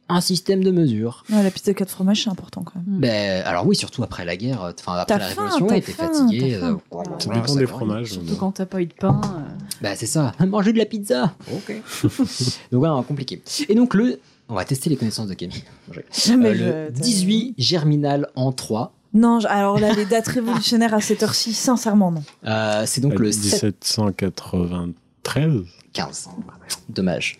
un système de mesures. Ouais, la pizza 4 fromages, c'est important quand même. Ben, alors oui, surtout après la guerre, euh, enfin après T'as la révolution, ouais, t'es fatigué. euh. Ça dépend des fromages. Surtout quand t'as pas eu de pain. euh, Bah c'est ça, [LAUGHS] manger de la pizza. Ok. [LAUGHS] donc voilà, compliqué. Et donc le, on va tester les connaissances de Camille. Euh, le je- 18 germinal en 3. Non, alors là, les dates révolutionnaires à cette heure-ci, sincèrement, non. Euh, c'est donc Euh, le 7 1793. 15. Dommage.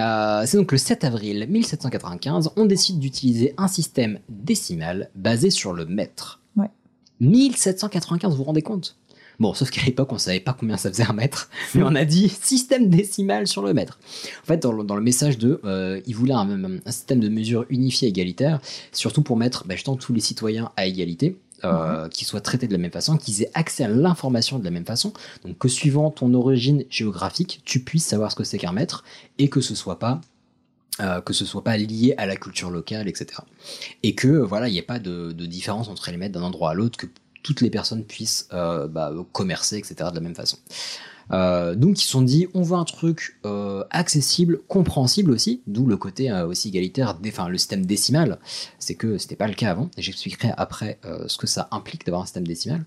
Euh, c'est donc le 7 avril 1795, on décide d'utiliser un système décimal basé sur le mètre. Ouais. 1795, vous vous rendez compte? Bon, sauf qu'à l'époque, on savait pas combien ça faisait un mètre, [LAUGHS] mais on a dit système décimal sur le mètre. En fait, dans le, dans le message de, euh, il voulait un, un système de mesure unifié égalitaire, surtout pour mettre bah, justement tous les citoyens à égalité, euh, qu'ils soient traités de la même façon, qu'ils aient accès à l'information de la même façon. Donc que suivant ton origine géographique, tu puisses savoir ce que c'est qu'un mètre et que ce soit pas euh, que ce soit pas lié à la culture locale, etc. Et que voilà, il n'y ait pas de, de différence entre les mètres d'un endroit à l'autre, que toutes les personnes puissent euh, bah, commercer, etc. de la même façon. Euh, donc ils se sont dit, on veut un truc euh, accessible, compréhensible aussi, d'où le côté euh, aussi égalitaire, enfin le système décimal, c'est que c'était pas le cas avant, et j'expliquerai après ce que ça implique d'avoir un système décimal.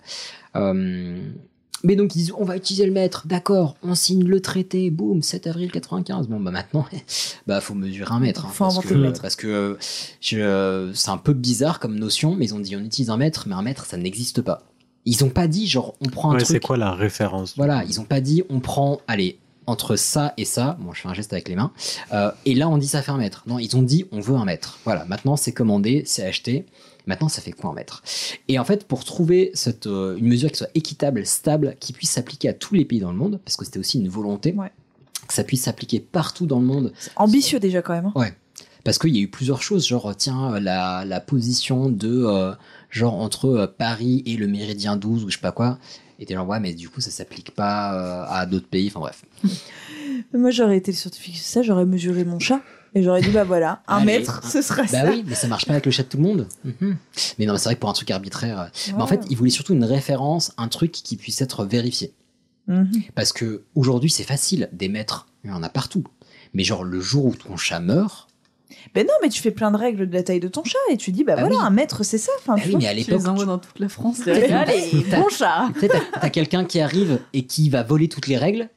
Mais donc ils disent, on va utiliser le mètre, d'accord, on signe le traité, boum, 7 avril 95. Bon bah maintenant, [LAUGHS] bah faut mesurer un mètre, hein, Faut parce, que, le mètre. parce que c'est un peu bizarre comme notion, mais ils ont dit, on utilise un mètre, mais un mètre ça n'existe pas. Ils ont pas dit genre on prend un Ouais, truc. c'est quoi la référence? Voilà, ils ont pas dit on prend, allez, entre ça et ça, bon je fais un geste avec les mains, euh, et là on dit ça fait un mètre. Non, ils ont dit on veut un mètre. Voilà, maintenant c'est commandé, c'est acheté, maintenant ça fait quoi un mètre? Et en fait, pour trouver cette, euh, une mesure qui soit équitable, stable, qui puisse s'appliquer à tous les pays dans le monde, parce que c'était aussi une volonté, que ça puisse s'appliquer partout dans le monde. Ambitieux déjà quand même. hein. Ouais. Parce qu'il y a eu plusieurs choses, genre, tiens, la, la position de, euh, genre, entre euh, Paris et le méridien 12 ou je sais pas quoi. Et t'es genre, ouais, mais du coup, ça s'applique pas euh, à d'autres pays, enfin bref. [LAUGHS] Moi, j'aurais été le scientifique, ça, j'aurais mesuré mon chat et j'aurais dit, bah voilà, un Allez, mètre, un- ce serait Bah ça. oui, mais ça marche pas avec le chat de tout le monde. Mhm. Mais non, mais c'est vrai que pour un truc arbitraire. euh, mais en fait, ils voulaient surtout une référence, un truc qui puisse être vérifié. Mhm. Parce que aujourd'hui, c'est facile d'émettre, il y en a partout. Mais genre, le jour où ton chat meurt, Ben non, mais tu fais plein de règles de la taille de ton chat et tu dis, bah, Bah voilà, oui. un mètre, c'est ça. Enfin, Bah tu oui, mais à Tu l'époque, les envoies dans toute la France. [LAUGHS] Allez, bon [LAUGHS] chat. Tu t'as- t'as quelqu'un qui arrive et qui va voler toutes les règles.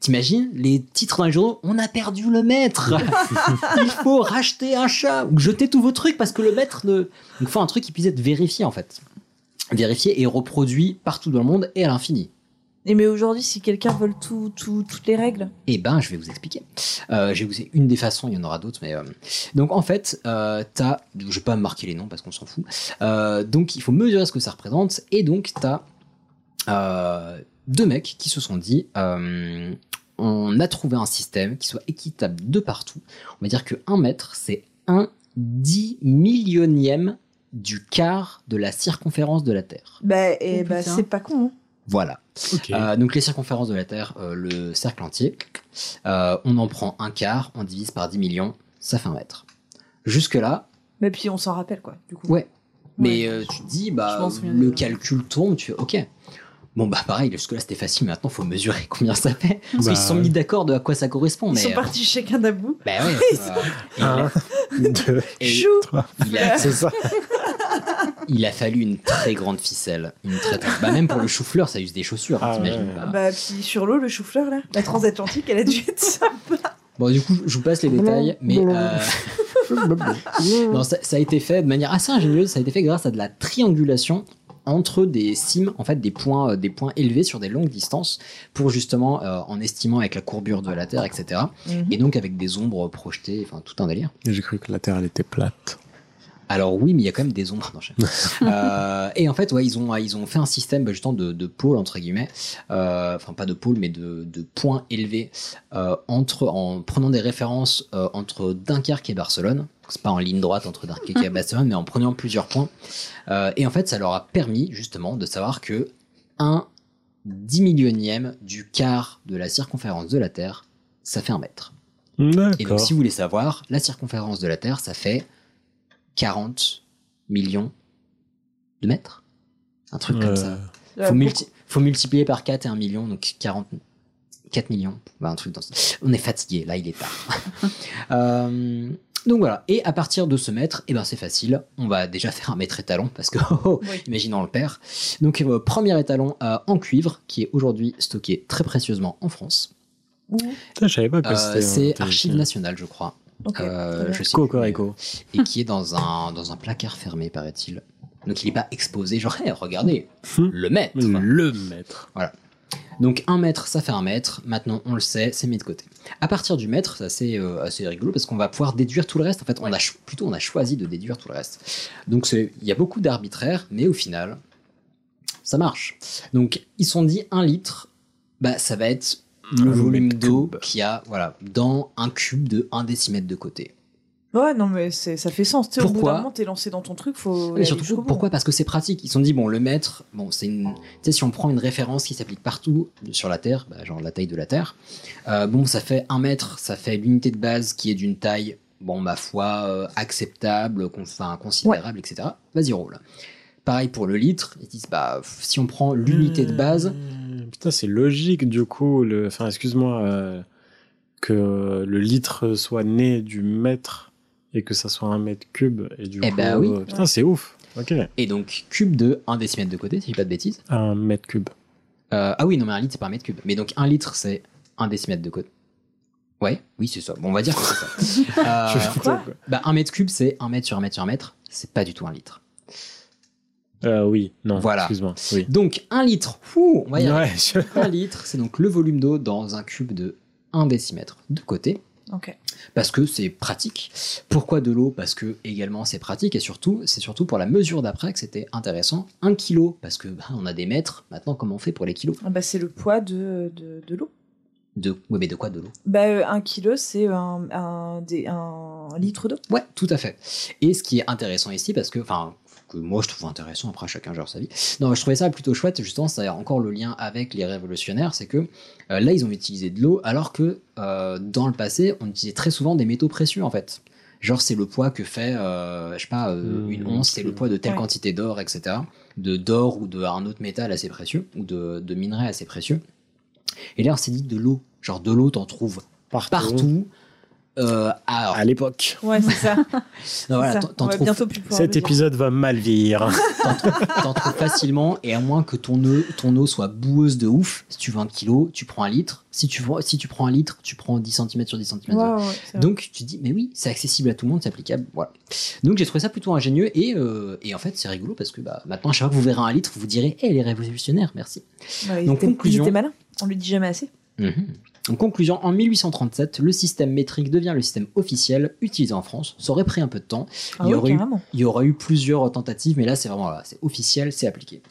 T'imagines les titres dans les journaux On a perdu le maître [LAUGHS] Il faut racheter un chat ou jeter tous vos trucs parce que le maître ne. Il faut un truc qui puisse être vérifié en fait. Vérifié et reproduit partout dans le monde et à l'infini. Et mais aujourd'hui, si quelqu'un vole tout, tout- toutes les règles, Eh ben, je vais vous expliquer. Euh, je vais vous une des façons, il y en aura d'autres, mais euh, donc en fait, euh, t'as, je vais pas marquer les noms parce qu'on s'en fout. Euh, donc il faut mesurer ce que ça représente, et donc t'as euh, deux mecs qui se sont dit, euh, on a trouvé un système qui soit équitable de partout. On va dire que un mètre, c'est un dix millionième du quart de la circonférence de la Terre. bah, et Oh, bah, c'est pas con. hein. Voilà. Euh, donc les circonférences de la Terre, euh, le cercle entier, euh, on en prend un quart, on divise par 10 millions, ça fait un mètre. Jusque-là, Mais puis on s'en rappelle, quoi. Du coup. ouais. Mais euh, tu te dis, bah, le calcul tourne, tu fais, ok. Bon, bah pareil, jusque-là c'était facile, maintenant faut mesurer combien ça fait. Parce Bah, qu'ils se sont mis d'accord de à quoi ça correspond. Ils mais, sont euh, partis chacun d'un bout. Bah ouais. [LAUGHS] il Un, deux, et trois. il C'est ça. [LAUGHS] il a fallu une très grande ficelle. Une très, très- Bah, même pour le chou-fleur, ça use des chaussures, hein, Ah t'imagines ouais. pas. Bah, puis sur l'eau, le chou-fleur, là, la transatlantique, elle a dû être sympa. Bon, du coup, je vous passe les détails, mais euh, [LAUGHS] non, ça, ça a été fait de manière assez ingénieuse. Ça a été fait grâce à de la triangulation entre des cimes, en fait, des points, euh, des points élevés sur des longues distances, pour justement, euh, en estimant avec la courbure de la Terre, etc. Mhm. Et donc avec des ombres projetées, enfin tout un délire. J'ai cru que la Terre elle était plate. Alors oui, mais il y a quand même des ombres. [LAUGHS] Euh, et en fait, ouais, ils ont ils ont fait un système bah, justement de, de pôles entre guillemets, Euh, enfin pas de pôles, mais de, de points élevés euh, entre en prenant des références euh, entre Dunkerque et Barcelone. C'est pas en ligne droite entre Dunkerque et [LAUGHS] Barcelone, mais en prenant plusieurs points. Et en fait, ça leur a permis justement de savoir que un dix millionième du quart de la circonférence de la Terre, ça fait un mètre. Et donc, si vous voulez savoir, la circonférence de la Terre, ça fait 40 millions de mètres. Un truc comme Euh, ça. Euh, Faut, multi- faut multiplier par 4 et 1 million, donc 40, 4 millions. Bah, un truc dans ce- On est fatigué, là, il est tard. [LAUGHS] Euh, donc voilà. Et à partir de ce mètre, eh ben, c'est facile. On va déjà faire un mètre étalon, parce que, [LAUGHS] oh, oh, imaginons le père. Donc, euh, premier étalon euh, en cuivre, qui est aujourd'hui stocké très précieusement en France. Putain, je savais pas que Euh, c'était. c'est Archives nationales, je crois. Euh, très bien. je sais Cocorico. plus, Et qui est dans un, dans un placard fermé, paraît-il. Donc il n'est pas exposé, genre, Hey, regardez, le maître. Le maître. Voilà. Donc un mètre, ça fait un mètre. Maintenant, on le sait, c'est mis de côté. À partir du mètre, c'est assez, euh, assez rigolo parce qu'on va pouvoir déduire tout le reste. En fait, on a plutôt on a choisi de déduire tout le reste. Donc il y a beaucoup d'arbitraire, mais au final, ça marche. Donc ils se sont dit un litre, bah ça va être le volume d'eau qu'il y a voilà dans un cube de 1 décimètre de côté. Ouais, non, mais c'est- ça fait sens. Tu sais, au bout Pourquoi d'un moment, t'es lancé dans ton truc, faut. Mais aller surtout, pourquoi? Parce que c'est pratique. Ils se sont dit, bon, le mètre, bon, c'est une. Tu sais, si on prend une référence qui s'applique partout sur la Terre, bah, genre la taille de la Terre, euh, bon, ça fait un mètre, ça fait l'unité de base qui est d'une taille, bon, ma foi, euh, acceptable, enfin, considérable, etc. Vas-y, roule. Pareil pour le litre, ils disent, bah, si on prend l'unité de base, Euh, Putain, c'est logique du coup. Le... Enfin, excuse-moi, euh, que le litre soit né du mètre et que ça soit un mètre cube. Et du Eh coup, ben oui. euh, putain, c'est ouf. Ok. et donc cube de 1 décimètre de côté, si je dis pas de bêtises. Un mètre cube. Euh, ah oui, non, mais un litre, c'est pas un mètre cube. Mais donc un litre, c'est 1 décimètre de côté. Ouais, oui, c'est ça. Bon, on va dire que c'est ça. [LAUGHS] Euh, quoi? bah, un mètre cube, c'est un mètre sur un mètre sur un mètre. C'est pas du tout un litre. Euh, oui, non, Voilà. excuse-moi. Oui. Donc, un litre, fou, on va y Ouais, arriver. je- Un litre, c'est donc le volume d'eau dans un cube de 1 décimètre de côté. Ok. Parce que c'est pratique. Pourquoi de l'eau? Parce que également c'est pratique et surtout, c'est surtout pour la mesure d'après que c'était intéressant. Un kilo, parce que bah, on a des mètres. Maintenant, comment on fait pour les kilos? Ah bah, c'est le poids de, de, de l'eau. De, oui, mais de quoi de l'eau? Bah, euh, un kilo, c'est un, un, un litre d'eau. Ouais, tout à fait. Et ce qui est intéressant ici, parce que, enfin, que moi je trouve intéressant, après chacun gère sa vie. Non, je trouvais ça plutôt chouette, justement, c'est encore le lien avec les révolutionnaires, c'est que euh, là ils ont utilisé de l'eau, alors que euh, dans le passé, on utilisait très souvent des métaux précieux en fait. Genre, c'est le poids que fait, euh, je sais pas, euh, une once, c'est le poids de telle Ouais. quantité d'or, etc. De d'or ou d'un autre métal assez précieux, ou de, de minerai assez précieux. Et là, on s'est dit de l'eau. Genre, de l'eau, t'en trouves partout. Euh, alors, À l'époque. Ouais, c'est ça. [LAUGHS] non, voilà, ça. On va trouves- bientôt plus pouvoir Cet épisode va mal vieillir. t'en trouves facilement et à moins que ton eau, ton eau soit boueuse de ouf, si tu veux un kilo, tu prends un litre. Si tu, si tu prends un litre, tu prends 10 cm sur 10 cm. Ouais. Donc tu te dis, mais oui, c'est accessible à tout le monde, c'est applicable. Voilà. Donc j'ai trouvé ça plutôt ingénieux et, euh, et en fait c'est rigolo parce que bah, maintenant, à chaque fois que vous verrez un litre, vous direz, hé, les révolutionnaires, merci. Ouais, il Donc, conclusion. était malin. On lui dit jamais assez. Mhm. En conclusion, en 1837, le système métrique devient le système officiel utilisé en France. Ça aurait pris un peu de temps. Ah il, y oui, aurait eu, carrément. il y aura eu plusieurs tentatives, mais là, c'est vraiment là, c'est officiel, c'est appliqué.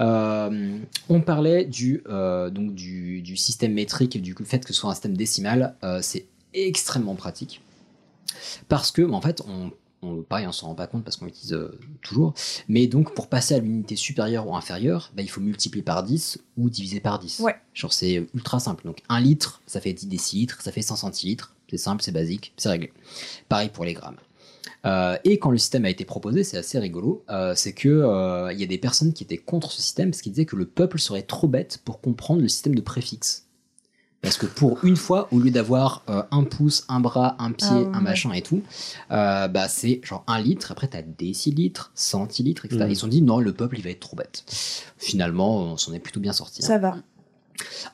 Euh, on parlait du, euh, donc du, du système métrique et du fait que ce soit un système décimal. euh, c'est extrêmement pratique. Parce que, en fait, on, on, pareil, on s'en rend pas compte parce qu'on l'utilise euh, toujours. Mais donc, pour passer à l'unité supérieure ou inférieure, bah, il faut multiplier par 10 ou diviser par 10. Ouais. Genre, c'est ultra simple. Donc, 1 litre, ça fait 10 décilitres, ça fait 100 centilitres. C'est simple, c'est basique, c'est réglé. Pareil pour les grammes. Euh, et quand le système a été proposé, c'est assez rigolo, euh, c'est que euh, il y a des personnes qui étaient contre ce système parce qu'ils disaient que le peuple serait trop bête pour comprendre le système de préfixe. Parce que pour une fois, au lieu d'avoir euh, un pouce, un bras, un pied, Ah ouais. un machin et tout, euh, bah c'est genre un litre, après t'as décilitres, centilitres, etc. Mhm. Ils se sont dit non, le peuple il va être trop bête. Finalement, on s'en est plutôt bien sorti. hein. Ça va.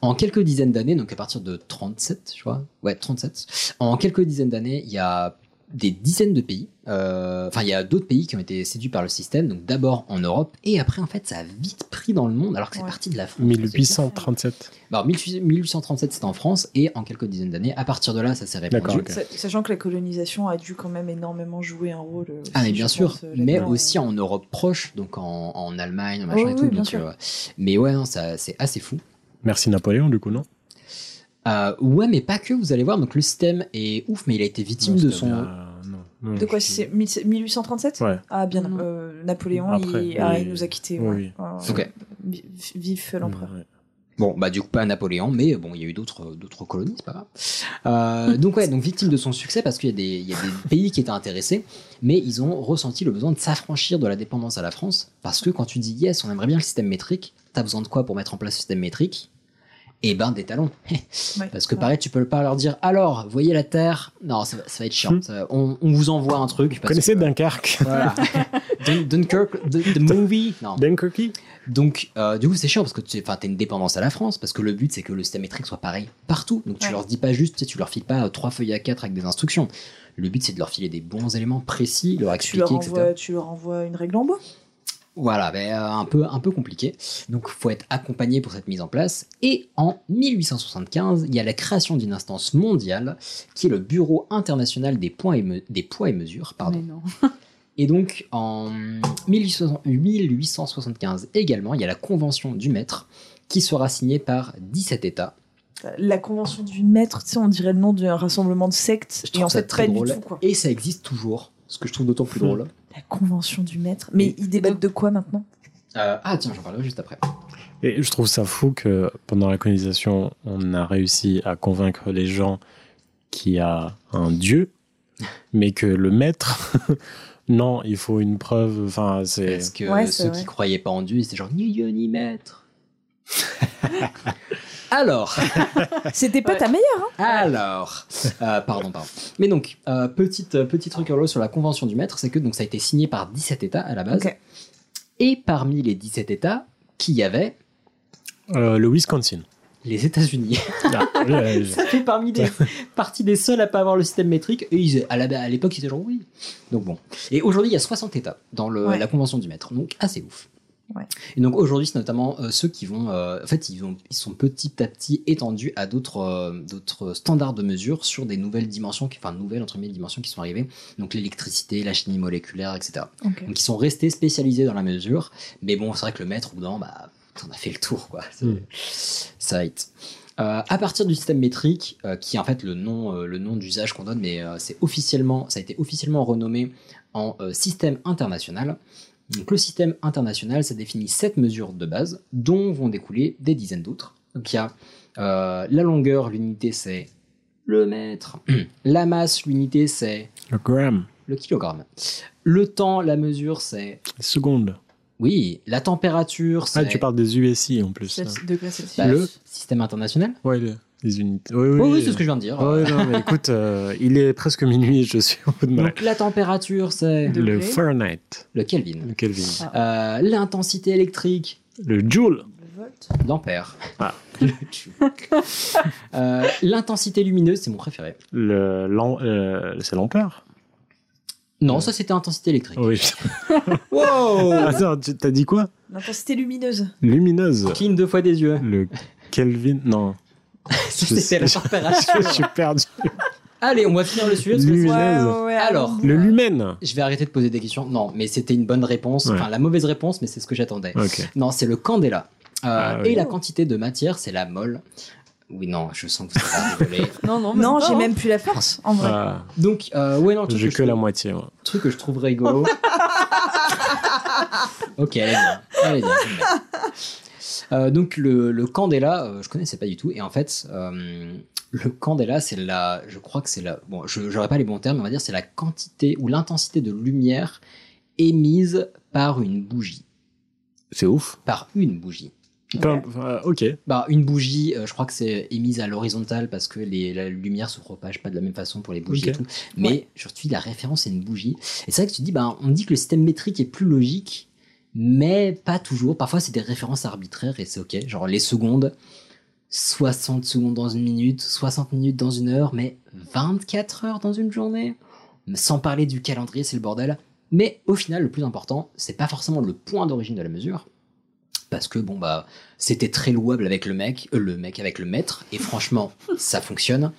En quelques dizaines d'années, donc à partir de 37, je crois, ouais, 37, en quelques dizaines d'années, il y a des dizaines de pays. Euh, Enfin, il y a d'autres pays qui ont été séduits par le système. Donc d'abord en Europe et après en fait ça a vite pris dans le monde alors que c'est parti de la France. 1837. Bah, 18- 1837 c'était en France et en quelques dizaines d'années. À partir de là ça s'est répandu. D'accord, ok. Sa- Sachant que la colonisation a dû quand même énormément jouer un rôle. euh, Ah mais aussi, bien sûr, pense, euh, mais aussi en Europe proche, donc en, en Allemagne, en machin et tout. oui, bien donc, sûr. euh, mais ouais, non, ça, c'est assez fou. Merci Napoléon, du coup, non? Euh, ouais, mais pas que, vous allez voir. Donc le système est ouf, mais il a été victime Non, de son. bien, non, De quoi c'est 1837 Ouais. Ah bien, euh, Napoléon, Après, il, ah, il nous a quittés. Oui, ouais. Euh, l'empereur. Bon, bah du coup pas Napoléon, mais bon, il y a eu d'autres d'autres colonies, c'est pas grave. Euh, donc ouais, donc victime de son succès parce qu'il y a des il y a des [LAUGHS] pays qui étaient intéressés, mais ils ont ressenti le besoin de s'affranchir de la dépendance à la France parce que quand tu dis yes, on aimerait bien le système métrique, t'as besoin de quoi pour mettre en place le système métrique? Eh ben des talons. [LAUGHS] Parce que pareil, tu peux pas leur dire alors, voyez la Terre. Non, ça, va- ça va être chiant. Ça- on, on vous envoie un truc. Vous connaissez Dunkerque Voilà. [LAUGHS] Dun- Dunkirk, the, the movie. Non. Dunkirk. Donc, euh, du coup, c'est chiant parce que tu as une dépendance à la France, parce que le but, c'est que le système métrique soit pareil partout. Donc, tu Ouais. leur dis pas juste, tu, sais, tu leur files pas euh, trois feuilles à quatre avec des instructions. Le but, c'est de leur filer des bons éléments précis, leur Tu expliquer, leur, etc. envoies, tu leur envoies une règle en bois Voilà, ben, euh, un, peu, un peu compliqué. Donc, faut être accompagné pour cette mise en place. Et en 1875, il y a la création d'une instance mondiale qui est le Bureau international des, points et me- des poids et mesures. Pardon. Mais non. Et donc, en 1860 1875 également, il y a la Convention du mètre qui sera signée par 17 États. La convention du maître, tu sais, on dirait le nom d'un rassemblement de sectes. Je et trouve en ça fait, très pas drôle. du tout, quoi. Et ça existe toujours, ce que je trouve d'autant plus drôle. La convention du maître. Mais ils débattent de quoi maintenant? Euh, ah tiens, j'en parlerai juste après. Et je trouve ça fou que pendant la colonisation, on a réussi à convaincre les gens qu'il y a un dieu, [LAUGHS] mais que le maître, [LAUGHS] non, il faut une preuve. Enfin, c'est. Parce que ceux qui croyaient pas en Dieu, c'était genre ni Dieu ni maître. [LAUGHS] Alors, [LAUGHS] c'était pas ta meilleure. Hein Alors, euh, pardon, pardon. Mais donc, euh, petite, euh, petit truc sur la Convention du Maître, c'est que donc ça a été signé par 17 États à la base. Et parmi les 17 États, qui y avait? Euh, le Wisconsin. les États-Unis. Ah, [LAUGHS] ça fait parmi des [LAUGHS] partie des seuls à pas avoir le système métrique. Et ils, à la- à l'époque, ils étaient genre oui. Donc bon. Et aujourd'hui, il y a 60 États dans le- Ouais. la Convention du Maître. Donc assez ouf. Ouais. Et donc aujourd'hui, c'est notamment euh, ceux qui vont, euh, en fait, ils, vont, ils sont petit à petit étendus à d'autres euh, d'autres standards de mesure sur des nouvelles dimensions, qui- enfin nouvelles entre guillemets dimensions qui sont arrivées. Donc l'électricité, la chimie moléculaire, etc. Donc ils sont restés spécialisés dans la mesure. Mais bon, c'est vrai que le maître, d'un moment, bah, on a fait le tour, quoi. Mm. Ça va être. Euh, à partir du système métrique, euh, qui est en fait le nom, euh, le nom d'usage qu'on donne, mais euh, c'est officiellement, ça a été officiellement renommé en euh, système international. Donc le système international, ça définit sept mesures de base, dont vont découler des dizaines d'autres. Donc il y a euh, la longueur, l'unité c'est le mètre. [CLEARS THROAT] La masse, l'unité c'est Le gramme. le kilogramme. Le temps, la mesure c'est Les secondes. oui. La température c'est Ah, tu parles des USI en plus. Celsius- hein. degrés Celsius. Bah, Le- système international. Ouais, le- les unités. Oui, Oui, oui, c'est ce que je viens de dire. Ouais, non, mais écoute, euh, il est presque minuit, je suis au bout de ma. Donc la température c'est Le. Fahrenheit. le Kelvin. Le Kelvin. Euh, L'intensité électrique Le Joule. Le volt. d'ampère. Ah. [LAUGHS] Euh, L'intensité lumineuse, c'est mon préféré. Le, l'am- euh, c'est l'ampère. Non, ça c'était intensité électrique. Oui. [LAUGHS] Wow Attends, tu t'as dit quoi? L'intensité lumineuse. Lumineuse. Clean deux fois des yeux. Le Kelvin. Non. [LAUGHS] C'était la température. Je suis perdu. Allez, on va finir le sujet. parce que Ouais, ouais, Alors, Le lumen. je vais arrêter de poser des questions. Non, mais c'était une bonne réponse. Ouais. Enfin, la mauvaise réponse, mais c'est ce que j'attendais. Non, c'est le candela. Euh, Ah, oui. Et la quantité de matière, c'est la mole. Oui, non, je sens que vous allez rigoler. [LAUGHS] Non, non, Non, pas, j'ai même plus la force, en vrai. Ah, Donc, euh, ouais, non, J'ai que, que je la moitié. moi. truc que je trouve rigolo. [LAUGHS] ok, bien. Bien, bien. Euh, donc le, le candela, euh, je connaissais pas du tout. Et en fait, euh, le candela, c'est la, je crois que c'est la, bon, je n'aurais pas les bons termes, mais on va dire c'est la quantité ou l'intensité de lumière émise par une bougie, C'est ouf. par une bougie. Ok. Bah, une bougie, euh, je crois que c'est émise à l'horizontale parce que les, la lumière se propage pas de la même façon pour les bougies et tout. Mais surtout, la référence c'est une bougie. Et c'est vrai que tu dis, bah, on dit que le système métrique est plus logique, mais pas toujours. Parfois, c'est des références arbitraires et c'est ok. Genre les secondes, 60 secondes dans une minute, 60 minutes dans une heure, mais 24 heures dans une journée sans parler du calendrier, c'est le bordel. Mais au final, le plus important, c'est pas forcément le point d'origine de la mesure, parce que bon bah c'était très louable avec le mec, euh, le mec avec le maître, et franchement [LAUGHS] ça fonctionne.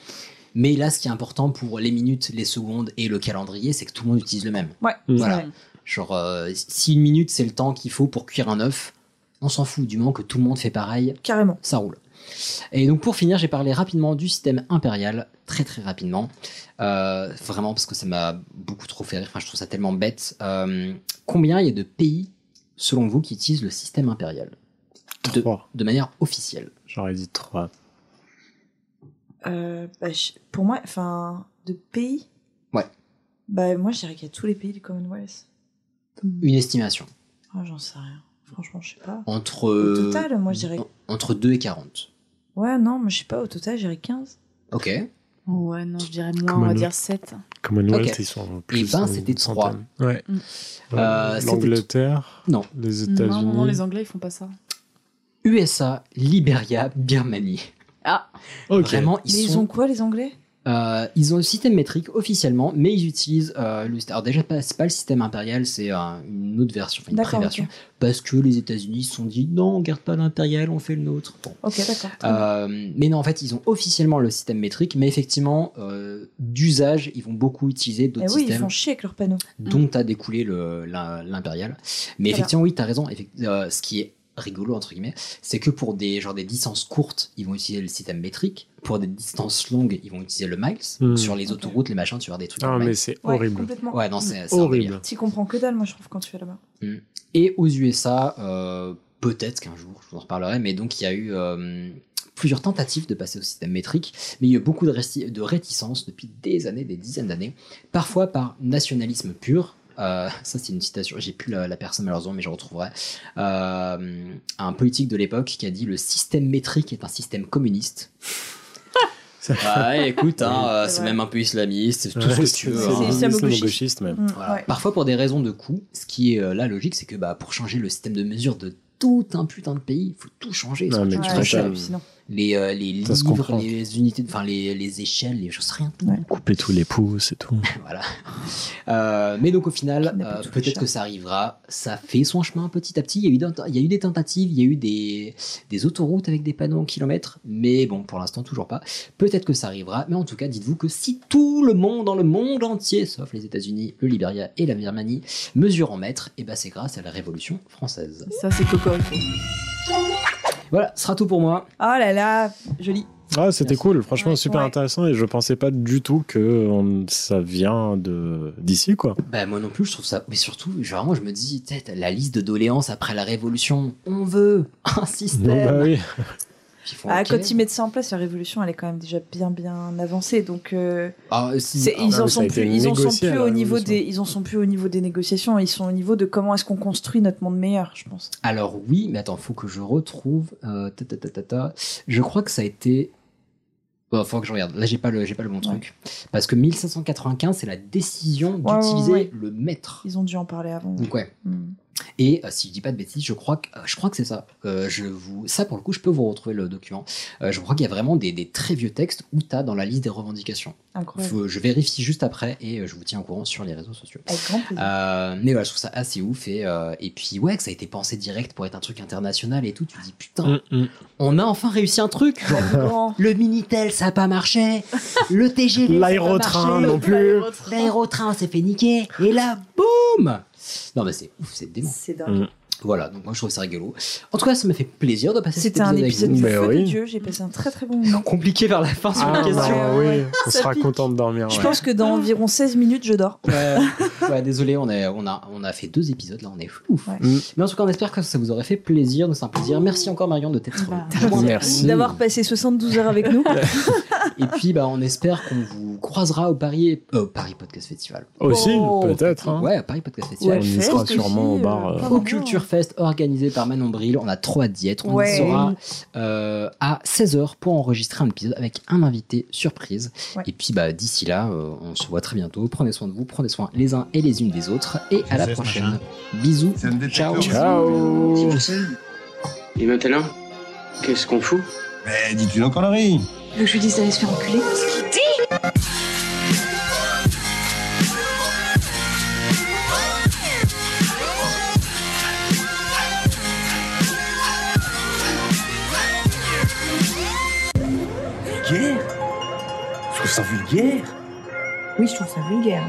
Mais là, ce qui est important pour les minutes, les secondes et le calendrier, c'est que tout le monde utilise le même. Ouais, Voilà. Genre, euh, si une minute c'est le temps qu'il faut pour cuire un œuf, on s'en fout du moment que tout le monde fait pareil. Carrément. Ça roule. Et donc pour finir, j'ai parlé rapidement du système impérial, très très rapidement. Euh, vraiment parce que ça m'a beaucoup trop fait rire. Enfin, je trouve ça tellement bête. Euh, combien il y a de pays, selon vous, qui utilisent le système impérial? De, de manière officielle J'aurais dit 3. Euh, bah, pour moi, enfin, de pays, Ouais. bah, moi, je dirais qu'il y a tous les pays du Commonwealth. Une estimation. Ah, j'en sais rien. Franchement, je sais pas. Entre, Au total, moi, je dirais. entre 2 et 40. Ouais, non, mais je sais pas, au total, je dirais 15. Ok. Ouais, non, je dirais moins, on va dire 7. Commonwealth, Ok. ils sont Et plus. ben, une c'était trois. centaine. Ouais. Mm. Euh, c'était- L'Angleterre. Non. Les Non, États-Unis. non, les Anglais, ils font pas ça. USA, Libéria, Birmanie. Ah Vraiment, ils Mais ils ont quoi, les Anglais? Euh, ils ont le système métrique officiellement, mais ils utilisent euh, le. Alors déjà, c'est pas le système impérial, c'est euh, une autre version, enfin une pré-version, ok. parce que les États-Unis se sont dit non, on garde pas l'impérial, on fait le nôtre. Bon. Euh, mais non, en fait, ils ont officiellement le système métrique, mais effectivement, d'usage, ils vont beaucoup utiliser Eh d'autres oui, ils systèmes font chier avec leurs panneaux. dont a découlé l'impérial. Mais effectivement, oui, tu as raison. Ce qui est rigolo, entre guillemets, c'est que pour des, genre, des distances courtes, ils vont utiliser le système métrique. Pour des distances longues, ils vont utiliser le miles. Hmm. Sur les autoroutes, les machins, tu vas avoir des trucs. Ah, mais c'est Ouais, horrible. complètement. Ouais, non, c'est Horrible. T'y comprends que dalle, moi, je trouve, quand tu es là-bas. Mm. Et aux USA, euh, peut-être qu'un jour, je vous en reparlerai, mais donc il y a eu euh, plusieurs tentatives de passer au système métrique, mais il y a eu beaucoup de, de réticences depuis des années, des dizaines d'années, parfois par nationalisme pur. Euh, [LAUGHS] ça, c'est une citation, j'ai plus la, la personne malheureusement, mais je retrouverai. Euh, un politique de l'époque qui a dit Le système métrique est un système communiste. [LAUGHS] Ouais, écoute, hein, c'est même un peu islamiste, c'est tout Ouais, ce que tu veux. c'est hein. islamo-gauchiste même. Mm, Voilà. ouais. Parfois pour des raisons de coût, ce qui est euh, là logique, c'est que bah, pour changer le système de mesure de tout un putain de pays, il faut tout changer. Non, mais tu très cher. Les, euh, les livres, les unités, enfin les, les échelles, les choses, rien. tout. Couper tous les pouces et tout. [LAUGHS] voilà. Euh, mais donc au final, euh, peut-être que ça arrivera. Ça fait son chemin petit à petit. Il y a eu, d'ent- il y a eu des tentatives, il y a eu des, des autoroutes avec des panneaux en kilomètres, mais bon, pour l'instant toujours pas. Peut-être que ça arrivera, mais en tout cas, dites-vous que si tout le monde dans le monde entier, sauf les États-Unis, le Liberia et la Birmanie, mesure en mètres, et ben c'est grâce à la Révolution française. Ça, c'est cocorico. Voilà, ce sera tout pour moi. Oh là là, joli. Ah, c'était cool, franchement Ouais, super ouais. intéressant et je pensais pas du tout que on- ça vient de d'ici quoi. Bah moi non plus, je trouve ça. Mais surtout, genre moi je me dis, tête, la liste de doléances après la Révolution, on veut un système. Bah oui. [LAUGHS] Ils font, Ah. Quand ils mettent ça en place, la révolution, elle est quand même déjà bien, bien avancée. Donc, euh, Ah, si. Ah, ils non, en sont plus, ils en sont plus au niveau des, ils en sont plus au niveau des négociations. Ils sont au niveau de comment est-ce qu'on construit notre monde meilleur, je pense. Alors oui, mais attends, faut que je retrouve. Euh, ta, ta, ta, ta, ta. Je crois que ça a été. Bon, faut que je regarde. Là, j'ai pas le, j'ai pas le bon truc. Parce que 1595, c'est la décision Ouais, d'utiliser ouais. le mètre. Ils ont dû en parler avant. Donc ouais. Hmm. Et euh, si je dis pas de bêtises, je crois que euh, je crois que c'est ça. Euh, je vous ça pour le coup, je peux vous retrouver le document. Euh, je crois qu'il y a vraiment des, des très vieux textes où tu as dans la liste des revendications. Faut- je vérifie juste après et je vous tiens au courant sur les réseaux sociaux. Avec grand plaisir. Euh, mais voilà, je trouve ça assez ouf et, euh, et puis ouais, que ça a été pensé direct pour être un truc international et tout. Tu te dis putain, Mm, mm. on a enfin réussi un truc. [LAUGHS] Le Minitel, ça a pas marché. Le TGV, ça a pas L'aérotrain non plus. L'aérotrain s'est fait niquer. Et là, boum Non, mais c'est ouf, c'est dément. C'est dingue. Mm. Voilà, donc moi je trouve ça rigolo. En tout cas, ça m'a fait plaisir de passer cet C'était un épisode épisode avec vous. De. Dieu. J'ai passé un très très bon moment. [LAUGHS] Compliqué vers la fin sur Ah, la question. bah oui, ouais. on Ça sera pique. content de dormir. Je ouais. pense que dans environ 16 minutes, je dors. Ouais, ouais, désolé, on, est, on, a, on a fait deux épisodes là, on est. Ouais. Mm. Mais en tout cas, on espère que ça vous aurait fait plaisir, nous c'est un plaisir. Merci encore Marion de t'être Bah. Merci. D'avoir passé 72 heures avec nous. [LAUGHS] Et puis, bah, on espère qu'on vous croisera au Paris, euh, Paris Podcast Festival. Aussi, Oh, peut-être. hein. Ouais, au Paris Podcast Festival. on y sera aussi, sûrement au bar. euh, Au. Culture Fest organisé par Manon Bril, on a trop hâte d'y être. On Ouais. y sera euh, à 16h pour enregistrer un épisode avec un invité surprise. Ouais. Et puis bah, d'ici là, euh, on se voit très bientôt. Prenez soin de vous, prenez soin les uns et les unes des autres. Et à la prochaine. machin. Bisous. Ciao. Ciao. Et maintenant, qu'est-ce qu'on fout? Mais dis-tu nos conneries je lui dise d'aller se faire enculer trouves ça vulgaire Oui, je trouve ça vulgaire.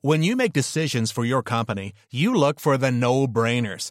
When you make decisions for your company, you look for the no-brainers.